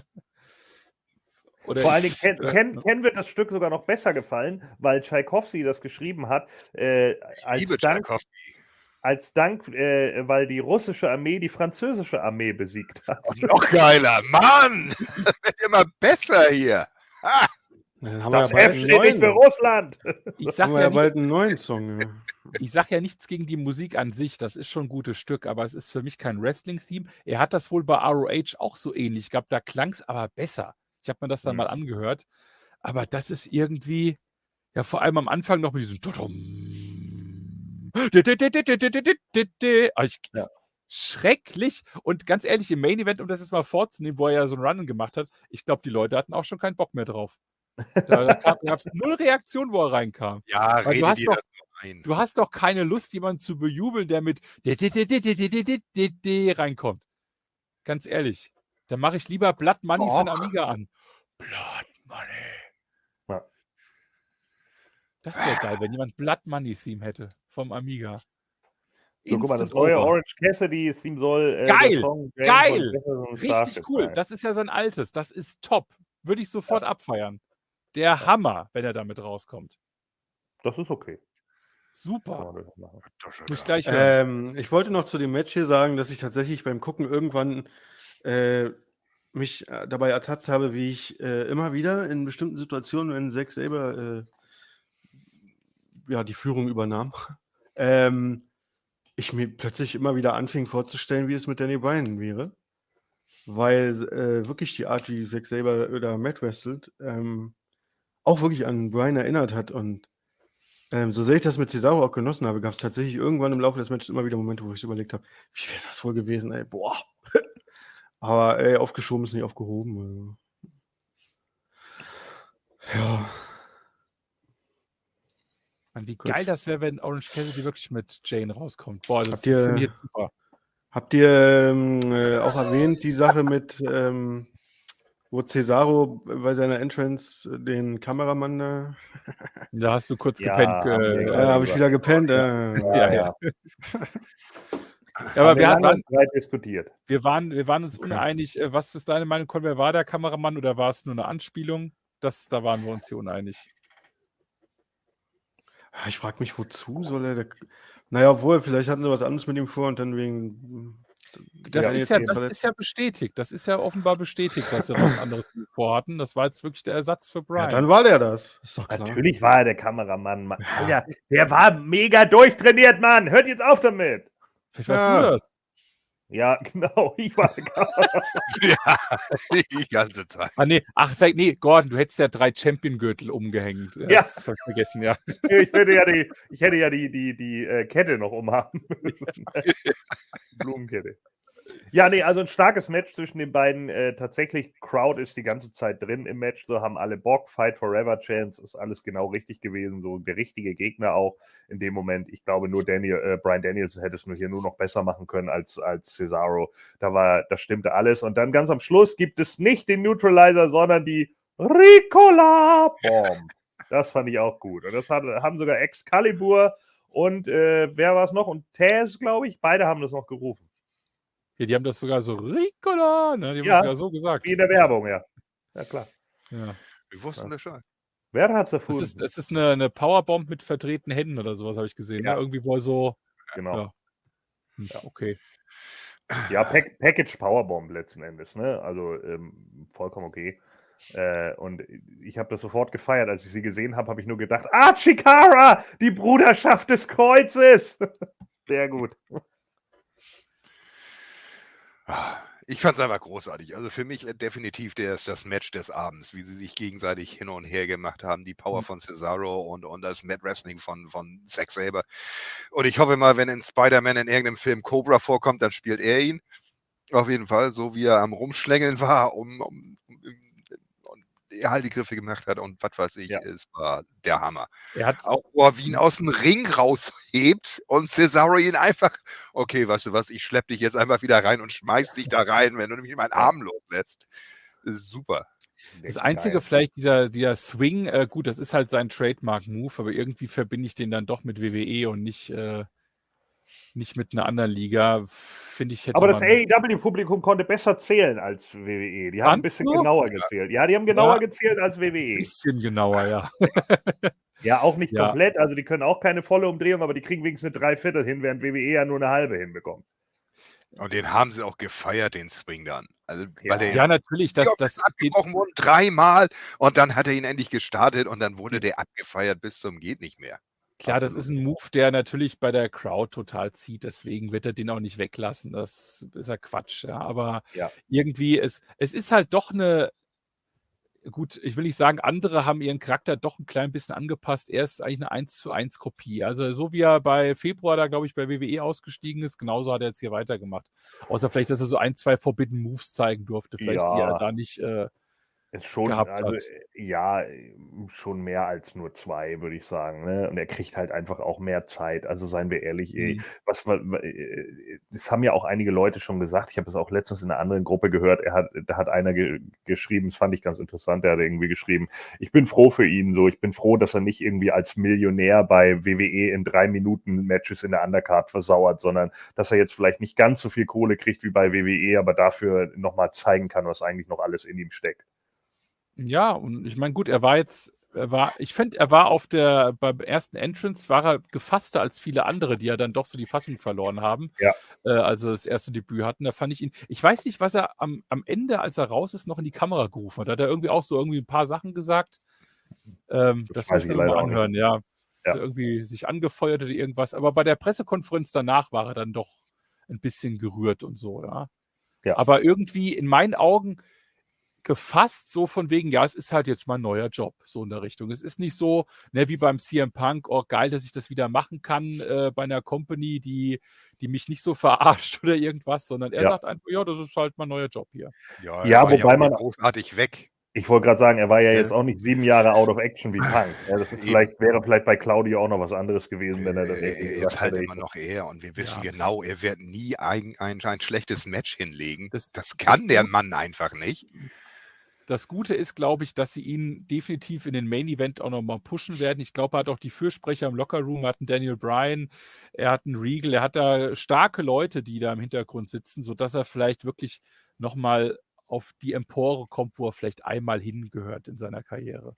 Oder Vor allen Dingen Ken, Ken, Ken wird das Stück sogar noch besser gefallen, weil Tchaikovsky das geschrieben hat, äh, Ich als liebe Dank, als Dank äh, weil die russische Armee die französische Armee besiegt hat. Noch geiler. Mann! Das wird immer besser hier. Dann haben Das wir ja F bald einen steht nicht für neuen. Russland. ich, sag Haben wir ja ja bald einen neuen Song. Ja. ich sag ja nichts gegen die Musik an sich, das ist schon ein gutes Stück, aber es ist für mich kein Wrestling-Theme. Er hat das wohl bei ROH auch so ähnlich gehabt, da klang es aber besser. Ich habe mir das dann Mhm. mal angehört. Aber das ist irgendwie, ja, vor allem am Anfang noch mit diesem. Ah, Ich, Ja. Schrecklich. Und ganz ehrlich, im Main Event, um das jetzt mal vorzunehmen, wo er ja so einen Run gemacht hat, ich glaube, die Leute hatten auch schon keinen Bock mehr drauf. Da, gab es null Reaktion, wo er reinkam. Ja, Weil du hast doch- so ein. Du hast doch keine Lust, jemanden zu bejubeln, der mit reinkommt. Ganz ehrlich. Dann mache ich lieber Blood Money von Och. Amiga an. Blood Money. Ja. Das wäre geil, wenn jemand Blood Money Theme hätte vom Amiga. So, guck mal, das neue. Orange Cassidy Theme soll. Äh, Geil, geil, von Richtig cool. Das ist ja sein altes. Das ist top. Würde ich sofort abfeiern. Der Hammer, wenn er damit rauskommt. Das ist okay. Super. Muss gleich. Ähm, ich wollte noch zu dem Match hier sagen, dass ich tatsächlich beim Gucken irgendwann äh, mich äh, dabei ertappt habe, wie ich äh, immer wieder in bestimmten Situationen, wenn Zack selber äh, ja, die Führung übernahm, ähm, ich mir plötzlich immer wieder anfing vorzustellen, wie es mit Danny Bryan wäre. Weil äh, wirklich die Art, wie Zack Saber oder Matt wrestelt, ähm, auch wirklich an Bryan erinnert hat. Und ähm, so sehr ich das mit Cesaro auch genossen habe, gab es tatsächlich irgendwann im Laufe des Matches immer wieder Momente, wo ich überlegt habe, wie wäre das wohl gewesen, ey, boah. Aber ey, aufgeschoben ist nicht aufgehoben. Also. Ja. Mann, wie gut. geil das wäre, wenn Orange Cassidy wirklich mit Jane rauskommt. Boah, das Habt ihr- super. Habt ihr ähm, äh, auch erwähnt, die Sache mit, ähm, wo Cesaro bei seiner Entrance äh, den Kameramann da. Da hast du kurz Ja, gepennt. Äh, Ja, habe ich wieder gepennt. Äh, Ja, ja. Ja, aber wir, lange waren, diskutiert. wir, waren, wir waren uns Okay. uneinig. Äh, Was ist deine Meinung, Conway? War der Kameramann oder war es nur eine Anspielung? Das, da waren wir uns hier uneinig. Ah, Ich frage mich, wozu soll er. Da... Naja, obwohl, vielleicht hatten sie was anderes mit ihm vor und dann wegen. Das, Ja, ist, ja, das ist ja bestätigt. Das ist ja offenbar bestätigt, dass sie was anderes vorhatten. Das war jetzt wirklich der Ersatz für Ja, Brian. dann war der das. Ist doch klar. Natürlich war er der Kameramann. Mann. Alter, der war mega durchtrainiert, Mann. Hört jetzt auf damit. Vielleicht warst Ja. du das. Ja, genau. Ich war ja, die ganze Zeit. Ah, nee. Ach, vielleicht, nee, Gordon, du hättest ja drei Champion-Gürtel umgehängt. Ja. Das hab ich vergessen, ja. Ich hätte ja die, ich hätte ja die, die, die äh, Kette noch umhaben müssen. Blumenkette. Ja, nee, also ein starkes Match zwischen den beiden. Äh, tatsächlich, Crowd ist die ganze Zeit drin im Match. So haben alle Bock. Fight Forever Chance ist alles genau richtig gewesen. So der richtige Gegner auch in dem Moment. Ich glaube, nur Daniel, äh, Brian Daniels hätte es nur hier nur noch besser machen können als, als Cesaro. Da war, das stimmte alles. Und dann ganz am Schluss gibt es nicht den Neutralizer, sondern die Ricola Bomb. Das fand ich auch gut. Und das hat, haben sogar Excalibur und äh, wer war es noch? Und Taz, glaube ich. Beide haben das noch gerufen. Ja. Die haben das sogar so Ricola, ne? Die haben Ja, das sogar so gesagt. Wie in der Werbung, ja. Ja, klar. Ja. Wir wussten das schon. Wer hat es ist, das ist eine, eine Powerbomb mit verdrehten Händen oder sowas, habe ich gesehen. Ja. Ne? Irgendwie wohl so. genau. ja. Hm, Okay. Ja, Pack Package Powerbomb letzten Endes, ne? Also ähm, vollkommen okay. Äh, und ich habe das sofort gefeiert. Als ich sie gesehen habe, habe ich nur gedacht, ah, Chikara, die Bruderschaft des Kreuzes. Sehr gut. Ah, Ich fand es einfach großartig. Also für mich äh, definitiv das, das Match des Abends, wie sie sich gegenseitig hin und her gemacht haben, die Power Mhm. von Cesaro und, und das Mad Wrestling von, von Zack Saber. Und ich hoffe mal, wenn in Spider-Man in irgendeinem Film Cobra vorkommt, dann spielt er ihn. Auf jeden Fall, so wie er am Rumschlängeln war, um, um, um und er halt die Griffe gemacht hat und was weiß ich, Ja. es war der Hammer. Er hat, Auch wo er wie ihn aus dem Ring raushebt und Cesaro ihn einfach, okay, weißt du was, ich schlepp dich jetzt einfach wieder rein und schmeiß dich da rein, wenn du nämlich meinen Arm loslässt. Ist super. Das Einzige vielleicht, dieser, dieser Swing, äh, gut, das ist halt sein Trademark-Move, aber irgendwie verbinde ich den dann doch mit WWE und nicht, äh, nicht mit einer anderen Liga. Finde ich, hätte Aber das AEW-Publikum konnte besser zählen als WWE. Die haben ein Fandst bisschen genauer gezählt. Ja, die haben genauer Ja. gezählt als ein WWE. bisschen genauer, ja. Ja, auch nicht Ja. komplett. Also die können auch keine volle Umdrehung, aber die kriegen wenigstens eine Dreiviertel hin, während WWE ja nur eine halbe hinbekommt. Und den haben sie auch gefeiert, den Swing dann. Also, Ja. weil der Ja, natürlich, das, das, abgebrochen wurde dreimal und dann hat er ihn endlich gestartet und dann wurde der abgefeiert bis zum geht nicht mehr. Klar, das ist ein Move, der natürlich bei der Crowd total zieht, deswegen wird er den auch nicht weglassen. Das ist ja Quatsch, ja. Aber Ja. irgendwie, es, es ist halt doch eine, gut, ich will nicht sagen, andere haben ihren Charakter doch ein klein bisschen angepasst. Er ist eigentlich eine 1 zu 1 Kopie. Also so wie er bei Februar da, glaube ich, bei WWE ausgestiegen ist, genauso hat er jetzt hier weitergemacht. Außer vielleicht, dass er so ein, zwei Forbidden Moves zeigen durfte, vielleicht, die Ja. er da nicht. Äh, Ist schon, gehabt also, hat. äh, ja, schon mehr als nur zwei, würde ich sagen. Ne? Und er kriegt halt einfach auch mehr Zeit. Also seien wir ehrlich, eh, Mhm. was wa- wa- äh, es haben ja auch einige Leute schon gesagt. Ich habe es auch letztens in einer anderen Gruppe gehört. Er hat, da hat einer ge geschrieben, das fand ich ganz interessant. Der hat irgendwie geschrieben: Ich bin froh für ihn. So, ich bin froh, dass er nicht irgendwie als Millionär bei WWE in drei Minuten Matches in der Undercard versauert, sondern dass er jetzt vielleicht nicht ganz so viel Kohle kriegt wie bei WWE, aber dafür nochmal zeigen kann, was eigentlich noch alles in ihm steckt. Ja, und ich meine, gut, er war jetzt, er war, ich finde, er war auf der, beim ersten Entrance war er gefasster als viele andere, die ja dann doch so die Fassung verloren haben. Ja. Äh, also das erste Debüt hatten, da fand ich ihn, ich weiß nicht, was er am, am Ende, als er raus ist, noch in die Kamera gerufen hat. Da hat er irgendwie auch so irgendwie ein paar Sachen gesagt. Ähm, das, Das muss ich mir mal anhören, ja. Ja. Irgendwie sich angefeuert oder irgendwas. Aber bei der Pressekonferenz danach war er dann doch ein bisschen gerührt und so, ja. Ja. Aber irgendwie in meinen Augen gefasst, so von wegen, ja, es ist halt jetzt mein neuer Job, so in der Richtung. Es ist nicht so, ne, wie beim CM Punk, oh geil, dass ich das wieder machen kann äh, bei einer Company, die, die mich nicht so verarscht oder irgendwas, sondern er Ja. sagt einfach, ja, das ist halt mein neuer Job hier. Ja, Ja, wobei auch man- großartig weg. Ich wollte gerade sagen, er war ja Ja. jetzt auch nicht sieben Jahre out of action wie Punk. Ja, das ist Eben. vielleicht, wäre vielleicht bei Claudio auch noch was anderes gewesen, wenn er das Äh, jetzt gesagt halt hätte. immer noch er und wir wissen Ja. genau, er wird nie ein, ein, ein schlechtes Match hinlegen. Das- Das, das kann der Gut- Mann einfach nicht. Das Gute ist, glaube ich, dass sie ihn definitiv in den Main Event auch nochmal pushen werden. Ich glaube, er hat auch die Fürsprecher im Lockerroom, er hat einen Daniel Bryan, er hat einen Regal, er hat da starke Leute, die da im Hintergrund sitzen, sodass er vielleicht wirklich nochmal auf die Empore kommt, wo er vielleicht einmal hingehört in seiner Karriere.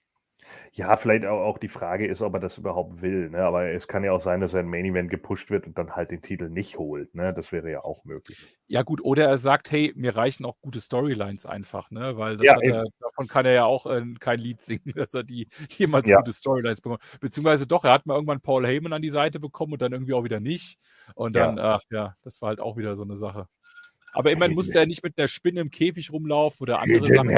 Ja, vielleicht auch, auch die Frage ist, ob er das überhaupt will. Ne? Aber es kann ja auch sein, dass er im Main Event gepusht wird und dann halt den Titel nicht holt. Ne? Das wäre ja auch möglich. Ja, gut, oder er sagt, hey, mir reichen auch gute Storylines einfach, ne? Weil das Ja, hat er, davon kann er ja auch äh, kein Lied singen, dass er die jemals Ja. gute Storylines bekommt. Beziehungsweise doch, er hat mal irgendwann Paul Heyman an die Seite bekommen und dann irgendwie auch wieder nicht. Und Ja. dann, ach ja, das war halt auch wieder so eine Sache. Aber immerhin musste er nicht mit einer Spinne im Käfig rumlaufen oder andere Sachen.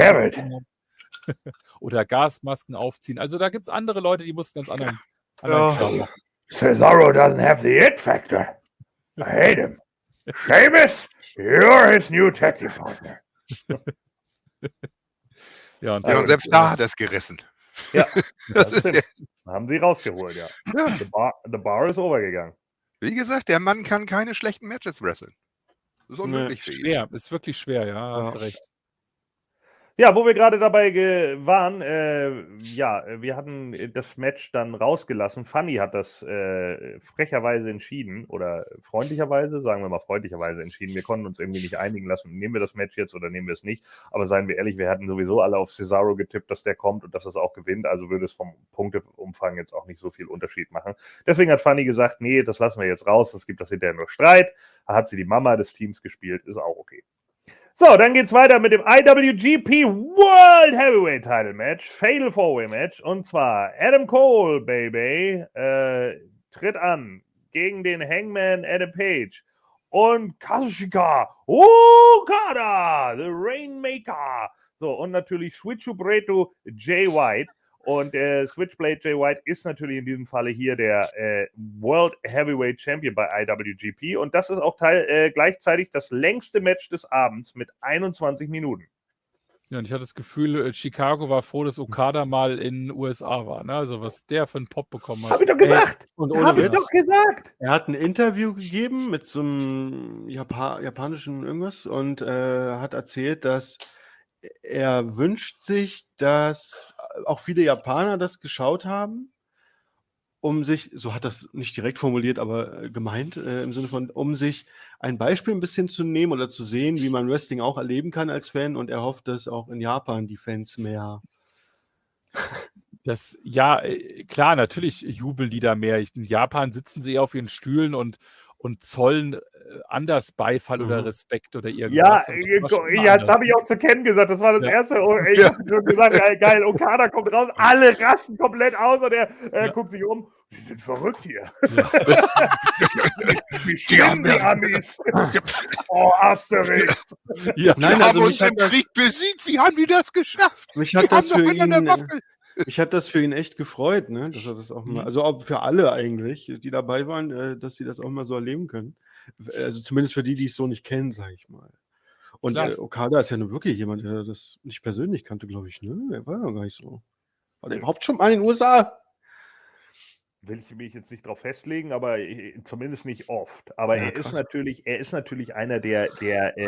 oder Gasmasken aufziehen. Also da gibt es andere Leute, die mussten ganz anderen, Ja. anderen machen. Cesaro doesn't have the it factor. I hate him. Sheamus, you're his new tag team partner. Ja, und Ja, und selbst da hat er es gerissen. Das stimmt. Haben sie rausgeholt, ja. The bar, the bar ist overgegangen. Wie gesagt, der Mann kann keine schlechten Matches wresteln. Das ist unmöglich für ihn. schwer, ist wirklich schwer, ja, hast du Ja. recht. Ja, wo wir gerade dabei ge- waren, äh, ja, wir hatten das Match dann rausgelassen. Funny hat das äh, frecherweise entschieden oder freundlicherweise, sagen wir mal freundlicherweise entschieden. Wir konnten uns irgendwie nicht einigen lassen, nehmen wir das Match jetzt oder nehmen wir es nicht. Aber seien wir ehrlich, wir hatten sowieso alle auf Cesaro getippt, dass der kommt und dass es auch gewinnt. Also würde es vom Punkteumfang jetzt auch nicht so viel Unterschied machen. Deswegen hat Funny gesagt, nee, das lassen wir jetzt raus, es gibt das hinterher nur Streit. Da hat sie die Mama des Teams gespielt, ist auch okay. So, dann geht's weiter mit dem IWGP World Heavyweight Title Match, Fatal Four Way Match. Und zwar Adam Cole, Baby, äh, tritt an gegen den Hangman Adam Page und Kazushika Okada, the Rainmaker. So, und natürlich Switchubreto Jay White. Und äh, Switchblade Jay White ist natürlich in diesem Falle hier der äh, World Heavyweight Champion bei IWGP. Und das ist auch teil, äh, gleichzeitig das längste Match des Abends mit 21 Minuten. Ja, und ich hatte das Gefühl, äh, Chicago war froh, dass Okada mal in den USA war. Ne? Also was der für einen Pop bekommen hat. Hab ich doch gesagt! Und ohne Hab ich doch gesagt! er hat ein Interview gegeben mit so einem Japa japanischen irgendwas und äh, hat erzählt, dass er wünscht sich, dass auch viele Japaner das geschaut haben, um sich, so hat das nicht direkt formuliert, aber äh, gemeint, äh, im Sinne von, um sich ein Beispiel ein bisschen zu nehmen oder zu sehen, wie man Wrestling auch erleben kann als Fan und er hofft, dass auch in Japan die Fans mehr. Das, ja, äh, klar, natürlich jubeln die da mehr. In Japan sitzen sie auf ihren Stühlen und, und zollen äh, anders Beifall oder Mhm. Respekt oder Ja, irgendwas. Das äh, ja, das habe ich auch zu Ken gesagt. Das war das Ja. erste. Oh, Ich Ja. habe schon gesagt, geil, geil, Okada kommt raus, alle rasten komplett aus und er äh, Ja. guckt sich um. Die sind verrückt hier. Wie Die schlimm haben die ja- Amis. oh, Asterix. Ja, Die Nein, haben also uns mich hat im das- Krieg besiegt. Wie haben die das geschafft? Mich Die hat haben das doch für ihn, Waffe. Mich hat das für ihn echt gefreut, ne? Dass er das auch mal, Mhm. also auch für alle eigentlich, die dabei waren, äh, dass sie das auch mal so erleben können. Also zumindest für die, die es so nicht kennen, sage ich mal. Und Klar. äh, Okada ist ja nur wirklich jemand, der das nicht persönlich kannte, glaube ich, ne? Er war ja gar nicht so. War der überhaupt schon mal in den USA? Will ich mich jetzt nicht drauf festlegen, aber äh, zumindest nicht oft. Aber Ja, er ist krass. natürlich, er ist natürlich einer der, der äh,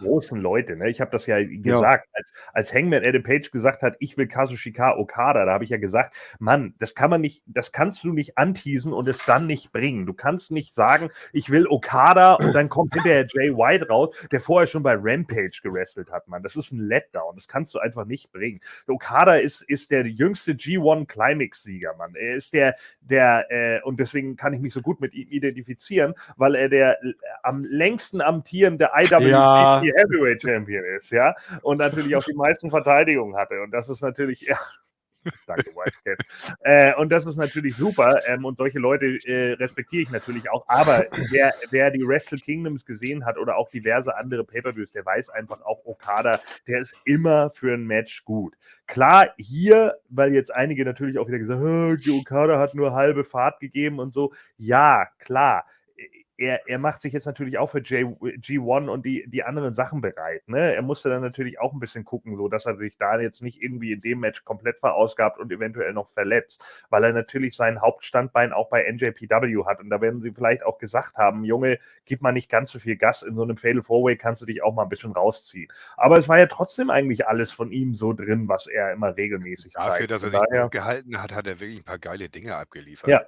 großen Leute. Ne? Ich habe das ja gesagt, als, als Hangman Adam Page gesagt hat, ich will Kazushika Okada, da habe ich ja gesagt, Mann, das kann man nicht, das kannst du nicht anteasen und es dann nicht bringen. Du kannst nicht sagen, ich will Okada und dann kommt hinterher Jay White raus, der vorher schon bei Rampage gewrestelt hat, Mann. Das ist ein Letdown. Das kannst du einfach nicht bringen. Okada ist, ist der jüngste G1 Climax-Sieger, Mann. Er ist der, der, äh, und deswegen kann ich mich so gut mit ihm identifizieren, weil er der äh, am längsten amtierende IWGP Ja. Heavyweight Champion ist, ja. Und natürlich auch die meisten Verteidigungen hatte. Und das ist natürlich, ja. Danke, Wildcat. Äh, und das ist natürlich super. Ähm, und solche Leute äh, respektiere ich natürlich auch. Aber wer, wer die Wrestle Kingdoms gesehen hat oder auch diverse andere Pay-Per-Views, der weiß einfach auch Okada, der ist immer für ein Match gut. Klar, hier, weil jetzt einige natürlich auch wieder gesagt haben, "Oh, Okada hat nur halbe Fahrt gegeben und so. Ja, klar. Er, er macht sich jetzt natürlich auch für J, G1 und die, die anderen Sachen bereit. Ne? Er musste dann natürlich auch ein bisschen gucken, so dass er sich da jetzt nicht irgendwie in dem Match komplett verausgabt und eventuell noch verletzt, weil er natürlich sein Hauptstandbein auch bei NJPW hat. Und da werden sie vielleicht auch gesagt haben, Junge, gib mal nicht ganz so viel Gas in so einem Fatal Four-Way, kannst du dich auch mal ein bisschen rausziehen. Aber es war ja trotzdem eigentlich alles von ihm so drin, was er immer regelmäßig Dafür, zeigt. dass er sich daher, gehalten hat, hat er wirklich ein paar geile Dinge abgeliefert. Ja.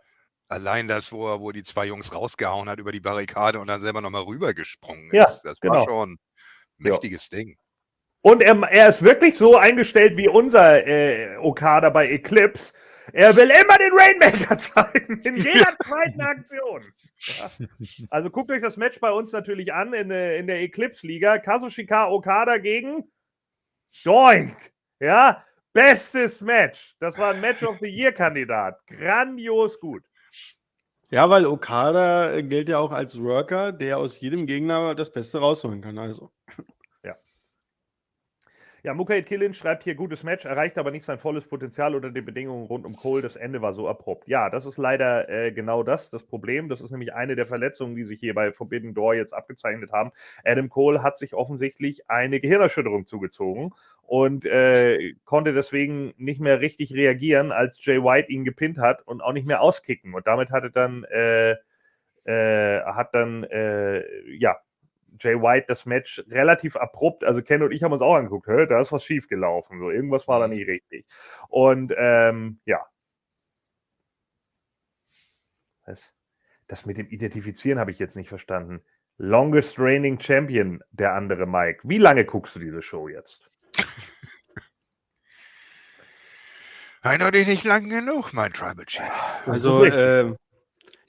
Allein das, wo er, wo die zwei Jungs rausgehauen hat über die Barrikade und dann selber nochmal rübergesprungen Ja, ist. Das genau. war schon ein Ja. mächtiges Ding. Und er, er ist wirklich so eingestellt wie unser äh, Okada bei Eclipse. Er will immer den Rainmaker zeigen, in jeder zweiten Aktion. Ja. Also guckt euch das Match bei uns natürlich an in, der- in der Eclipse-Liga. Kazushika Okada gegen Doink. Ja, bestes Match. Das war ein Match of the Year-Kandidat. Grandios gut. Ja, weil Okada äh, gilt ja auch als Worker, der aus jedem Gegner das Beste rausholen kann. Also. Ja, Mukaid Killin schreibt hier gutes Match, erreicht aber nicht sein volles Potenzial unter den Bedingungen rund um Cole. Das Ende war so abrupt. Ja, das ist leider äh, genau das, das Problem. Das ist nämlich eine der Verletzungen, die sich hier bei Forbidden Door jetzt abgezeichnet haben. Adam Cole hat sich offensichtlich eine Gehirnerschütterung zugezogen und äh, konnte deswegen nicht mehr richtig reagieren, als Jay White ihn gepinnt hat und auch nicht mehr auskicken. Und damit hatte dann, äh, äh, hat dann, äh, ja, Jay White das Match relativ abrupt, also Ken und ich haben uns auch angeguckt, hä, da ist was schief gelaufen, so irgendwas war da nicht richtig. Und ähm, ja. Was? Das mit dem Identifizieren habe ich jetzt nicht verstanden. Longest reigning Champion, der andere Mike. Wie lange guckst du diese Show jetzt? Eindeutig nicht lang genug, mein Tribal Chief. Also, äh,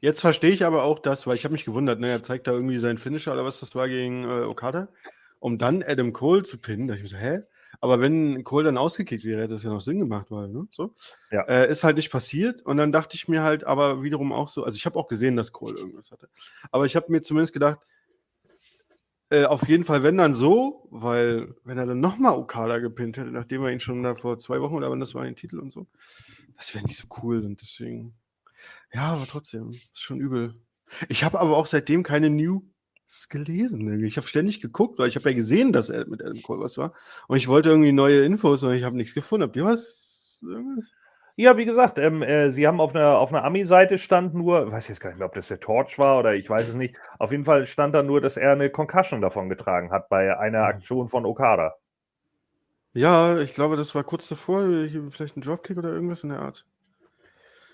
jetzt verstehe ich aber auch das, weil ich habe mich gewundert, ne, er zeigt da irgendwie seinen Finisher oder was das war gegen äh, Okada, um dann Adam Cole zu pinnen. Da dachte ich mir so, hä? Aber wenn Cole dann ausgekickt wäre, hätte das ja noch Sinn gemacht, weil, ne? So. Ja. Äh, ist halt nicht passiert. Und dann dachte ich mir halt aber wiederum auch so, also ich habe auch gesehen, dass Cole irgendwas hatte. Aber ich habe mir zumindest gedacht, äh, auf jeden Fall, wenn dann so, weil wenn er dann nochmal Okada gepinnt hätte, nachdem er ihn schon da vor zwei Wochen oder wann das war, den Titel und so, das wäre nicht so cool. Und deswegen, ja, aber trotzdem, ist schon übel. Ich habe aber auch seitdem keine News gelesen. Ich habe ständig geguckt, weil ich habe ja gesehen, dass er mit Adam Cole was war. Und ich wollte irgendwie neue Infos und ich habe nichts gefunden. Habt ihr was? Irgendwas? Ja, wie gesagt, ähm, äh, sie haben auf einer, auf einer Ami-Seite stand nur, ich weiß jetzt gar nicht mehr, ob das der Torch war oder ich weiß es nicht. Auf jeden Fall stand da nur, dass er eine Concussion davon getragen hat bei einer Aktion von Okada. Ja, ich glaube, das war kurz davor. Vielleicht ein Dropkick oder irgendwas in der Art.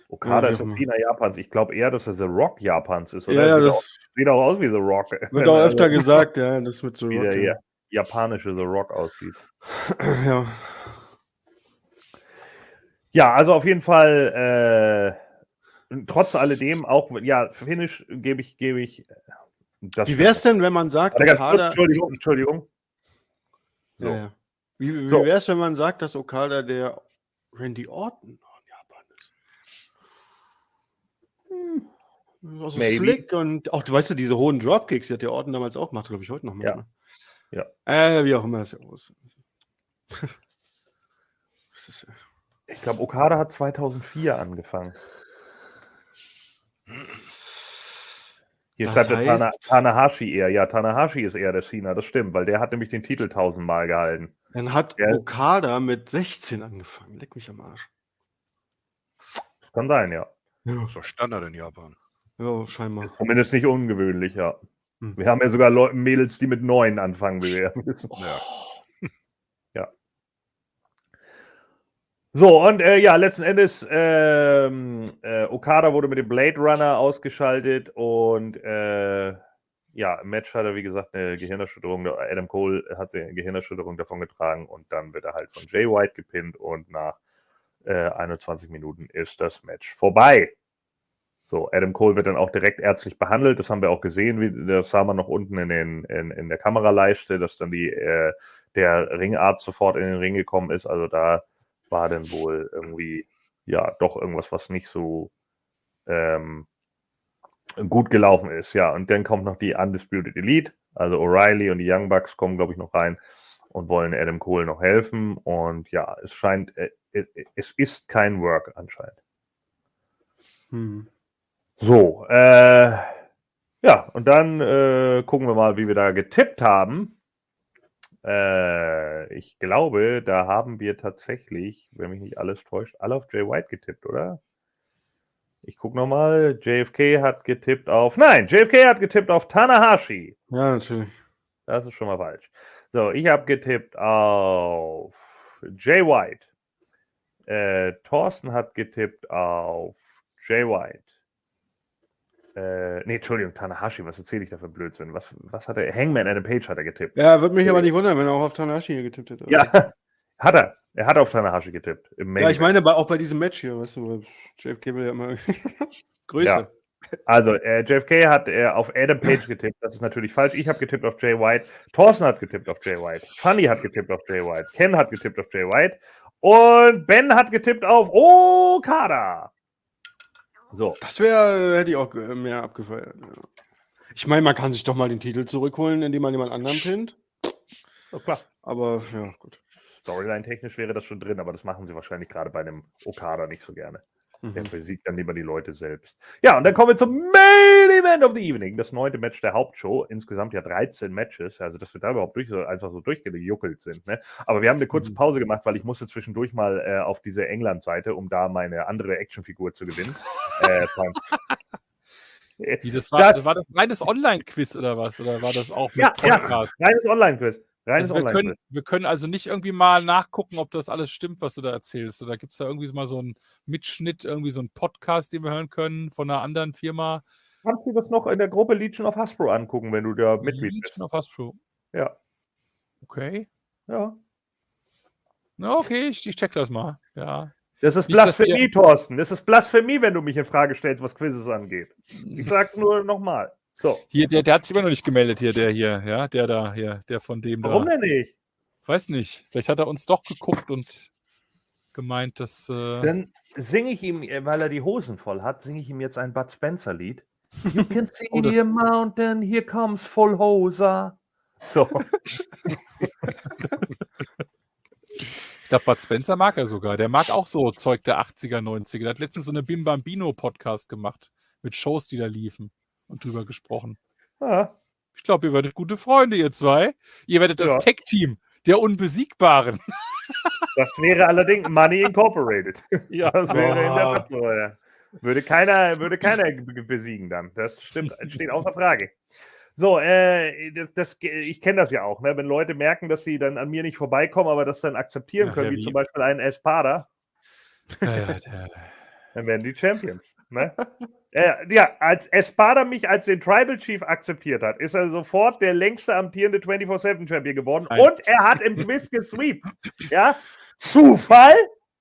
Okada Ja, ist das immer. China Japans. Ich glaube eher, dass er The Rock Japans ist. Ja, ja, sieht, das auch, sieht auch aus wie The Rock. wird auch öfter gesagt, ja, das mit so Wie der Rock, ja, japanische The Rock aussieht. ja. Ja, also auf jeden Fall, äh, trotz alledem auch, ja, Finish gebe ich, gebe ich. Das Wie wäre es denn, wenn man sagt, ganz kurz, Okada. Entschuldigung, Entschuldigung. So. Ja. Wie, wie So. wäre es, wenn man sagt, dass Okada der Randy Orton in Japan ist? Hm. Also Maybe. slick und auch, du weißt du, diese hohen Dropkicks, die hat der Orton damals auch gemacht, glaube ich, heute noch Ja. manchmal. Ja. Äh, wie auch immer das ja aus. Ist, Ich glaube, Okada hat 2004 angefangen. Hier Das schreibt der Tana, Tanahashi eher. Ja, Tanahashi ist eher der Cena, das stimmt, weil der hat nämlich den Titel tausendmal gehalten. dann hat Ja. Okada mit 16 angefangen. Leck mich am Arsch. Das kann sein, ja. Ja, Das ist doch Standard in Japan. Ja scheinbar. Zumindest nicht ungewöhnlich, ja. Hm. Wir haben ja sogar Leu Mädels, die mit neun anfangen, wie wir wissen. Ja. Ja. So, und äh, ja, letzten Endes, ähm, äh, Okada wurde mit dem Blade Runner ausgeschaltet und äh, ja, im Match hat er, wie gesagt, eine Gehirnerschütterung. Adam Cole hat sich eine Gehirnerschütterung davon getragen und dann wird er halt von Jay White gepinnt und nach äh, 21 Minuten ist das Match vorbei. So, Adam Cole wird dann auch direkt ärztlich behandelt. Das haben wir auch gesehen, wie, das sah man noch unten in, den, in, in der Kameraleiste, dass dann die, äh, der Ringarzt sofort in den Ring gekommen ist. Also da war dann wohl irgendwie, ja, doch irgendwas, was nicht so ähm, gut gelaufen ist. Ja, und dann kommt noch die Undisputed Elite, also O'Reilly und die Young Bucks kommen, glaube ich, noch rein und wollen Adam Cole noch helfen. Und ja, es scheint, äh, äh, es ist kein Work anscheinend. Hm. So, äh, ja, und dann äh, gucken wir mal, wie wir da getippt haben. Äh, ich glaube, da haben wir tatsächlich, wenn mich nicht alles täuscht, alle auf Jay White getippt, oder? Ich gucke nochmal. JFK hat getippt auf. Nein, JFK hat getippt auf Tanahashi. Ja, natürlich. Das ist schon mal falsch. So, ich habe getippt auf Jay White. Äh, Thorsten hat getippt auf Jay White. Äh, nee, Entschuldigung, Tanahashi, was erzähle ich da für Blödsinn? Was, was hat er? Hangman Adam Page hat er getippt. Ja, würde mich aber nicht wundern, wenn er auch auf Tanahashi hier getippt hätte. Ja, hat er. Er hat auf Tanahashi getippt. Im Main Ja, ich meine, auch bei diesem Match hier, weißt du, JFK will ja immer größer. Ja. Also, äh, JFK hat äh, auf Adam Page getippt. Das ist natürlich falsch. Ich habe getippt auf Jay White. Thorsten hat getippt auf Jay White. Funny hat getippt auf Jay White. Ken hat getippt auf Jay White. Und Ben hat getippt auf Okada. So. Das wäre, hätte ich auch mehr abgefeiert. Ja. Ich meine, man kann sich doch mal den Titel zurückholen, indem man jemand anderen pinnt. so, klar. Aber ja, gut. Storyline-technisch wäre das schon drin, aber das machen sie wahrscheinlich gerade bei einem Okada nicht so gerne. Der Mhm. besiegt dann lieber die Leute selbst. Ja, und dann kommen wir zum Main Event of the Evening. Das neunte Match der Hauptshow. Insgesamt ja 13 Matches. Also, dass wir da überhaupt durch, so, einfach so durchgejuckelt sind. Ne? Aber wir haben eine kurze Mhm. Pause gemacht, weil ich musste zwischendurch mal äh, auf diese England-Seite, um da meine andere Actionfigur zu gewinnen. äh, Wie, das war, Das- das, war das reines Online-Quiz oder was? Oder war das auch mit Ja, ja. Podcast? Reines Online-Quiz. Reines Also wir, können, wir können also nicht irgendwie mal nachgucken, ob das alles stimmt, was du da erzählst. Oder gibt es da irgendwie mal so einen Mitschnitt, irgendwie so einen Podcast, den wir hören können von einer anderen Firma? Kannst du das noch in der Gruppe Legion of Hasbro angucken, wenn du da Mitglied bist? Legion of Hasbro. Ja. Okay. ja. Na, okay, ich, ich check das mal. Ja. Das ist Nicht, Blasphemie, ihr- Thorsten. Das ist Blasphemie, wenn du mich in Frage stellst, was Quizzes angeht. Ich sag's nur nochmal. So. Hier, der, der hat sich immer noch nicht gemeldet, hier, der hier, ja, der da, hier, der von dem Warum da. denn nicht? Weiß nicht. Vielleicht hat er uns doch geguckt und gemeint, dass. Äh, Dann singe ich ihm, äh, weil er die Hosen voll hat, singe ich ihm jetzt ein Bud Spencer-Lied. You can see Oh, a mountain, here comes full hosa. So. Ich glaube, Bud Spencer mag er sogar. Der mag auch so Zeug der 80er, 90er. Der hat letztens so eine Bim Bambino Podcast gemacht mit Shows, die da liefen und drüber gesprochen. Ja. Ich glaube, ihr werdet gute Freunde, ihr zwei. Ihr werdet das Ja. Tech-Team der Unbesiegbaren. Das wäre allerdings Money Incorporated. Ja. Das wäre in der Boah. Tat so, ja. Würde keiner, würde keiner be- besiegen dann. Das stimmt, steht außer Frage. So, äh, das, das, ich kenne das ja auch, ne? wenn Leute merken, dass sie dann an mir nicht vorbeikommen, aber das dann akzeptieren Ach, können, ja, wie wie? zum Beispiel einen Espada, Ja, ja, der, dann werden die Champions. Ne? ja, ja, als Espada mich als den Tribal Chief akzeptiert hat, ist er sofort der längste amtierende 24-7-Champion geworden Nein. und er hat im Quiz gesweept. Ja? Zufall?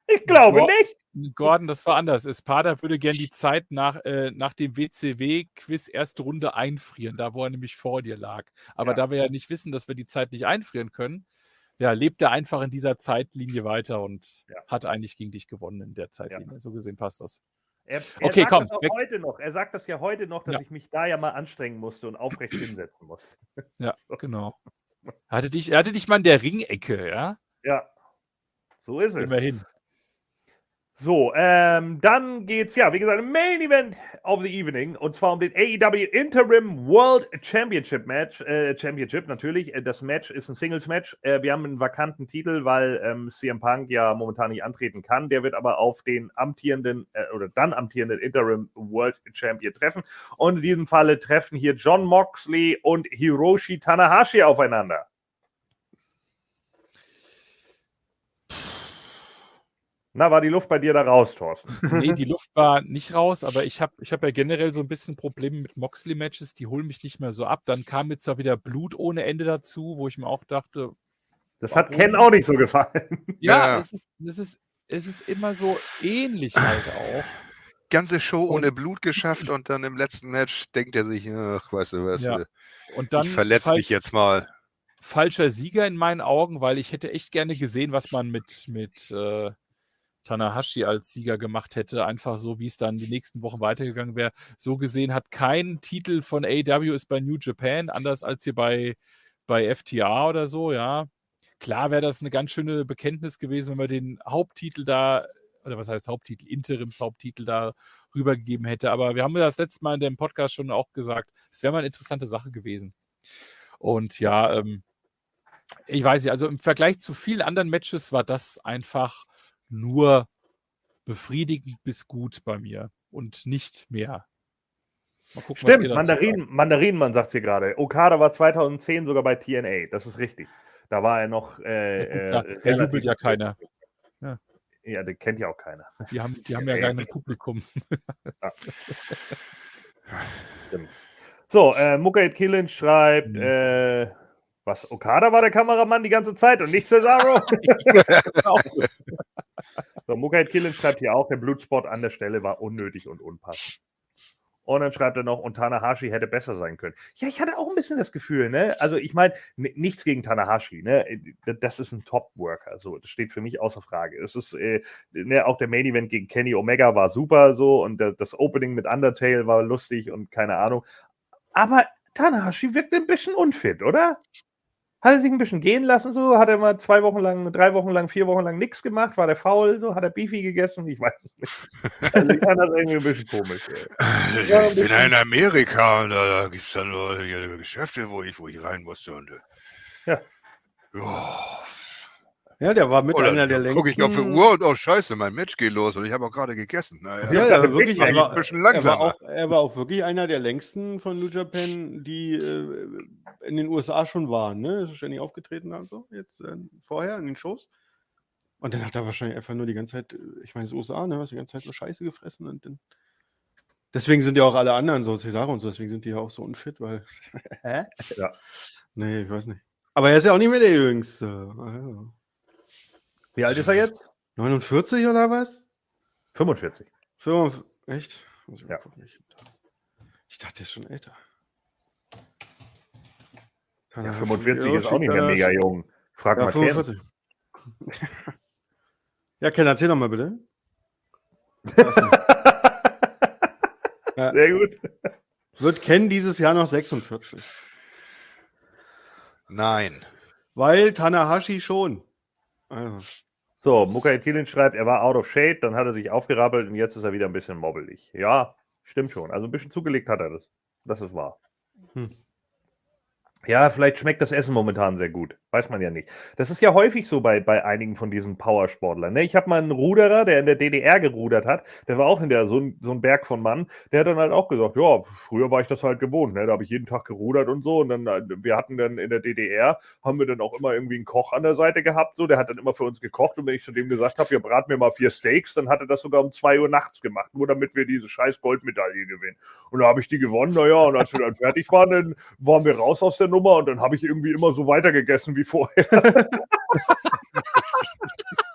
Ich glaube Boah. nicht. Gordon, das war anders. Espada würde gern die Zeit nach, äh, nach dem WCW-Quiz erste Runde einfrieren, da wo er nämlich vor dir lag. Aber Ja. da wir ja nicht wissen, dass wir die Zeit nicht einfrieren können, ja, lebt er einfach in dieser Zeitlinie weiter und Ja. hat eigentlich gegen dich gewonnen in der Zeitlinie. So gesehen passt das. Er, er Okay, sagt komm, Das auch heute noch. Er sagt das ja heute noch, dass Ja. ich mich da ja mal anstrengen musste und aufrecht hinsetzen muss. Ja, genau. Er hatte dich, er hatte dich mal in der Ringecke, ja? Ja, so ist es. Immerhin. So, ähm, dann geht's ja, wie gesagt, Main Event of the Evening und zwar um den AEW Interim World Championship Match. Äh, Championship natürlich. Äh, Das Match ist ein Singles Match. Äh, wir haben einen vakanten Titel, weil ähm, CM Punk ja momentan nicht antreten kann. Der wird aber auf den amtierenden äh, oder dann amtierenden Interim World Champion treffen. Und in diesem Falle treffen hier John Moxley und Hiroshi Tanahashi aufeinander. Na, war die Luft bei dir da raus, Thorsten? Nee, die Luft war nicht raus, aber ich habe ich hab ja generell so ein bisschen Probleme mit Moxley-Matches, die holen mich nicht mehr so ab. Dann kam jetzt da wieder Blut ohne Ende dazu, wo ich mir auch dachte, Das hat? Ken auch nicht so gefallen. ja, Ja. Es, ist, es, ist, es ist immer so ähnlich halt auch. Ganze Show ohne Blut geschafft und dann im letzten Match denkt er sich, ach, weißt du was, Ja. äh, Und dann ich verletze mich jetzt mal. falscher Sieger in meinen Augen, weil ich hätte echt gerne gesehen, was man mit, mit äh, Tanahashi als Sieger gemacht hätte. Einfach so, wie es dann die nächsten Wochen weitergegangen wäre. So gesehen hat kein Titel von AW ist bei New Japan, anders als hier bei, bei FTA oder so, ja. Klar wäre das eine ganz schöne Bekenntnis gewesen, wenn man den Haupttitel da, oder was heißt Haupttitel, Interimshaupttitel da rübergegeben hätte. Aber wir haben das letzte Mal in dem Podcast schon auch gesagt, es wäre mal eine interessante Sache gewesen. Und ja, ähm, ich weiß nicht, also im Vergleich zu vielen anderen Matches war das einfach nur befriedigend bis gut bei mir und nicht mehr. Mal gucken, Stimmt, ihr dazu Mandarin, Mandarinmann sagt sie gerade. Okada war 2010 sogar bei TNA, das ist richtig. Da war er noch. Äh, sagt. Ja, äh, gut, da relativ- jubelt ja keiner. Ja, den kennt ja auch keiner. Die haben, die haben ja gar kein Publikum. So, äh, Mukaid Killin schreibt, Mhm. äh, was, Okada war der Kameramann die ganze Zeit und nicht Cesaro? Das war auch gut. so, Mukaid Killin schreibt hier auch, der Blutspot an der Stelle war unnötig und unpassend. Und dann schreibt er noch, und Tanahashi hätte besser sein können. Ja, ich hatte auch ein bisschen das Gefühl, ne? Also ich meine, nichts gegen Tanahashi, ne? Das ist ein Top-Worker, so. Das steht für mich außer Frage. Es ist, äh, ne, auch der Main-Event gegen Kenny Omega war super, so. Und das Opening mit Undertale war lustig und keine Ahnung. Aber Tanahashi wirkt ein bisschen unfit, oder? Hat er sich ein bisschen gehen lassen, so? Hat er mal zwei Wochen lang, drei Wochen lang, vier Wochen lang nichts gemacht? War der faul, so? Hat er Beefy gegessen? Ich weiß es nicht. Also ich fand das irgendwie ein bisschen komisch. ey. Ich Ja, ein bin ja in Amerika und da, da gibt es dann nur hier Geschäfte, wo ich, wo ich rein musste. Und, äh, Ja. ja, Ja, der war mit Oder einer der längsten. gucke ich auf die Uhr und oh scheiße, mein Match geht los und ich habe auch gerade gegessen. Naja, Ja, ja, wirklich. Er war, ein bisschen er, war langsamer. auch, er war auch wirklich einer der längsten von New Japan, die äh, in den USA schon waren. Ne? Ist ständig aufgetreten und so, jetzt äh, vorher in den Shows. Und dann hat er wahrscheinlich einfach nur die ganze Zeit, ich meine, das USA, ne, was die ganze Zeit nur Scheiße gefressen und dann. Deswegen sind ja auch alle anderen so, Cesaro und so, deswegen sind die ja auch so unfit, weil. Hä? Ja. Nee, ich weiß nicht. Aber er ist ja auch nicht mehr der Jüngste. Ja. Wie alt ist er jetzt? 49 oder was? 45. 45, echt? Muss ich mal Ja. gucken. Ich, ich dachte, der ist schon älter. Ja, 45 ist auch nicht mehr mega jung. Frag Ja, mal Ken. 45. ja, Ken, erzähl doch mal bitte. Er. Sehr gut. Wird Ken dieses Jahr noch 46? Nein. Weil Tanahashi schon. Also, So, Mukai Tilin schreibt, er war out of shade, dann hat er sich aufgerappelt und jetzt ist er wieder ein bisschen mobbelig. Ja, stimmt schon. Also ein bisschen zugelegt hat er das. Das ist wahr. Hm. Ja, vielleicht schmeckt das Essen momentan sehr gut. Weiß man ja nicht. Das ist ja häufig so bei, bei einigen von diesen Powersportlern. Ne? Ich habe mal einen Ruderer, der in der DDR gerudert hat. Der war auch in der so ein, so ein Berg von Mann. Der hat dann halt auch gesagt, ja, früher war ich das halt gewohnt. Ne? Da habe ich jeden Tag gerudert und so. Und dann, äh, wir hatten dann in der DDR, haben wir dann auch immer irgendwie einen Koch an der Seite gehabt. So, der hat dann immer für uns gekocht. Und wenn ich zu dem gesagt habe, ja, brat mir mal vier Steaks, dann hat er das sogar um zwei Uhr nachts gemacht, nur damit wir diese scheiß Goldmedaille gewinnen. Und da habe ich die gewonnen. Naja, und als wir dann fertig waren, dann waren wir raus aus der Nummer und dann habe ich irgendwie immer so weitergegessen wie vorher.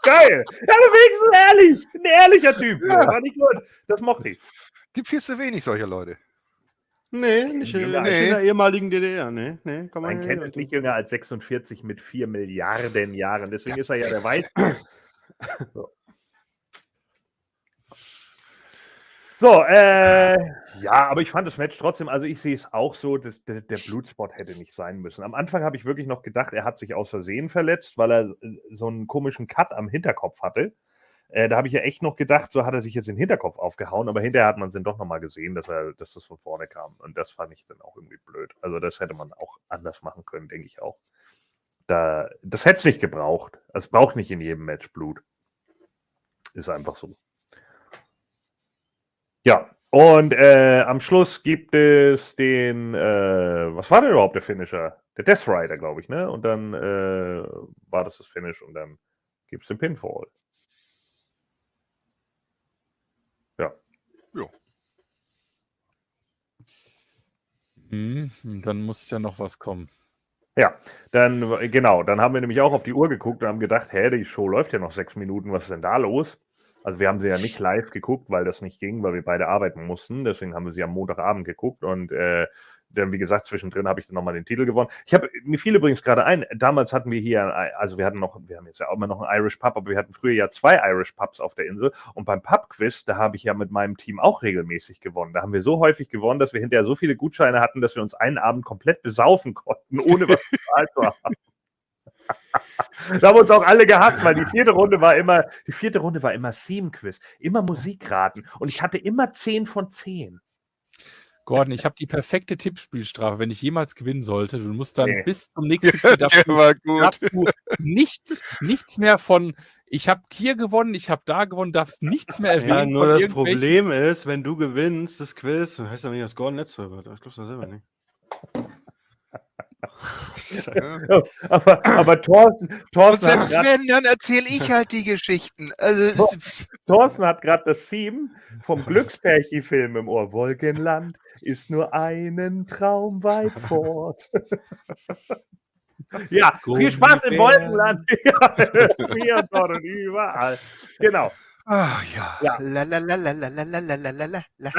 Geil! Ja, aber wenigstens ehrlich. Ein ehrlicher Typ. Ja. War nicht gut. Das mochte ich. Gibt viel zu wenig solcher Leute. nee, nicht, als- in der ehemaligen DDR. Nee, nee, kann man Man ja kennt nicht. ist nicht jünger als 46 mit 4 Milliarden Jahren. Deswegen ist er ja der Weiß. So, so äh, ja, aber ich fand das Match trotzdem, also ich sehe es auch so, dass der, der Blutspot hätte nicht sein müssen. Am Anfang habe ich wirklich noch gedacht, er hat sich aus Versehen verletzt, weil er äh, so einen komischen Cut am Hinterkopf hatte. Äh, da habe ich ja echt noch gedacht, so hat er sich jetzt den Hinterkopf aufgehauen, aber hinterher hat man es dann doch nochmal gesehen, dass, er, dass das von vorne kam. Und das fand ich dann auch irgendwie blöd. Also das hätte man auch anders machen können, denke ich auch. Da, das hätte es nicht gebraucht. Es braucht nicht in jedem Match Blut. Ist einfach so. Ja, und äh, am Schluss gibt es den, äh, was war denn überhaupt der Finisher? Der Death Rider, glaube ich, ne? Und dann äh, war das das Finish und dann gibt es den Pinfall. Ja. Hm, dann muss ja noch was kommen. Ja, dann, genau, dann haben wir nämlich auch auf die Uhr geguckt und haben gedacht, hä, die Show läuft ja noch sechs Minuten, was ist denn da los? Also wir haben sie ja nicht live geguckt, weil das nicht ging, weil wir beide arbeiten mussten. Deswegen haben wir sie am Montagabend geguckt und äh, dann, wie gesagt, zwischendrin habe ich dann nochmal den Titel gewonnen. Ich habe, mir fiel übrigens gerade ein, damals hatten wir hier, also wir hatten noch, wir haben jetzt ja auch immer noch einen Irish Pub, aber wir hatten früher ja zwei Irish Pubs auf der Insel und beim Pub-Quiz, da habe ich ja mit meinem Team auch regelmäßig gewonnen. Da haben wir so häufig gewonnen, dass wir hinterher so viele Gutscheine hatten, dass wir uns einen Abend komplett besaufen konnten, ohne was bezahlt zu haben. Da haben uns auch alle gehasst, weil die vierte Runde war immer, die vierte Runde war immer Theme-Quiz, immer Musikraten und ich hatte immer 10 von 10. Gordon, ich habe die perfekte Tippspielstrafe, wenn ich jemals gewinnen sollte. Du musst dann Nee. bis zum nächsten Spiel darfst, du- war gut. darfst du nichts, nichts mehr von, ich habe hier gewonnen, ich habe da gewonnen, darfst nichts mehr erwähnen. Ja, nur das Problem ist, wenn du gewinnst, das Quiz, dann heißt ja nicht, dass Gordon letzter wird. Ich glaube das selber nicht. Ja. Aber, aber Thorsten, Und Thorsten hat selbst grad- wenn, dann erzähle ich halt die Geschichten. Also, Thorsten hat gerade das Theme vom Glückspärchi-Film im Ohr. Wolkenland ist nur einen Traum weit fort. ja, viel Spaß im Wolkenland. ja, und dort und überall. Genau. ah, ja. Ja. La, la, la, la, la, la, la, la, la, la, la, la.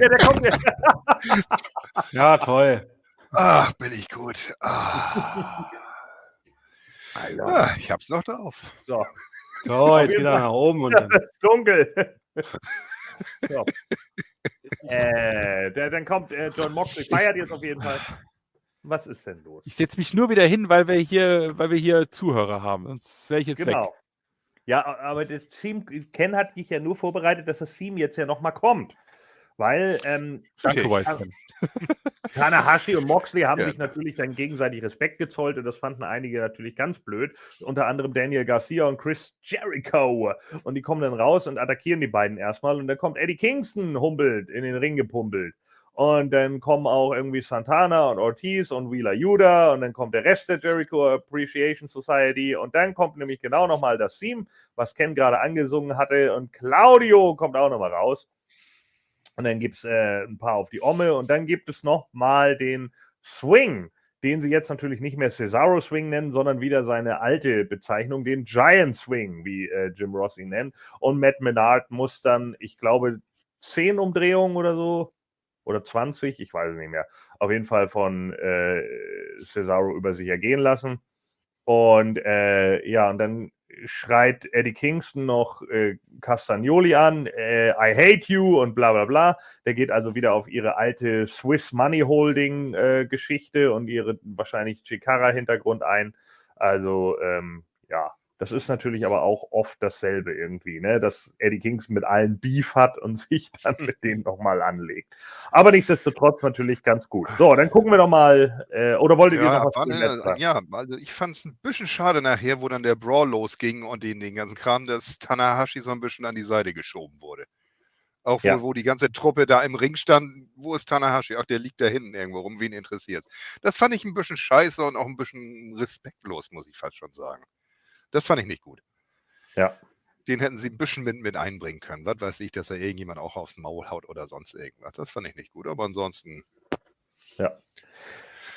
Ja, der kommt jetzt. Ja, toll. Ach, bin ich gut. Ah. Ah, ich hab's noch drauf. So, Toll, jetzt er Fall. nach oben und dann. es ist dunkel. So. Äh, der, dann kommt äh, John Moxley, feiert jetzt auf jeden Fall. Was ist denn los? Ich setze mich nur wieder hin, weil wir hier, weil wir hier Zuhörer haben. Sonst wäre ich jetzt weg. Genau. Ja, aber das Team, Ken hat dich ja nur vorbereitet, dass das Team jetzt ja nochmal kommt. Weil ähm, Danke, Okay. Wiseman. Tanahashi und Moxley haben Ja. sich natürlich dann gegenseitig Respekt gezollt und das fanden einige natürlich ganz blöd. Unter anderem Daniel Garcia und Chris Jericho. Und die kommen dann raus und attackieren die beiden erstmal. Und dann kommt Eddie Kingston humpelt, in den Ring gepumpelt. Und dann kommen auch irgendwie Santana und Ortiz und Wheeler Yuda und dann kommt der Rest der Jericho Appreciation Society und dann kommt nämlich genau nochmal das Theme, was Ken gerade angesungen hatte und Claudio kommt auch nochmal raus. Und dann gibt es äh, ein paar auf die Omme und dann gibt es noch mal den Swing, den sie jetzt natürlich nicht mehr Cesaro Swing nennen, sondern wieder seine alte Bezeichnung, den Giant Swing, wie äh, Jim Ross ihn nennt. Und Matt Menard muss dann, ich glaube, 10 Umdrehungen oder so oder 20, ich weiß es nicht mehr, auf jeden Fall von äh, Cesaro über sich ergehen lassen. Und äh, ja, und dann schreit Eddie Kingston noch äh, Castagnoli an, äh, I hate you und bla bla bla. Der geht also wieder auf ihre alte Swiss Money Holding äh, Geschichte und ihre wahrscheinlich Chikara-Hintergrund ein. Also ähm, ja, das ist natürlich aber auch oft dasselbe irgendwie, ne? dass Eddie Kingston mit allen Beef hat und sich dann mit denen nochmal anlegt. Aber nichtsdestotrotz natürlich ganz gut. So, dann gucken wir doch mal, äh, oder wolltet ihr Ja, noch was war ne, ja, also ich fand es ein bisschen schade nachher, wo dann der Brawl losging und den, den ganzen Kram, dass Tanahashi so ein bisschen an die Seite geschoben wurde. Auch Ja. wohl, wo die ganze Truppe da im Ring stand, wo ist Tanahashi? Ach, der liegt da hinten irgendwo rum, wen interessiert Das fand ich ein bisschen scheiße und auch ein bisschen respektlos, muss ich fast schon sagen. Das fand ich nicht gut. Ja. Den hätten sie ein bisschen mit, mit einbringen können. Was weiß ich, dass er irgendjemand auch aufs Maul haut oder sonst irgendwas. Das fand ich nicht gut. Aber ansonsten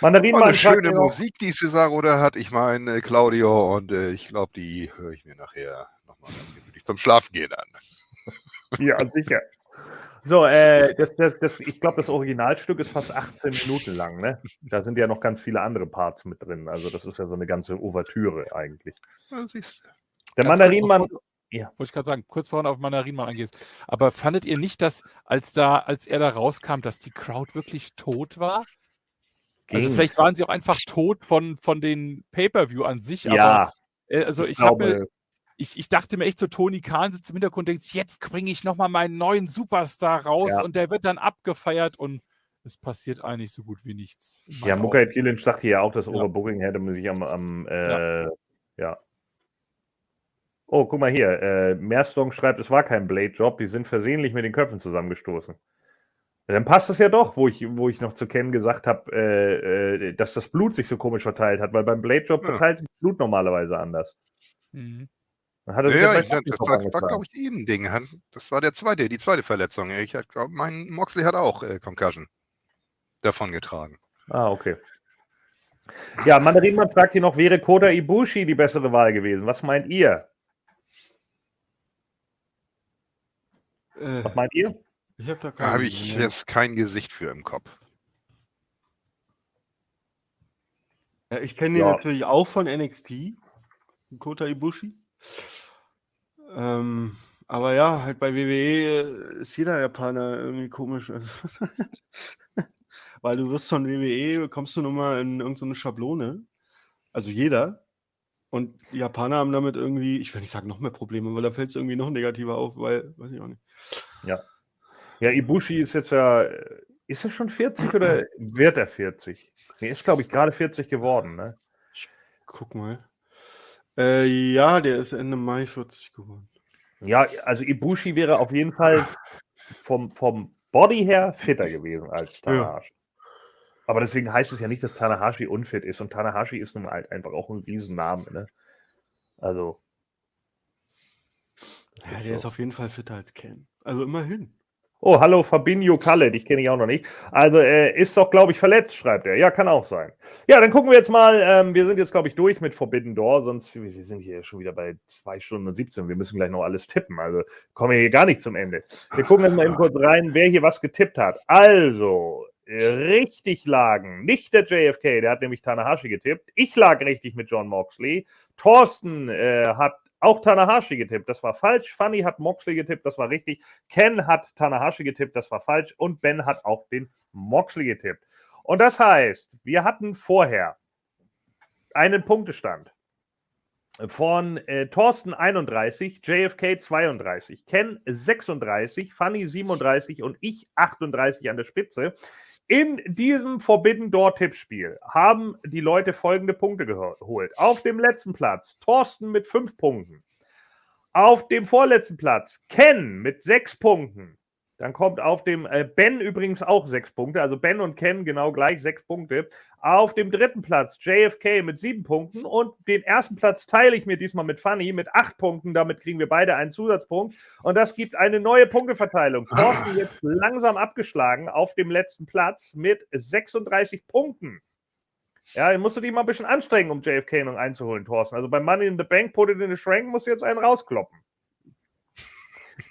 Mandarin War mal eine schöne Musik, die Cesaro da hat. Ich meine, Claudio, und äh, ich glaube, die höre ich mir nachher nochmal ganz gemütlich zum Schlafen gehen an. Ja, sicher. So, äh, das, das, das, ich glaube, das Originalstück ist fast 18 Minuten lang, ne? Da sind ja noch ganz viele andere Parts mit drin. Also, das ist ja so eine ganze Ouvertüre eigentlich. Ja, siehst du. Der Mandarinmann, ja. Wollte ich gerade sagen, kurz vorhin auf Mandarinmann angehst. Aber fandet ihr nicht, dass, als da, als er da rauskam, dass die Crowd wirklich tot war? Also ging. vielleicht waren sie auch einfach tot von, von den Pay-Per-View an sich, aber ja, äh, also ich, glaube, habe ich, ich dachte mir echt so, Tony Khan sitzt im Hintergrund und denkt, jetzt bringe ich nochmal meinen neuen Superstar raus Ja. und der wird dann abgefeiert und es passiert eigentlich so gut wie nichts. ja, Mukai. Kilinc sagte ja auch, dass Ja. Overbooking hätte man sich am, am äh, ja. Oh, guck mal hier. Äh, Mehrstong schreibt, es war kein Blade-Job, die sind versehentlich mit den Köpfen zusammengestoßen. Ja, Dann passt es ja doch, wo ich, wo ich noch zu Ken gesagt habe, äh, äh, dass das Blut sich so komisch verteilt hat, weil beim Blade-Job Ja. verteilt sich das Blut normalerweise anders. Mhm. Dann hat er sich Ja, bei ich, das war, war glaube ich, eben Ding. Das war der zweite, die zweite Verletzung. Ich glaube, mein Moxley hat auch äh, Concussion davon getragen. Ah, okay. Ja, Mandarinmann fragt hier noch, wäre Kota Ibushi die bessere Wahl gewesen? Was meint ihr? Äh, Was meint ihr? ich habe da Da habe ich Meinung. jetzt kein Gesicht für im Kopf. Ja, ich kenne ihn Ja. natürlich auch von NXT, Kota Ibushi. Ähm, aber ja, halt bei WWE ist jeder Japaner irgendwie komisch. Also, weil du wirst von WWE, kommst du nun mal in irgendeine Schablone. Also jeder. Und die Japaner haben damit irgendwie, ich will nicht sagen noch mehr Probleme, weil da fällt es irgendwie noch negativer auf, weil, weiß ich auch nicht. Ja, Ibushi ist jetzt ja, äh, ist er schon 40 oder wird er 40? Nee, ist, glaube ich, gerade 40 geworden, ne? Guck mal. Äh, ja, der ist Ende Mai 40 geworden. Ja, also Ibushi wäre auf jeden Fall vom, vom Body her fitter gewesen als Tanahashi. Aber deswegen heißt es ja nicht, dass Tanahashi unfit ist. Und Tanahashi ist nun halt einfach auch ein Riesenname, ne? Also. Ja, der so. ist auf jeden Fall fitter als Ken. Also immerhin. Oh, hallo, Fabinho Kalle, dich kenne ich auch noch nicht. Also, äh, ist doch, glaube ich, verletzt, schreibt er. Ja, kann auch sein. Ja, dann gucken wir jetzt mal. Ähm, wir sind jetzt, glaube ich, durch mit Forbidden Door, sonst wir wir sind hier schon wieder bei zwei Stunden und 17. Wir müssen gleich noch alles tippen. Also kommen wir hier gar nicht zum Ende. Wir gucken jetzt mal eben kurz rein, wer hier was getippt hat. Also, richtig lagen. Nicht der JFK, der hat nämlich Tanahashi getippt. Ich lag richtig mit John Moxley. Thorsten äh, hat auch Tanahashi getippt, das war falsch. Funny hat Moxley getippt, das war richtig. Ken hat Tanahashi getippt, das war falsch. Und Ben hat auch den Moxley getippt. Und das heißt, wir hatten vorher einen Punktestand von äh, Thorsten 31, JFK 32, Ken 36, Funny 37 und ich 38 an der Spitze. In diesem Forbidden Door Tippspiel haben die Leute folgende Punkte geholt. Auf dem letzten Platz Thorsten mit fünf Punkten. Auf dem vorletzten Platz Ken mit sechs Punkten. Dann kommt auf dem äh, Ben übrigens auch sechs Punkte. Also Ben und Ken genau gleich sechs Punkte. Auf dem dritten Platz JFK mit sieben Punkten. Und den ersten Platz teile ich mir diesmal mit Funny mit acht Punkten. Damit kriegen wir beide einen Zusatzpunkt. Und das gibt eine neue Punkteverteilung. Thorsten jetzt langsam abgeschlagen auf dem letzten Platz mit 36 Punkten. Ja, musst du dich mal ein bisschen anstrengen, um JFK noch einzuholen, Thorsten. Also beim Money in the Bank, put it in the Schrank, musst du jetzt einen rauskloppen.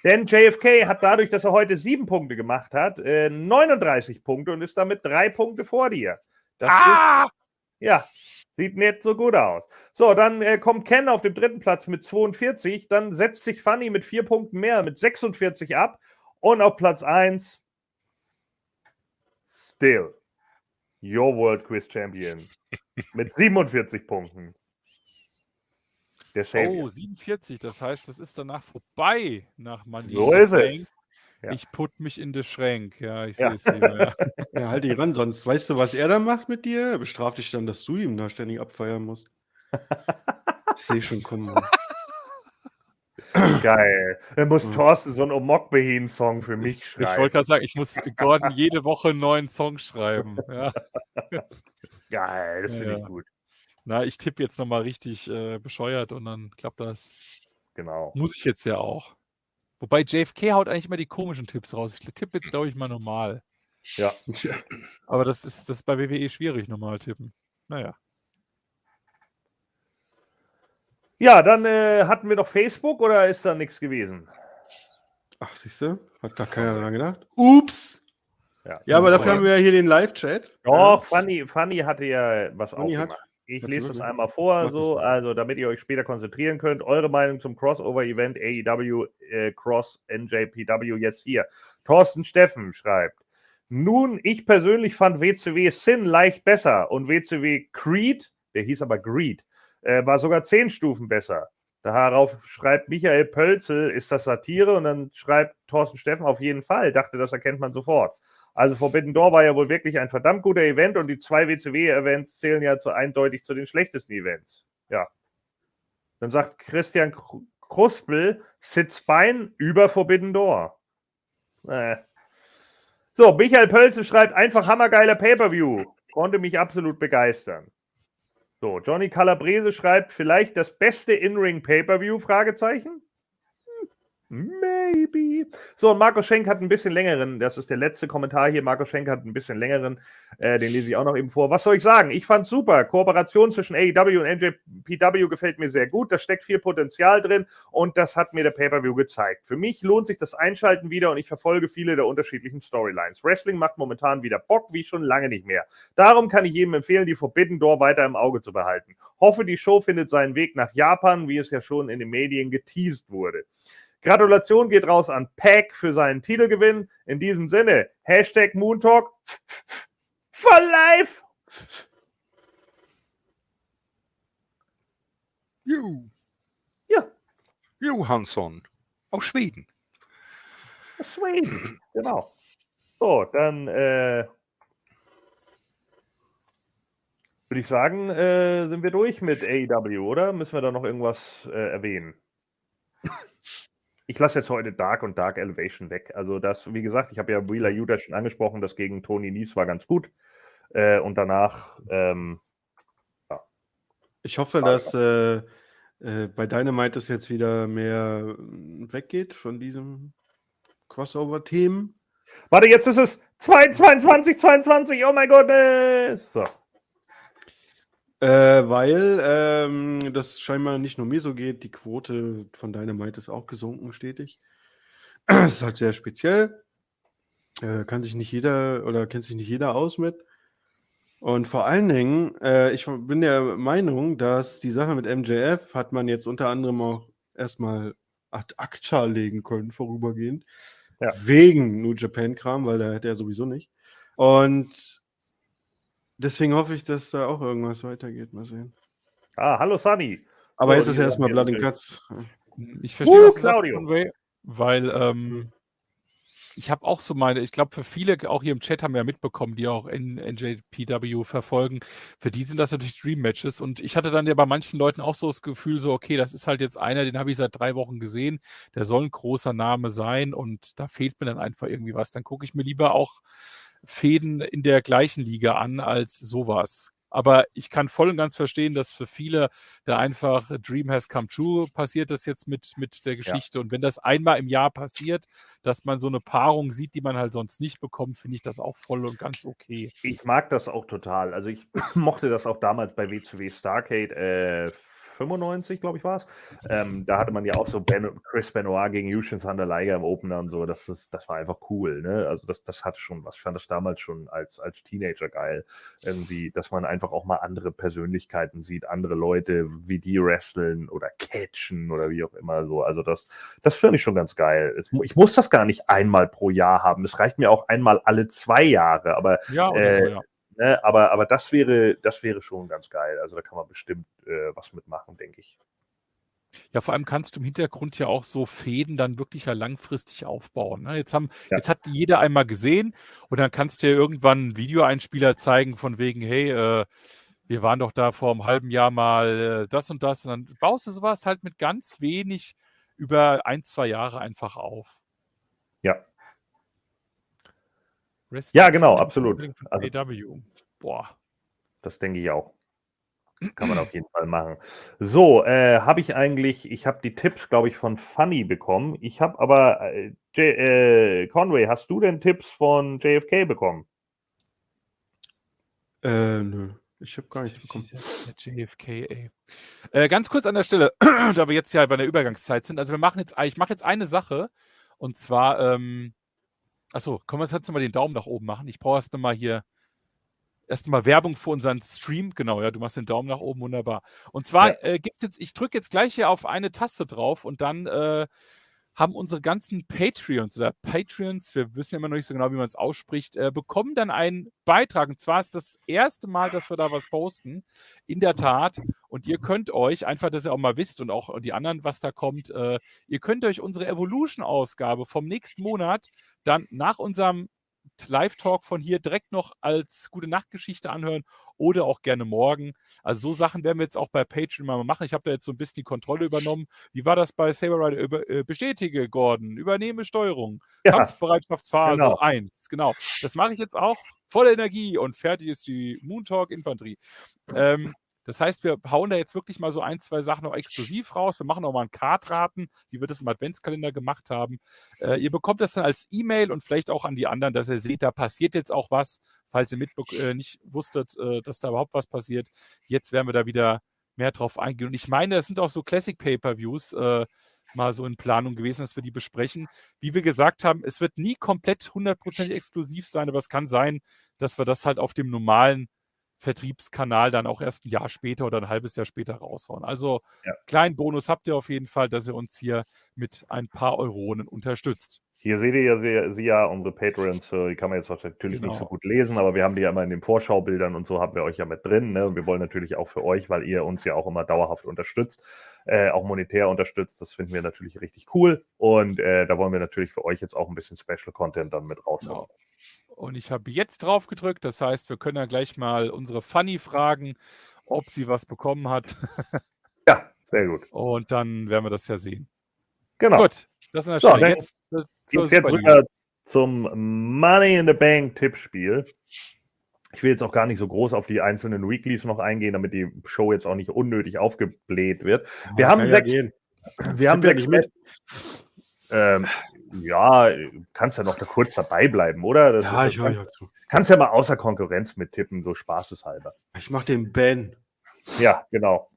Denn JFK hat dadurch, dass er heute sieben Punkte gemacht hat, äh, 39 Punkte und ist damit drei Punkte vor dir. Das Ah! ist, ja, sieht nicht so gut aus. So, dann äh, kommt Ken auf dem dritten Platz mit 42, dann setzt sich Funny mit vier Punkten mehr, mit 46 ab und auf Platz 1 still your World Quiz Champion mit 47 Punkten. Der Savior. Oh, 47, das heißt, das ist danach vorbei nach Money so ist Bank. es. Ja. Ich put mich in den Schränk. Ja, ich Ja. sehe es hier. Ja. Ja, halt dich ran, sonst weißt du, was er da macht mit dir? Er bestraft dich dann, dass du ihm da ständig abfeiern musst. Ich sehe schon kommen. Geil. Dann muss. Thorsten so einen Omokbehin-Song für mich Ich schreiben. wollte gerade sagen, ich muss Gordon jede Woche einen neuen Song schreiben. Ja. Geil, das Ja, finde ich gut. Na, ich tippe jetzt nochmal richtig äh, bescheuert und dann klappt das. Genau. Muss ich jetzt ja auch. Wobei JFK haut eigentlich immer die komischen Tipps raus. Ich tippe jetzt, glaube ich, mal normal. Ja. Aber das ist, das ist bei WWE schwierig, normal tippen. Naja. Ja, dann äh, hatten wir noch Facebook oder ist da nichts gewesen? Ach, siehst du? Hat gar keiner dran gedacht. Ups! Ja, aber dafür haben wir ja hier den Live-Chat. Doch, Fanny, Fanny hatte ja was Fanny hat- aufgemacht. Ich lese das einmal vor, so, also damit ihr euch später konzentrieren könnt. Eure Meinung zum Crossover-Event AEW äh, Cross NJPW jetzt hier. Thorsten Steffen schreibt. Nun, ich persönlich fand WCW Sin leicht besser und WCW Creed, der hieß aber Greed, äh, war sogar zehn Stufen besser. Darauf schreibt Michael Pölzel, ist das Satire? Und dann schreibt Thorsten Steffen auf jeden Fall. Dachte, das erkennt man sofort. Also Forbidden Door war ja wohl wirklich ein verdammt guter Event und die zwei WCW-Events zählen ja zu eindeutig zu den schlechtesten Events. Ja. Dann sagt Christian Kr- Kruspel, Spine über Forbidden Door. Äh. So, Michael Pölze schreibt einfach hammergeiler Pay-Per-View. Konnte mich absolut begeistern. So, Johnny Calabrese schreibt vielleicht das beste In-Ring Pay-Per-View? Fragezeichen. Maybe. So, und Marco Schenk hat ein bisschen längeren, das ist der letzte Kommentar hier. Marco Schenk hat ein bisschen längeren, äh, den lese ich auch noch eben vor. Was soll ich sagen? Ich fand's super. Kooperation zwischen AEW und NJPW gefällt mir sehr gut. Da steckt viel Potenzial drin und das hat mir der Pay-Per-View gezeigt. Für mich lohnt sich das Einschalten wieder und ich verfolge viele der unterschiedlichen Storylines. Wrestling macht momentan wieder Bock wie schon lange nicht mehr. Darum kann ich jedem empfehlen, die Forbidden Door weiter im Auge zu behalten. Hoffe, die Show findet seinen Weg nach Japan, wie es ja schon in den Medien geteased wurde. Gratulation geht raus an Pack für seinen Titelgewinn. In diesem Sinne, Hashtag Moontalk for life. Ju. Ja. Johansson aus Schweden. Schweden. Genau. So, dann äh, würde ich sagen, äh, sind wir durch mit AEW, oder? Müssen wir da noch irgendwas äh, erwähnen? Ich lasse jetzt heute Dark und Dark Elevation weg. Also das, wie gesagt, ich habe ja Wheeler Yuta schon angesprochen, das gegen Tony Nies war ganz gut. Äh, und danach, ähm, Ich hoffe, dass äh, äh, bei Dynamite es jetzt wieder mehr äh, weggeht von diesem Crossover-Themen. warte, jetzt ist es 22, 22, oh mein Gott. So, Äh, weil ähm, das scheinbar nicht nur mir so geht, die Quote von Dynamite ist auch gesunken stetig. Das ist halt sehr speziell. Äh, kann sich nicht jeder oder kennt sich nicht jeder aus mit. Und vor allen Dingen, äh, ich bin der Meinung, dass die Sache mit MJF hat man jetzt unter anderem auch erstmal ad acta legen können, vorübergehend. Ja. Wegen New Japan-Kram, weil da hätte er sowieso nicht. Und deswegen hoffe ich, dass da auch irgendwas weitergeht. Mal sehen. Ah, hallo Sunny. Aber So, jetzt ist die erstmal Blood and Guts. Ich verstehe, Uh, sagst, Claudio. Conway, weil ähm, ich habe auch so meine, ich glaube, für viele, auch hier im Chat haben wir ja mitbekommen, die auch N NJPW verfolgen, für die sind das natürlich Dream-Matches. Und ich hatte dann ja bei manchen Leuten auch so das Gefühl, so, okay, das ist halt jetzt einer, den habe ich seit drei Wochen gesehen, der soll ein großer Name sein und da fehlt mir dann einfach irgendwie was. Dann gucke ich mir lieber auch Fäden in der gleichen Liga an als sowas. Aber ich kann voll und ganz verstehen, dass für viele da einfach Dream has come true passiert das jetzt mit, mit der Geschichte. Und wenn das einmal im Jahr passiert, dass man so eine Paarung sieht, die man halt sonst nicht bekommt, finde ich das auch voll und ganz okay. Ich mag das auch total. Also ich mochte das auch damals bei WCW Starcade äh, 95, glaube ich, war es. Ähm, da hatte man ja auch so ben, Chris Benoit gegen Yushin Thunder Liger im Opener und so. Das, ist, das war einfach cool. Ne? Also das, das hatte schon was. Ich fand das damals schon als, als Teenager geil. Irgendwie, dass man einfach auch mal andere Persönlichkeiten sieht, andere Leute, wie die wresteln oder catchen oder wie auch immer so. Also das, das finde ich schon ganz geil. Ich muss das gar nicht einmal pro Jahr haben. Es reicht mir auch einmal alle zwei Jahre. Aber Ja, oder so, Äh, ja. Ne, aber, aber das wäre, das wäre schon ganz geil. Also da kann man bestimmt äh, was mitmachen, denke ich. Ja, vor allem kannst du im Hintergrund ja auch so Fäden dann wirklich ja langfristig aufbauen. Ne? Jetzt, haben, Ja. jetzt hat jeder einmal gesehen und dann kannst du ja irgendwann einen Videoeinspieler zeigen von wegen, hey, äh, wir waren doch da vor einem halben Jahr mal äh, das und das. Und dann baust du sowas halt mit ganz wenig über ein, zwei Jahre einfach auf. Ja. Rest Ja, genau, absolut. Also- AEW. Boah. Das denke ich auch. Kann man auf jeden Fall machen. So, äh, habe ich eigentlich, ich habe die Tipps, glaube ich, von Funny bekommen. Ich habe aber, äh, J äh, Conway, hast du denn Tipps von JFK bekommen? Äh, nö. Ich habe gar nichts bekommen. JFK, ey. Äh, ganz kurz an der Stelle, da wir jetzt ja bei der Übergangszeit sind. Also wir machen jetzt, ich mache jetzt eine Sache und zwar, ähm, achso, können wir jetzt mal den Daumen nach oben machen. Ich brauche erst nochmal hier, erst mal Werbung für unseren Stream. Genau, ja, du machst den Daumen nach oben, wunderbar. Und zwar Ja. äh, gibt jetzt, ich drücke jetzt gleich hier auf eine Taste drauf und dann äh, haben unsere ganzen Patreons oder Patreons, wir wissen ja immer noch nicht so genau, wie man es ausspricht, äh, bekommen dann einen Beitrag. Und zwar ist das erste Mal, dass wir da was posten. In der Tat. Und ihr könnt euch, einfach, dass ihr auch mal wisst und auch die anderen, was da kommt, äh, ihr könnt euch unsere Evolution-Ausgabe vom nächsten Monat dann nach unserem Live-Talk von hier direkt noch als gute Nachtgeschichte anhören oder auch gerne morgen. Also so Sachen werden wir jetzt auch bei Patreon mal machen. Ich habe da jetzt so ein bisschen die Kontrolle übernommen. Wie war das bei Saber Rider? Über, äh, bestätige, Gordon. Übernehme Steuerung. Ja, Kampfbereitschaftsphase genau. 1. Genau. Das mache ich jetzt auch. Volle Energie und fertig ist die Moon Talk Infanterie. Ähm, das heißt, wir hauen da jetzt wirklich mal so ein, zwei Sachen noch exklusiv raus. Wir machen auch mal einen Kartraten, wie wir das im Adventskalender gemacht haben. Äh, ihr bekommt das dann als E-Mail und vielleicht auch an die anderen, dass ihr seht, da passiert jetzt auch was, falls ihr äh, nicht wusstet, äh, dass da überhaupt was passiert. Jetzt werden wir da wieder mehr drauf eingehen. Und ich meine, es sind auch so Classic Pay-Per-Views äh, mal so in Planung gewesen, dass wir die besprechen. Wie wir gesagt haben, es wird nie komplett hundertprozentig exklusiv sein, aber es kann sein, dass wir das halt auf dem normalen Vertriebskanal dann auch erst ein Jahr später oder ein halbes Jahr später raushauen. Also Ja. kleinen Bonus habt ihr auf jeden Fall, dass ihr uns hier mit ein paar Euronen unterstützt. Hier seht ihr ja, sie, sie ja unsere Patreons, äh, die kann man jetzt natürlich nicht so Genau. gut lesen, aber wir haben die ja immer in den Vorschaubildern und so haben wir euch ja mit drin. Ne? Und wir wollen natürlich auch für euch, weil ihr uns ja auch immer dauerhaft unterstützt, äh, auch monetär unterstützt. Das finden wir natürlich richtig cool. Und äh, da wollen wir natürlich für euch jetzt auch ein bisschen Special Content dann mit raushauen. Genau. Und ich habe jetzt drauf gedrückt. Das heißt, wir können ja gleich mal unsere Fanny fragen, ob sie was bekommen hat. Ja, sehr gut. Und dann werden wir das ja sehen. Genau. Gut, das der So, Jetzt, äh, jetzt rüber zum Money in the Bank Tippspiel. Ich will jetzt auch gar nicht so groß auf die einzelnen Weeklies noch eingehen, damit die Show jetzt auch nicht unnötig aufgebläht wird. Wir haben Kann ja sechs, gehen. wir haben ja sechs mit. Ähm, ja, kannst ja noch da kurz dabei bleiben, oder? Das Ja, ist- ich höre ja zu. Kannst ja mal außer Konkurrenz mittippen, so spaßeshalber. Ich mache den Ben. Ja, genau.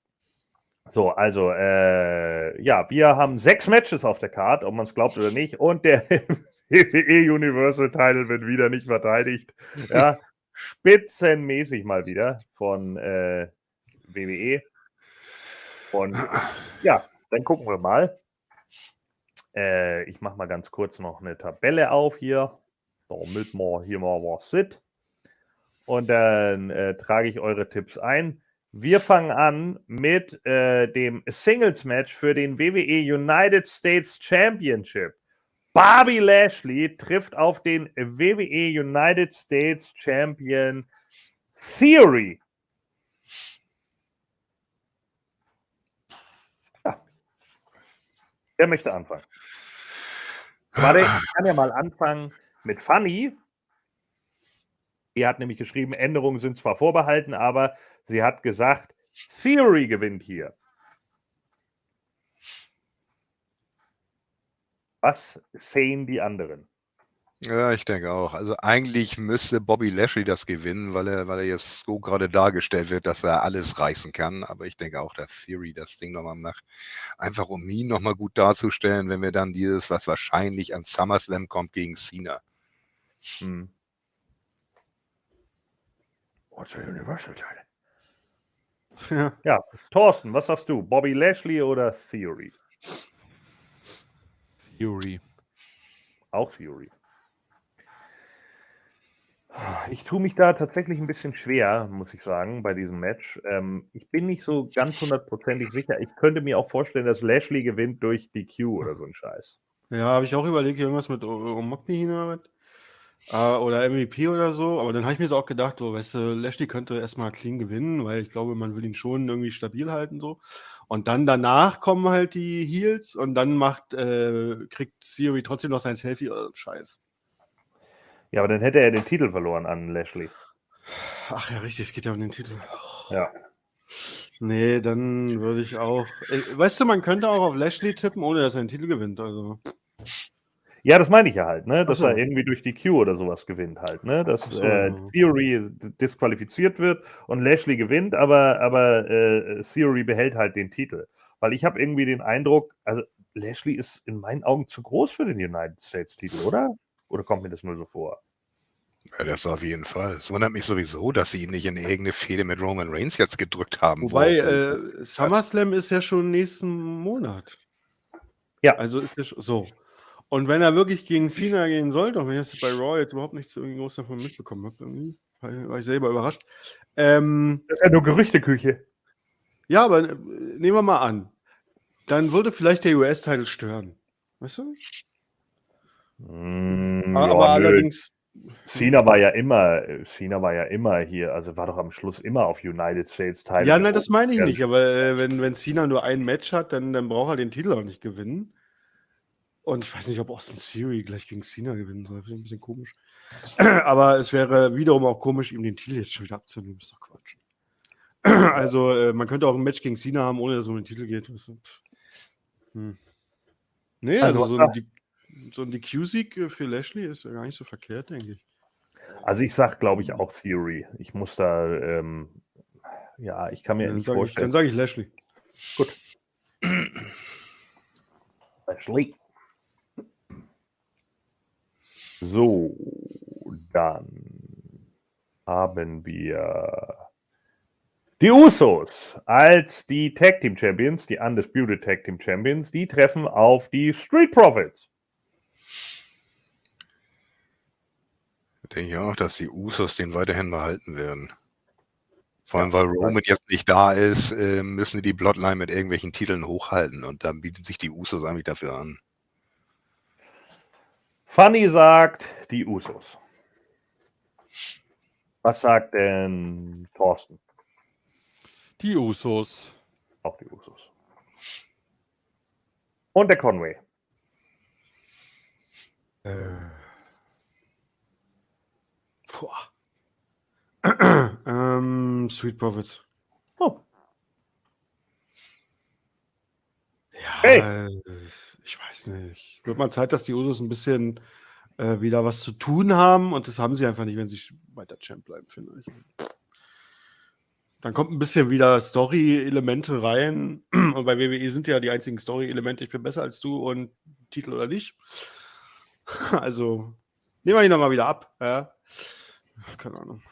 So, also, äh, ja, wir haben sechs Matches auf der Card, ob man es glaubt oder nicht. Und der WWE Universal Title wird wieder nicht verteidigt. Ja, spitzenmäßig mal wieder von äh, WWE. Und ja, dann gucken wir mal. Äh, ich mache mal ganz kurz noch eine Tabelle auf hier, damit wir hier mal was sieht. Und dann äh, trage ich eure Tipps ein. Wir fangen an mit äh, dem Singles-Match für den WWE United States Championship. Bobby Lashley trifft auf den WWE United States Champion Theory. Ja. Wer möchte anfangen? Warte, ich kann ja mal anfangen mit Funny. Die hat nämlich geschrieben, Änderungen sind zwar vorbehalten, aber sie hat gesagt, Theory gewinnt hier. Was sehen die anderen? Ja, ich denke auch. Also eigentlich müsste Bobby Lashley das gewinnen, weil er, weil er jetzt so gerade dargestellt wird, dass er alles reißen kann. Aber ich denke auch, dass Theory das Ding nochmal macht. Einfach um ihn nochmal gut darzustellen, wenn wir dann dieses, was wahrscheinlich an SummerSlam kommt, gegen Cena. Hm. What's a Universal Title? Ja. Ja, Thorsten, was sagst du? Bobby Lashley oder Theory? Fury. Auch Theory. Ich tue mich da tatsächlich ein bisschen schwer, muss ich sagen, bei diesem Match. Ähm, ich bin nicht so ganz hundertprozentig sicher. Ich könnte mir auch vorstellen, dass Lashley gewinnt durch DQ oder so ein Scheiß. Ja, habe ich auch überlegt, irgendwas mit Omokni hin oder was? Äh, oder MVP oder so. Aber dann habe ich mir so auch gedacht, oh, weißt du, Lashley könnte erstmal clean gewinnen, weil ich glaube, man will ihn schon irgendwie stabil halten so. Und dann danach kommen halt die Heels und dann macht, äh, kriegt Theory trotzdem noch sein Selfie. Oh, Scheiß. Ja, aber dann hätte er den Titel verloren an Lashley. Ach ja, richtig, es geht ja um den Titel. Ja. Nee, dann würde ich auch. Äh, Weißt du, man könnte auch auf Lashley tippen, ohne dass er den Titel gewinnt. Also. Ja, das meine ich ja halt, ne? Dass so. er irgendwie durch die Q oder sowas gewinnt halt, ne? Dass so. äh, Theory disqualifiziert wird und Lashley gewinnt, aber, aber äh, Theory behält halt den Titel. Weil ich habe irgendwie den Eindruck, also Lashley ist in meinen Augen zu groß für den United States Titel, oder? Oder kommt mir das nur so vor? Ja, das auf jeden Fall. Es wundert mich sowieso, dass sie ihn nicht in irgendeine Fehde mit Roman Reigns jetzt gedrückt haben. Wobei, wo- äh, SummerSlam ist ja schon nächsten Monat. Ja. Also ist das so. Und wenn er wirklich gegen Cena gehen sollte, auch wenn ich das bei Raw jetzt überhaupt nichts irgendwie groß davon mitbekommen habe, irgendwie, war, war ich selber überrascht. Ähm, Das ist ja nur Gerüchteküche. ja, aber äh, nehmen wir mal an. Dann würde vielleicht der US-Titel stören. Weißt du? Mm, aber ja, allerdings. Cena war ja immer, Cena war ja immer hier, also war doch am Schluss immer auf United States Title. Ja, nein, das meine ich nicht. Aber äh, wenn, wenn Cena nur ein Match hat, dann, dann braucht er den Titel auch nicht gewinnen. Und ich weiß nicht, ob Austin Theory gleich gegen Cena gewinnen soll. Finde ich ein bisschen komisch. Aber es wäre wiederum auch komisch, ihm den Titel jetzt schon wieder abzunehmen. Ist doch Quatsch. Also, äh, man könnte auch ein Match gegen Cena haben, ohne dass es um den Titel geht. Hm. Nee, also, Also, so ein, D- so ein DQ-Sieg für Lashley ist ja gar nicht so verkehrt, denke ich. Also ich sag, glaube ich, auch Theory. Ich muss da, ähm, ja, ich kann mir Dann nicht sage ich, vorstellen. dann sag ich Lashley. Lashley. So, dann haben wir die Usos als die Tag Team Champions, die Undisputed Tag Team Champions. Die treffen auf die Street Profits. Denke ich auch, dass die Usos den weiterhin behalten werden. Vor allem, weil Roman jetzt nicht da ist, äh, müssen die die Bloodline mit irgendwelchen Titeln hochhalten und dann bieten sich die Usos eigentlich dafür an. Funny sagt die Usos. Was sagt denn Thorsten? Die Usos. Auch die Usos. Und der Conway. Äh. Boah. ähm, Sweet Profits. Oh, Ja, Hey. ich weiß nicht. Wird mal Zeit, dass die Usos ein bisschen äh, wieder was zu tun haben und das haben sie einfach nicht, wenn sie weiter Champ bleiben, finde ich. Dann kommt ein bisschen wieder Story-Elemente rein und bei WWE sind ja die einzigen Story-Elemente, ich bin besser als du und Titel oder nicht. Also nehmen wir ihn nochmal wieder ab. Ja. Keine Ahnung.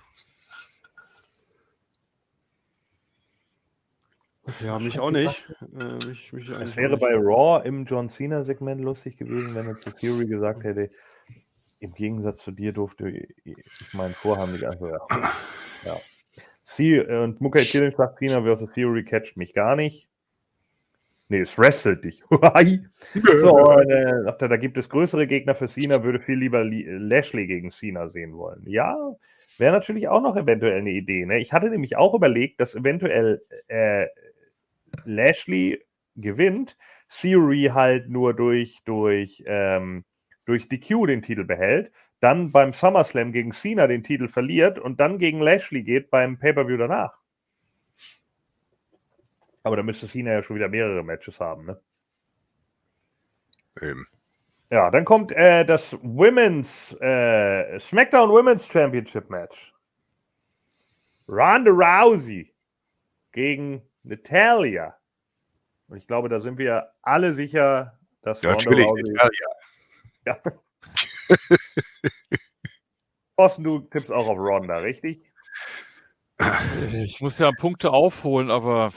Ja, mich auch nicht. Äh, mich, mich es wäre auch bei Raw im John Cena-Segment lustig gewesen, wenn er zu Theory gesagt hätte, im Gegensatz zu dir durfte ich mein Vorhaben nicht einfach. Ja. ja. Sie und Mukai Killing sagt, Cena vs. Theory catcht mich gar nicht. Nee, es wrestelt dich. so, und, äh, er, da gibt es größere Gegner für Cena, würde viel lieber Li- Lashley gegen Cena sehen wollen. Ja, wäre natürlich auch noch eventuell eine Idee. Ne? Ich hatte nämlich auch überlegt, dass eventuell äh, Lashley gewinnt, Theory halt nur durch, durch, ähm, durch DQ den Titel behält, dann beim SummerSlam gegen Cena den Titel verliert und dann gegen Lashley geht beim Pay-Per-View danach. Aber da müsste Cena ja schon wieder mehrere Matches haben, ne? Eben. Ja, dann kommt äh, das Women's äh, SmackDown Women's Championship Match. Ronda Rousey gegen Natalia. Und ich glaube, da sind wir alle sicher, dass Ja, Ronda natürlich. Rousey. Ja, ja. Thorsten, du tippst auch auf Ronda, richtig? Ich muss ja Punkte aufholen, aber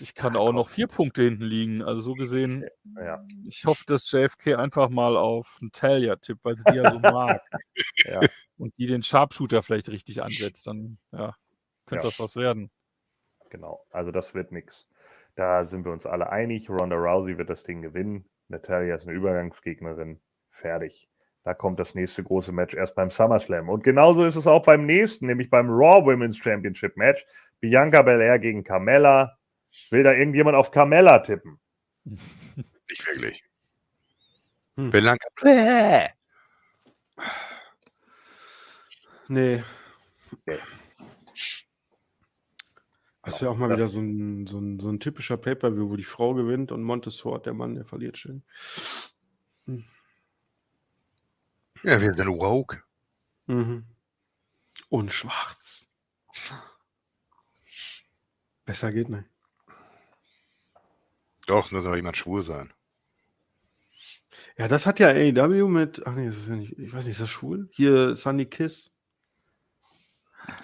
ich kann auch noch vier Punkte hinten liegen. Also so gesehen, Ja. ich hoffe, dass JFK einfach mal auf Natalia tippt, weil sie die ja so mag. Ja. Und die den Sharpshooter vielleicht richtig ansetzt, dann ja, könnte Ja. das was werden. Genau, also das wird nichts. Da sind wir uns alle einig. Ronda Rousey wird das Ding gewinnen. Natalia ist eine Übergangsgegnerin. Fertig. Da kommt das nächste große Match erst beim SummerSlam. Und genauso ist es auch beim nächsten, nämlich beim Raw Women's Championship Match. Bianca Belair gegen Carmella. Will da irgendjemand auf Carmella tippen? Nicht wirklich. Hm. Belanca. Bäh. Nee. Nee. Das wäre auch mal Ja. wieder so ein, so ein, so ein typischer Pay-Per-View, wo die Frau gewinnt und Montesfort, der Mann, der verliert schön. Ja, wir sind woke. Mhm. Und schwarz. Besser geht nicht. Doch, muss aber jemand schwul sein. Ja, das hat ja AEW mit. Ach nee, das ist ja nicht. Ich weiß nicht, ist das schwul? Hier Sunny Kiss.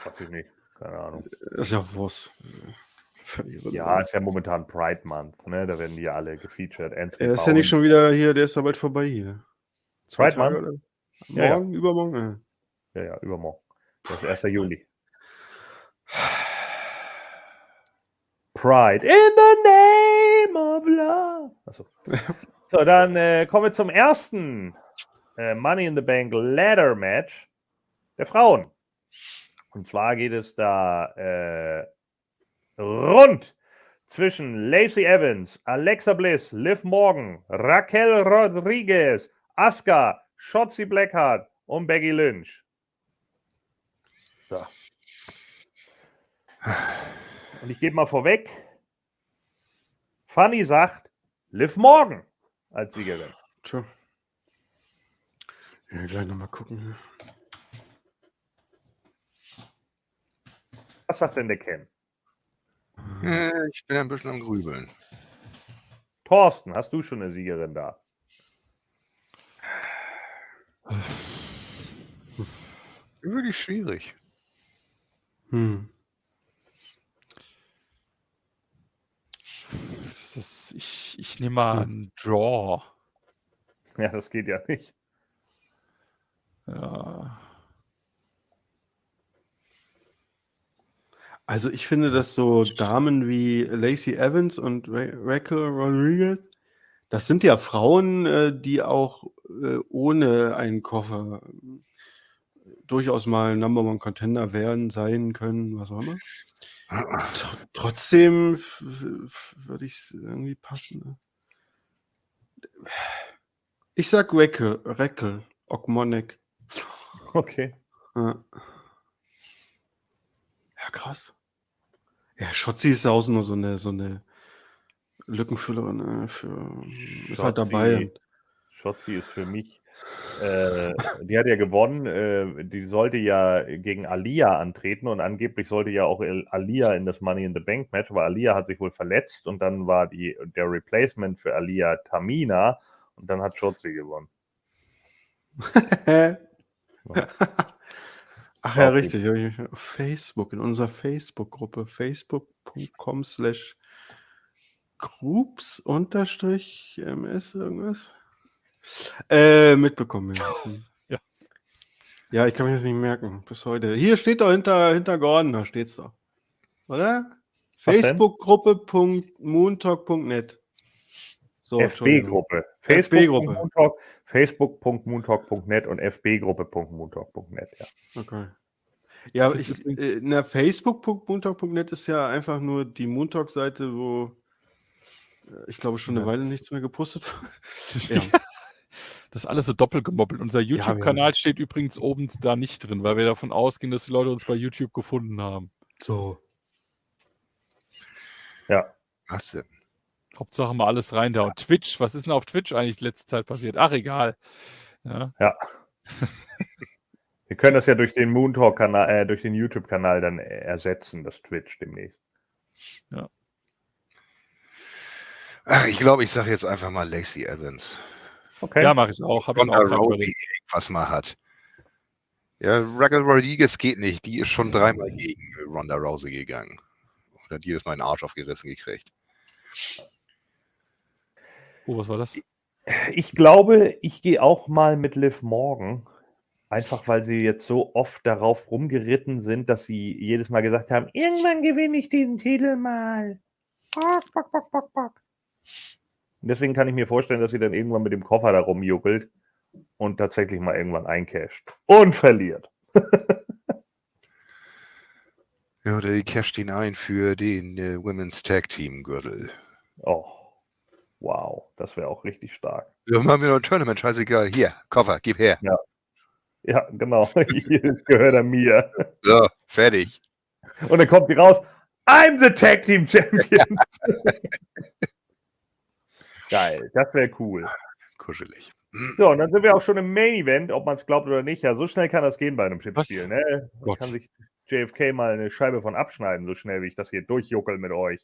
Weiß ich nicht. Keine Ahnung. Das ist ja Wurst. Ja, ist ja momentan Pride Month. Ne? Da werden die alle gefeatured. Anthony Er ist ja nicht schon wieder hier, der ist ja bald vorbei hier. Pride Tage Month? Ja, ja. Morgen, übermorgen? Ja, ja, übermorgen. Das ist 1. Juli. Pride in the name love. Achso. So, dann äh, kommen wir zum ersten äh, Money in the Bank Ladder Match der Frauen. Und zwar geht es da äh, rund zwischen Lacey Evans, Alexa Bliss, Liv Morgan, Raquel Rodriguez, Asuka, Shotzi Blackheart und Becky Lynch. So. Und ich gebe mal vorweg, Fanny sagt, Liv Morgan als Siegerin. Tja. Ja, gleich nochmal gucken. Was sagt denn der Ken? Äh, Ich bin ein bisschen am Grübeln. Thorsten, hast du schon eine Siegerin da? Wirklich schwierig. Hm. Ist, ich, ich nehme mal einen Draw. Ja, das geht ja nicht. Ja. Also ich finde, dass so Damen wie Lacey Evans und Ra Raquel Rodriguez, das sind ja Frauen, äh, die auch äh, ohne einen Koffer durchaus mal Number One Contender werden, sein können, was auch immer. Tr trotzdem würde ich es irgendwie passen. ne? Ich sag Raquel, Raquel, Ogmonek. Okay. Ja. ja, krass. Ja, Schotzi ist auch nur so eine, so eine Lückenfüllerin. Ne? Für, ist halt dabei. Schotzi ist für mich, äh, die hat ja gewonnen, äh, die sollte ja gegen Alia antreten und angeblich sollte ja auch Alia in das Money in the Bank Match, aber Alia hat sich wohl verletzt und dann war die, der Replacement für Alia Tamina und dann hat Schotzi gewonnen. Ach ja, richtig. Facebook, in unserer Facebook-Gruppe, facebook.com slash groups unterstrich ms irgendwas. Äh, mitbekommen. Ja. Hm. Ja. ja, ich kann mir das nicht merken. Bis heute. Hier steht doch hinter, hinter Gordon, da steht's doch. oder? Facebook-Gruppe.moontalk.net. So. FB-Gruppe. FB-Gruppe. Facebook.moontalk, Facebook.moontalk.net und FB-Gruppe.moontalk.net, ja. Okay. Ja, ich, äh, na, Facebook.moontalk.net ist ja einfach nur die Moontalk-Seite, wo äh, ich glaube schon eine Das Weile nichts mehr gepostet wurde. Ja. Das ist alles so doppelt gemoppelt. Unser YouTube-Kanal steht übrigens oben da nicht drin, weil wir davon ausgehen, dass die Leute uns bei YouTube gefunden haben. So. Ja. Was denn? Hauptsache mal alles rein da. Und Twitch, was ist denn auf Twitch eigentlich letzte Zeit passiert? Ach, egal. Ja, Ja. Wir können das ja durch den Moontalk-Kanal, äh, durch den YouTube-Kanal dann ersetzen, das Twitch demnächst. Ach, ich glaube, ich sage jetzt einfach mal Lacey Evans. Okay. ja mache ich auch. Hab ich Ronda auch gerade Rousey überlegt. was mal hat. Ja, Raquel Rodriguez geht nicht. Die ist schon dreimal gegen Ronda Rousey gegangen. Oder die ist meinen Arsch aufgerissen gekriegt. Oh, was war das? Ich glaube, ich gehe auch mal mit Liv Morgan. Einfach weil sie jetzt so oft darauf rumgeritten sind, dass sie jedes Mal gesagt haben, irgendwann gewinne ich diesen Titel mal. Bock, bock, bock, bock, bock. Und deswegen kann ich mir vorstellen, dass sie dann irgendwann mit dem Koffer da rumjuckelt und tatsächlich mal irgendwann eincasht. Und verliert. Ja, oder die casht ihn ein für den äh, Women's Tag Team Gürtel. Oh, wow. Das wäre auch richtig stark. Wir machen wir noch ein Tournament, scheißegal. Hier, Koffer, gib her. Ja, genau. Hier gehört er mir. So, fertig. Und dann kommt sie raus. I'm the Tag Team Champion. Geil, das wäre cool. Kuschelig. So, und dann sind wir auch schon im Main Event, ob man es glaubt oder nicht. Ja, so schnell kann das gehen bei einem Tippspiel. Was? Ne? Da kann sich JFK mal eine Scheibe von abschneiden, so schnell wie ich das hier durchjuckel mit euch.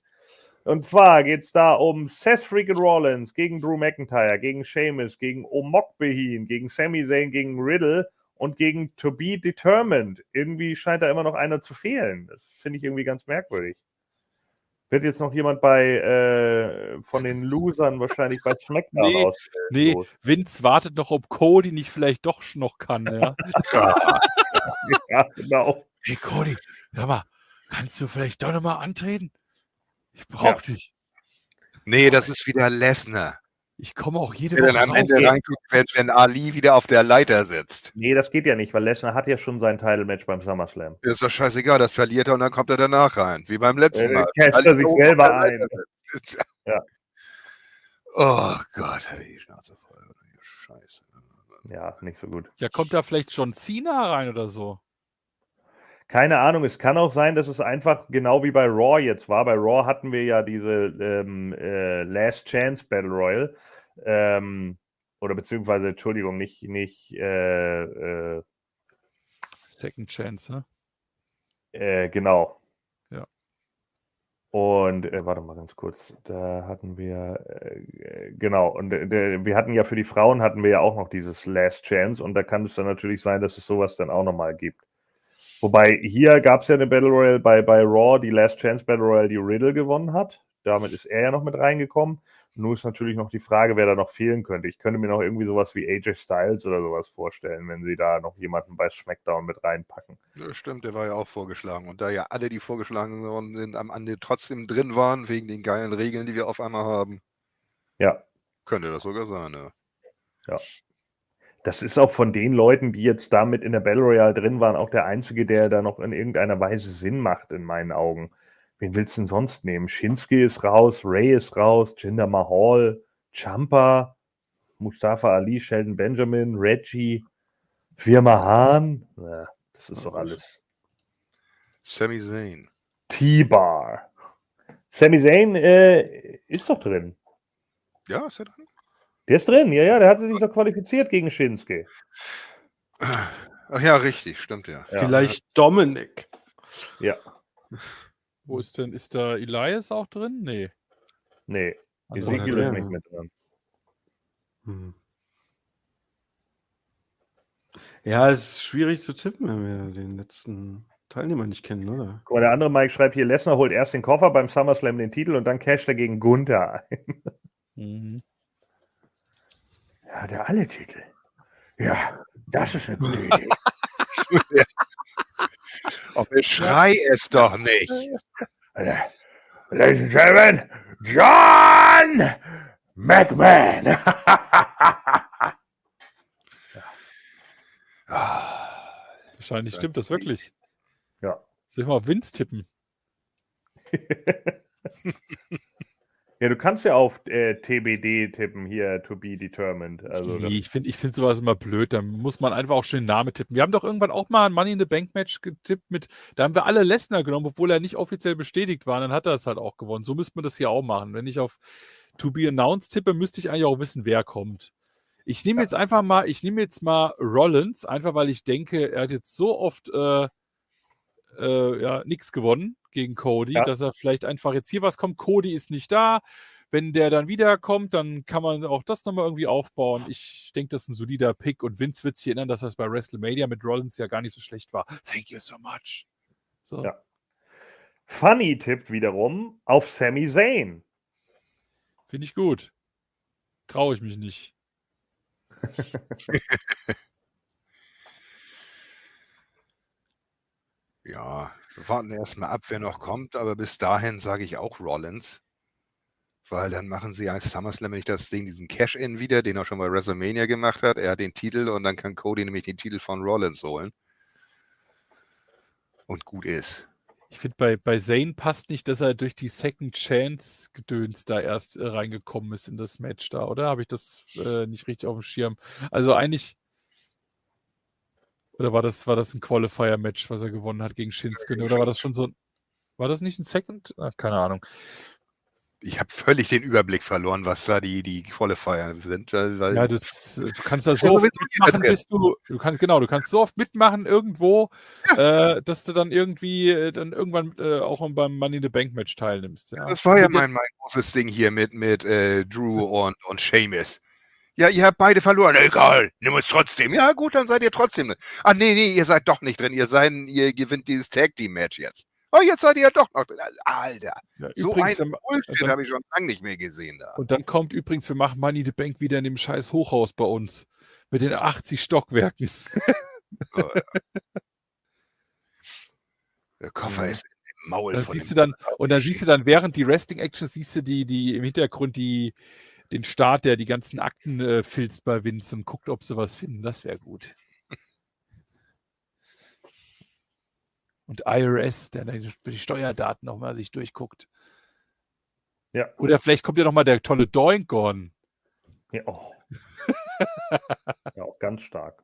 Und zwar geht es da um Seth Freakin' Rollins gegen Drew McIntyre, gegen Sheamus, gegen Omok Behin, gegen Sami Zayn, gegen Riddle und gegen To Be Determined. Irgendwie scheint da immer noch einer zu fehlen. Das finde ich irgendwie ganz merkwürdig. Wird jetzt noch jemand bei äh, von den Losern wahrscheinlich bei SmackDown Nee, aus? Nee? Vince wartet noch, ob Cody nicht vielleicht doch noch kann. Ja? Ja, genau. hey Cody, sag mal, kannst du vielleicht doch nochmal antreten? Ich brauch dich. Nee, das ist wieder Lesnar. Ich komme auch jede dann Woche am raus. Ende reinguckt, wenn, wenn Ali wieder auf der Leiter sitzt. Nee, das geht ja nicht, weil Lesnar hat ja schon sein Title-Match beim SummerSlam. Ist doch scheißegal, das verliert er und dann kommt er danach rein. Wie beim letzten Äh, Mal. casht er sich selber ein. Ja. Oh Gott, hab ich die Schnauze voll. Scheiße. Ja, nicht so gut. Ja, kommt da vielleicht John Cena rein oder so? Keine Ahnung, es kann auch sein, dass es einfach genau wie bei Raw jetzt war. Bei Raw hatten wir ja diese ähm, äh, Last Chance Battle Royal. Ähm, oder beziehungsweise, Entschuldigung, nicht, nicht äh, äh, Second Chance, ne? Äh, genau. Ja. Und äh, warte mal ganz kurz, da hatten wir äh, genau und wir hatten ja für die Frauen hatten wir ja auch noch dieses Last Chance und da kann es dann natürlich sein, dass es sowas dann auch nochmal gibt. Wobei hier gab es ja eine Battle Royale bei, bei Raw, die Last Chance Battle Royale, die Riddle gewonnen hat. Damit ist er ja noch mit reingekommen. Nur ist natürlich noch die Frage, wer da noch fehlen könnte. Ich könnte mir noch irgendwie sowas wie AJ Styles oder sowas vorstellen, wenn sie da noch jemanden bei SmackDown mit reinpacken. Ja, stimmt, der war ja auch vorgeschlagen. Und da ja alle, die vorgeschlagen worden sind, am Ende trotzdem drin waren, wegen den geilen Regeln, die wir auf einmal haben, Ja, könnte das sogar sein, ja. Das ist auch von den Leuten, die jetzt damit in der Battle Royale drin waren, auch der einzige, der da noch in irgendeiner Weise Sinn macht, in meinen Augen. Wen willst du denn sonst nehmen? Shinsuke ist raus, Ray ist raus, Jinder Mahal, Champa, Mustafa Ali, Sheldon Benjamin, Reggie, Firma Hahn. Ja, das ist doch alles. Sami Zayn. T-Bar. Sami Zayn äh, ist doch drin. Ja, ist er drin? Der ist drin, ja, ja, der hat sich doch qualifiziert gegen Shinsuke. Ach ja, richtig, stimmt ja. Ja. Vielleicht Dominik. Ja, Wo ist denn, ist da Elias auch drin? Nee. nee, Ezekiel ist nicht mit drin. Hm. Ja, es ist schwierig zu tippen, wenn wir den letzten Teilnehmer nicht kennen, oder? Guck mal, der andere Mike schreibt hier, Lesnar holt erst den Koffer beim SummerSlam den Titel und dann casht er gegen Gunther ein. mhm. Ja, der alle Titel. Ja, das ist eine gute Idee. Oh, schrei es doch nicht. Ladies and Gentlemen, John McMahon. Ah, Wahrscheinlich Ja, stimmt das wirklich. Ja. Soll ich mal auf Vince tippen? Ja, du kannst ja auf äh, TBD tippen, hier, to be determined. Also, nee, ich finde ich find sowas immer blöd. Da muss man einfach auch schön den Namen tippen. Wir haben doch irgendwann auch mal ein Money in the Bank Match getippt mit, da haben wir alle Lesnar genommen, obwohl er nicht offiziell bestätigt war. Dann hat er es halt auch gewonnen. So müsste man das hier auch machen. Wenn ich auf To be announced tippe, müsste ich eigentlich auch wissen, wer kommt. Ich nehme jetzt einfach mal, ich nehme jetzt mal Rollins, einfach weil ich denke, er hat jetzt so oft äh, äh, ja, nichts gewonnen gegen Cody, Ja. dass er vielleicht einfach jetzt hier was kommt. Cody ist nicht da. Wenn der dann wiederkommt, dann kann man auch das nochmal irgendwie aufbauen. Ich denke, das ist ein solider Pick und Vince wird sich erinnern, dass das bei WrestleMania mit Rollins ja gar nicht so schlecht war. Thank you so much. So. Ja. Funny tippt wiederum auf Sami Zayn. Finde ich gut. Traue ich mich nicht. ja, wir warten erstmal ab, wer noch kommt, aber bis dahin sage ich auch Rollins. Weil dann machen sie als SummerSlam nämlich das Ding, diesen Cash-In wieder, den er schon bei WrestleMania gemacht hat. Er hat den Titel und dann kann Cody nämlich den Titel von Rollins holen. Und gut ist. Ich finde, bei, bei Zane passt nicht, dass er durch die Second Chance Gedöns da erst äh, reingekommen ist in das Match da, oder? Habe ich das äh, nicht richtig auf dem Schirm? Also eigentlich. Oder war das, war das ein Qualifier-Match, was er gewonnen hat gegen Shinsuke? Oder war das schon so ein. War das nicht ein Second? Ach, keine Ahnung. Ich habe völlig den Überblick verloren, was da die, die Qualifier sind. Ja, das, äh, du kannst da ja so oft mitmachen, bis du, du kannst, genau, du kannst so oft mitmachen irgendwo, äh, dass du dann irgendwie, äh, dann irgendwann äh, auch beim Money in the Bank Match teilnimmst. Ja. Das war ja mein, mein großes Ding hier mit, mit äh, Drew und, und Seamus. Ja, ihr habt beide verloren. Egal, nimm es trotzdem. Ja, gut, dann seid ihr trotzdem. drin. Ah, nee, nee, ihr seid doch nicht drin. Ihr seid, ihr gewinnt dieses Tag Team Match jetzt. Oh, jetzt seid ihr ja doch noch drin. Alter, Ja, so übrigens, ein wenn- Bullshit habe ich schon lange nicht mehr gesehen da. Und dann kommt übrigens, wir machen Money the Bank wieder in dem scheiß Hochhaus bei uns. Mit den 80 Stockwerken. Der Koffer Ja. ist im Maul Dann siehst du dem dann, und dann siehst du dann während die Wrestling-Action, siehst du die, die im Hintergrund die, den Start, der die ganzen Akten äh, filzt bei Vince und guckt, ob sie was finden. Das wäre gut. Und IRS, der dann die Steuerdaten nochmal sich durchguckt. Ja. Oder vielleicht kommt ja nochmal der tolle Doinkon. Ja, oh. ja, auch ganz stark.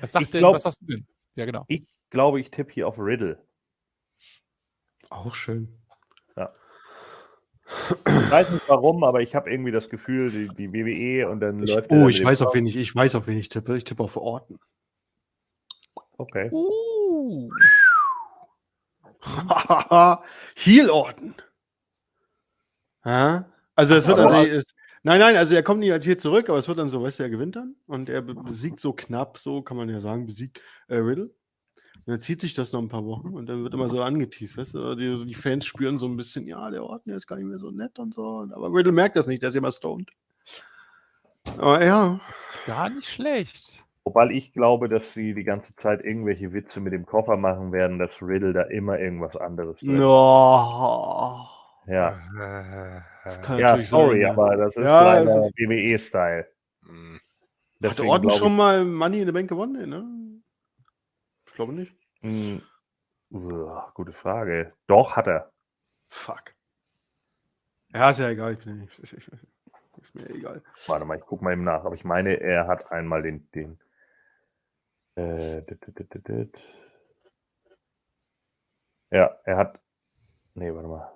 Was sagt Ich denn, glaub- was hast du denn? Ja, genau. Ich glaube, ich tippe hier auf Riddle. Auch schön. Ich weiß nicht warum, aber ich habe irgendwie das Gefühl, die, die WWE und dann Ich, läuft oh, ich weiß, auf wen ich, ich weiß, auf wen ich tippe. Ich tippe auf Orten. Okay. Uh. Heel Orton. Ja? Also es wird es, nein, nein, also er kommt nicht als hier zurück, aber es wird dann so, weißt du, er gewinnt dann und er be- besiegt so knapp, so kann man ja sagen, besiegt äh, Riddle. Und dann zieht sich das noch ein paar Wochen und dann wird immer so angeteased, weißt du, die, die Fans spüren so ein bisschen, ja, der Orton der ist gar nicht mehr so nett und so, aber Riddle merkt das nicht, der ist immer stoned. Aber ja, Gar nicht schlecht. Wobei ich glaube, dass sie die ganze Zeit irgendwelche Witze mit dem Koffer machen werden, dass Riddle da immer irgendwas anderes drin no. Ja, ja sorry, sein, aber das ist Ja, leider es WWE-Style. mh. Hat Orton schon mal Money in the Bank gewonnen? Nee, ne? Ich glaube nicht. Hm, uah, gute Frage. Doch, hat er. Fuck. Ja, ist ja egal. Ich bin ja nicht, ist, ist, ist mir egal. Warte mal, ich gucke mal eben nach. Aber ich meine, er hat einmal den. den äh, dit, dit, dit, dit, dit. Ja, er hat. Nee, warte mal.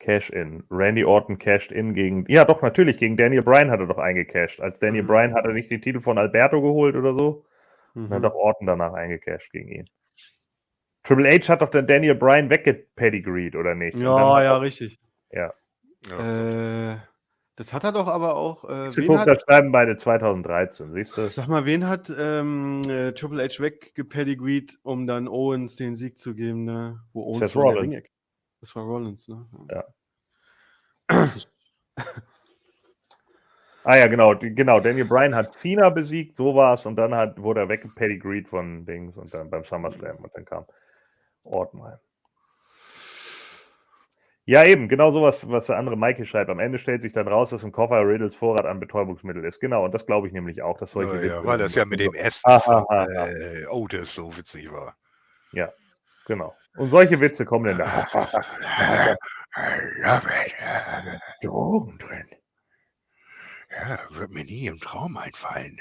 Cash-In. Randy Orton cashed in gegen. Ja, doch, natürlich. Gegen Daniel Bryan hat er doch eingecashed. Als Daniel Mhm. Bryan hat er nicht den Titel von Alberto geholt oder so. Dann hat Mhm. doch Orton danach eingecashed gegen ihn. Triple H hat doch den Daniel Bryan weggepedigreed, oder nicht? Und dann Ja, hat ja, richtig. ja. Ja. Äh, das hat er doch aber auch. Äh, Sie wen guckt, hat, das schreiben beide 2013, siehst du? sag mal, wen hat ähm, äh, Triple H weggepedigreed, um dann Owens den Sieg zu geben, ne? Wo Owens Seth Rollins. Das war Rollins, ne? Ja. Ah ja, genau, genau. Daniel Bryan hat Cena besiegt, so war's, und dann hat, wurde er weggepedigreed von Dings und dann beim SummerSlam und dann kam Ortmann. Ja, eben, genau sowas, was der andere Mikey schreibt. Am Ende stellt sich dann raus, dass im Koffer Riddles Vorrat an Betäubungsmittel ist. Genau, und das glaube ich nämlich auch, dass solche Ja, ja, weil das ja mit dem S Ah, von ah, ah, äh, Otis so witzig war. Ja, genau. Und solche Witze kommen dann da. Drogen drin. Ja, wird mir nie im Traum einfallen.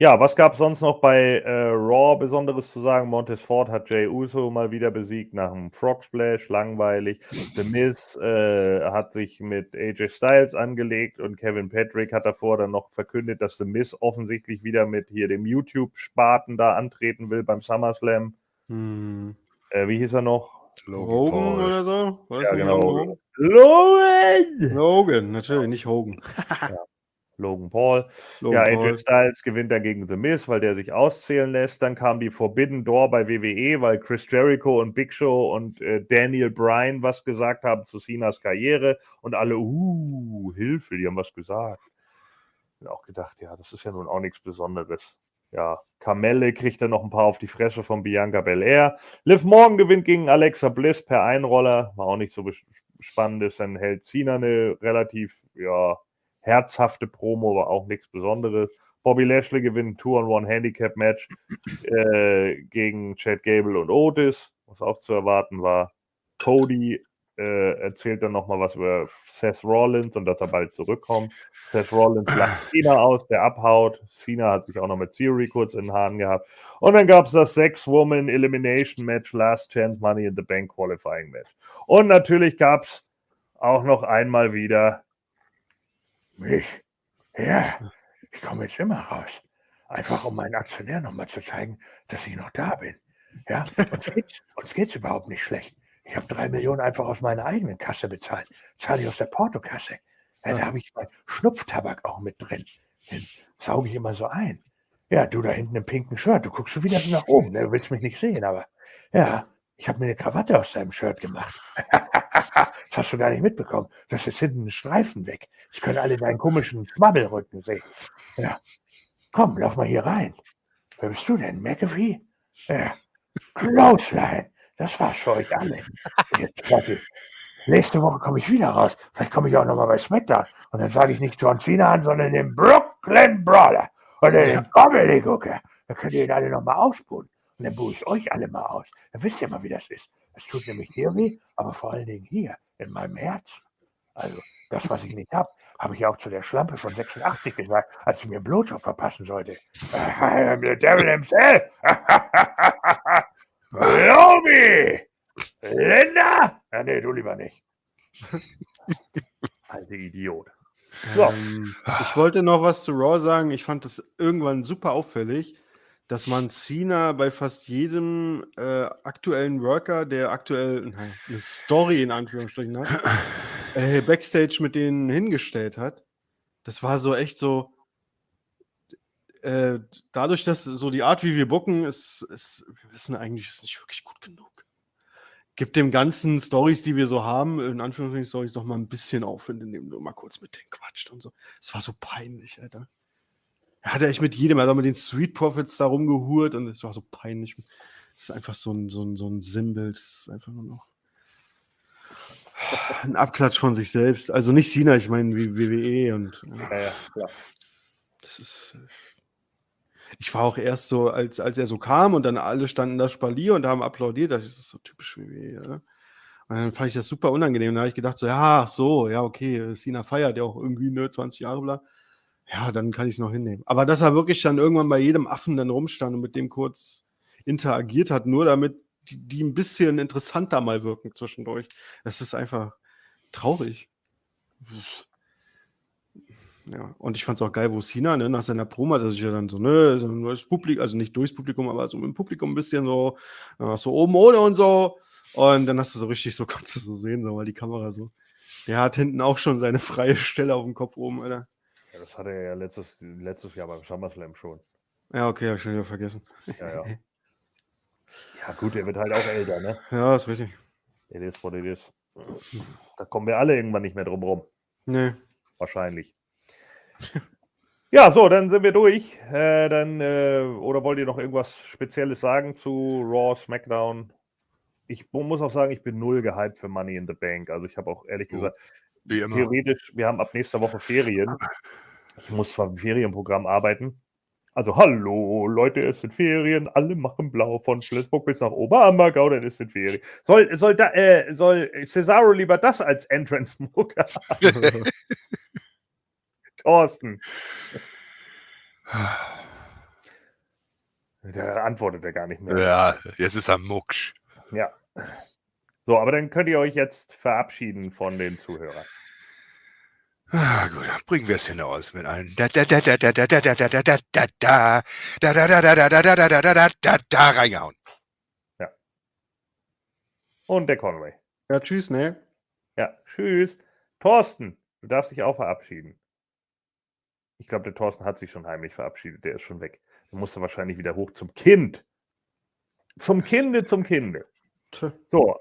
Ja, was gab es sonst noch bei äh, Raw Besonderes zu sagen? Montez Ford hat Jay Uso mal wieder besiegt nach einem Frog Splash, langweilig. The Miz äh, hat sich mit AJ Styles angelegt und Kevin Patrick hat davor dann noch verkündet, dass The Miz offensichtlich wieder mit hier dem YouTube-Spaten da antreten will beim SummerSlam. Hm. Äh, wie hieß er noch? Hogan Paul. oder so? Das Ja, genau. Hogan? Logan! Logan, natürlich, nicht Hogan. Logan Paul. Logan ja, Paul. AJ Styles gewinnt dann gegen The Miz, weil der sich auszählen lässt. Dann kam die Forbidden Door bei WWE, weil Chris Jericho und Big Show und äh, Daniel Bryan was gesagt haben zu Cenas Karriere und alle, uh, Hilfe, die haben was gesagt. Ich auch gedacht, ja, das ist ja nun auch nichts Besonderes. Ja, Kamelle kriegt dann noch ein paar auf die Fresse von Bianca Belair. Liv Morgan gewinnt gegen Alexa Bliss per Einroller. War auch nicht so spannendes. Dann hält Cena eine relativ, ja, herzhafte Promo, aber auch nichts Besonderes. Bobby Lashley gewinnt ein Two-on-One-Handicap-Match äh, gegen Chad Gable und Otis, was auch zu erwarten war. Cody äh, erzählt dann nochmal was über Seth Rollins und dass er bald zurückkommt. Seth Rollins lacht Cena aus, der abhaut. Cena hat sich auch noch mit Theory kurz in den Haaren gehabt. Und dann gab es das Six-Woman Elimination Match, Last Chance Money in the Bank Qualifying Match. Und natürlich gab es auch noch einmal wieder Mich? Ja, ich komme jetzt immer raus. Einfach um meinen Aktionär nochmal zu zeigen, dass ich noch da bin. Ja, uns geht's, uns geht's überhaupt nicht schlecht. Ich habe drei Millionen einfach aus meiner eigenen Kasse bezahlt. Zahle ich aus der Portokasse. Ja, da habe ich mein Schnupftabak auch mit drin. Den sauge ich immer so ein. Ja, du da hinten im pinken Shirt, du guckst schon wieder so nach oben. ne? Du willst mich nicht sehen, aber ja, ich habe mir eine Krawatte aus deinem Shirt gemacht. das hast du gar nicht mitbekommen. Das ist hinten ein Streifen weg. Das können alle deinen komischen Schwabbelrücken sehen. Ja. Komm, lauf mal hier rein. Wer bist du denn? McAfee? Ja. Clothesline. Das war's für euch alle. Nächste Woche komme ich wieder raus. Vielleicht komme ich auch nochmal bei SmackDown. Und dann sage ich nicht John Cena an, sondern den Brooklyn Brawler. Oder den Comedy Gucker. Da könnt ihr ihn alle nochmal aufspulen. Und dann buhe ich euch alle mal aus. Dann wisst ihr mal, wie das ist. Es tut nämlich hier weh, aber vor allen Dingen hier, in meinem Herzen. Also, das, was ich nicht habe, habe ich auch zu der Schlampe von 86 gesagt, als sie mir einen Blowjob verpassen sollte. I'm the devil himself. Lobi! Linda! Ja, nee, du lieber nicht. alte Idiot. So. Ähm, ich wollte noch was zu Raw sagen. Ich fand es irgendwann super auffällig, dass man Cena bei fast jedem äh, aktuellen Worker, der aktuell nein, eine Story in Anführungsstrichen hat, äh, Backstage mit denen hingestellt hat. Das war so echt so. Äh, dadurch, dass so die Art, wie wir bucken, ist, ist wir wissen eigentlich, ist nicht wirklich gut genug. Gibt dem ganzen Stories, die wir so haben, in Anführungsstrichen Stories, doch mal ein bisschen Aufwind, indem du mal kurz mit denen quatscht und so. Es war so peinlich, Alter. Er hat ja echt mit jedem, er hat auch mit den Street Profits da rumgehurt und es war so peinlich. Es ist einfach so ein, so ein, so ein Sinnbild. Es ist einfach nur noch ein Abklatsch von sich selbst. Also nicht Sina, ich meine wie WWE und äh, Ja, ja, klar. das ist. Ich war auch erst so, als, als er so kam und dann alle standen da Spalier und haben applaudiert. Das ist so typisch WWE. Ja. Und dann fand ich das super unangenehm. Da habe ich gedacht, so, ja, so, ja, okay, Sina feiert ja auch irgendwie nur 20 Jahre, bla. Ja, dann kann ich es noch hinnehmen. Aber dass er wirklich dann irgendwann bei jedem Affen dann rumstand und mit dem kurz interagiert hat, nur damit die, die ein bisschen interessanter mal wirken zwischendurch. Das ist einfach traurig. Ja, und ich fand es auch geil, wo Sina, ne, nach seiner Promo hat er sich ja dann so, ne, so ein neues Publikum, also nicht durchs Publikum, aber so im Publikum ein bisschen so, äh, so oben ohne und so. Und dann hast du so richtig so, konntest du so sehen, so mal die Kamera so. Der hat hinten auch schon seine freie Stelle auf dem Kopf oben, Alter. Ja, das hatte er ja letztes, letztes Jahr beim SummerSlam schon. Ja, okay, hab ich schon wieder vergessen. Ja, ja. Ja, gut, er wird halt auch älter, ne? Ja, ist richtig. It is what it is. Da kommen wir alle irgendwann nicht mehr drum rum. Nee. Wahrscheinlich. Ja, so, dann sind wir durch. Äh, dann, äh, oder wollt ihr noch irgendwas Spezielles sagen zu Raw, SmackDown? Ich mu- muss auch sagen, ich bin null gehypt für Money in the Bank. Also ich habe auch ehrlich Oh, gesagt, Wie immer. theoretisch, wir haben ab nächster Woche Ferien. Ich muss zwar im Ferienprogramm arbeiten. Also, hallo, Leute, es sind Ferien, alle machen blau von Flensburg bis nach Oberammergau, dann ist es Ferien. Soll, soll, da, äh, soll Cesaro lieber das als Entrance-Muck haben? Thorsten. Der antwortet er gar nicht mehr. Ja, jetzt ist er mucksch. Ja. So, aber dann könnt ihr euch jetzt verabschieden von den Zuhörern. Ah, gut, bringen wir es hinaus mit allen. Da reingehauen. Ja. Und der Conway. Ja, tschüss, ne? Ja, tschüss. Thorsten, du darfst dich auch verabschieden. Ich glaube, der Thorsten hat sich schon heimlich verabschiedet. Der ist schon weg. Der musste wahrscheinlich wieder hoch zum Kind. Zum Kinde, zum Kinde. So.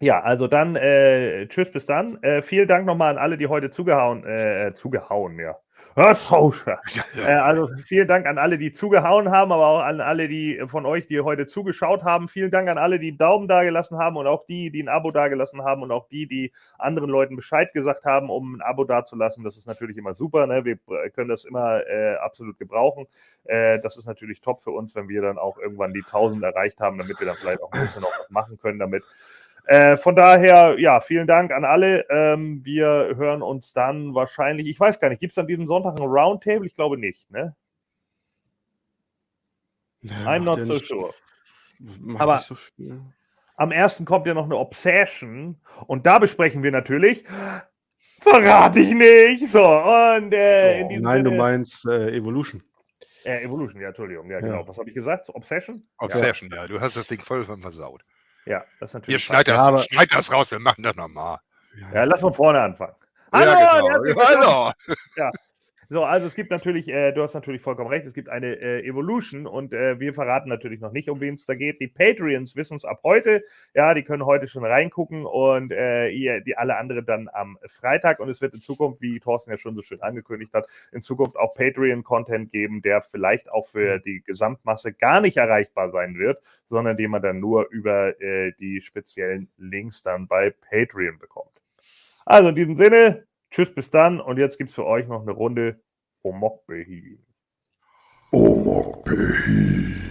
Ja, also dann, äh, tschüss, bis dann. Äh, vielen Dank nochmal an alle, die heute zugehauen, äh, zugehauen, ja. Äh, also vielen Dank an alle, die zugehauen haben, aber auch an alle, die von euch, die heute zugeschaut haben. Vielen Dank an alle, die einen Daumen dagelassen haben und auch die, die ein Abo dagelassen haben und auch die, die anderen Leuten Bescheid gesagt haben, um ein Abo dazulassen. Das ist natürlich immer super. Ne? Wir können das immer äh, absolut gebrauchen. Äh, das ist natürlich top für uns, wenn wir dann auch irgendwann die 1000 erreicht haben, damit wir dann vielleicht auch ein bisschen noch was machen können damit. Äh, von daher, ja, vielen Dank an alle. Ähm, wir hören uns dann wahrscheinlich, ich weiß gar nicht, gibt es an diesem Sonntag ein Roundtable? Ich glaube nicht, ne? Ja, I'm not ja so nicht- sure. Aber- so. Am ersten kommt ja noch eine Obsession und da besprechen wir natürlich. Verrate ich nicht. So, und äh, in diesem Nein, du Sinne, meinst äh, Evolution. äh, Evolution, ja, Entschuldigung, ja, Ja. genau. Was habe ich gesagt? Obsession? Obsession, ja. Du hast das Ding voll versaut. Ja, das ist Ihr natürlich. schneidet Ja, aber- das, schneid das raus, wir machen das nochmal. Ja, lass von vorne anfangen. Ja, Hallo, genau. herzlich willkommen. Hallo. So, also es gibt natürlich, äh, du hast natürlich vollkommen recht, es gibt eine äh, Evolution und äh, wir verraten natürlich noch nicht, um wen es da geht. Die Patreons wissen es ab heute. Ja, die können heute schon reingucken und äh, ihr, die alle anderen dann am Freitag. Und es wird in Zukunft, wie Thorsten ja schon so schön angekündigt hat, in Zukunft auch Patreon-Content geben, der vielleicht auch für die Gesamtmasse gar nicht erreichbar sein wird, sondern den man dann nur über äh, die speziellen Links dann bei Patreon bekommt. Also in diesem Sinne, tschüss bis dann und jetzt gibt es für euch noch eine Runde Omokbehin. Omokbehi.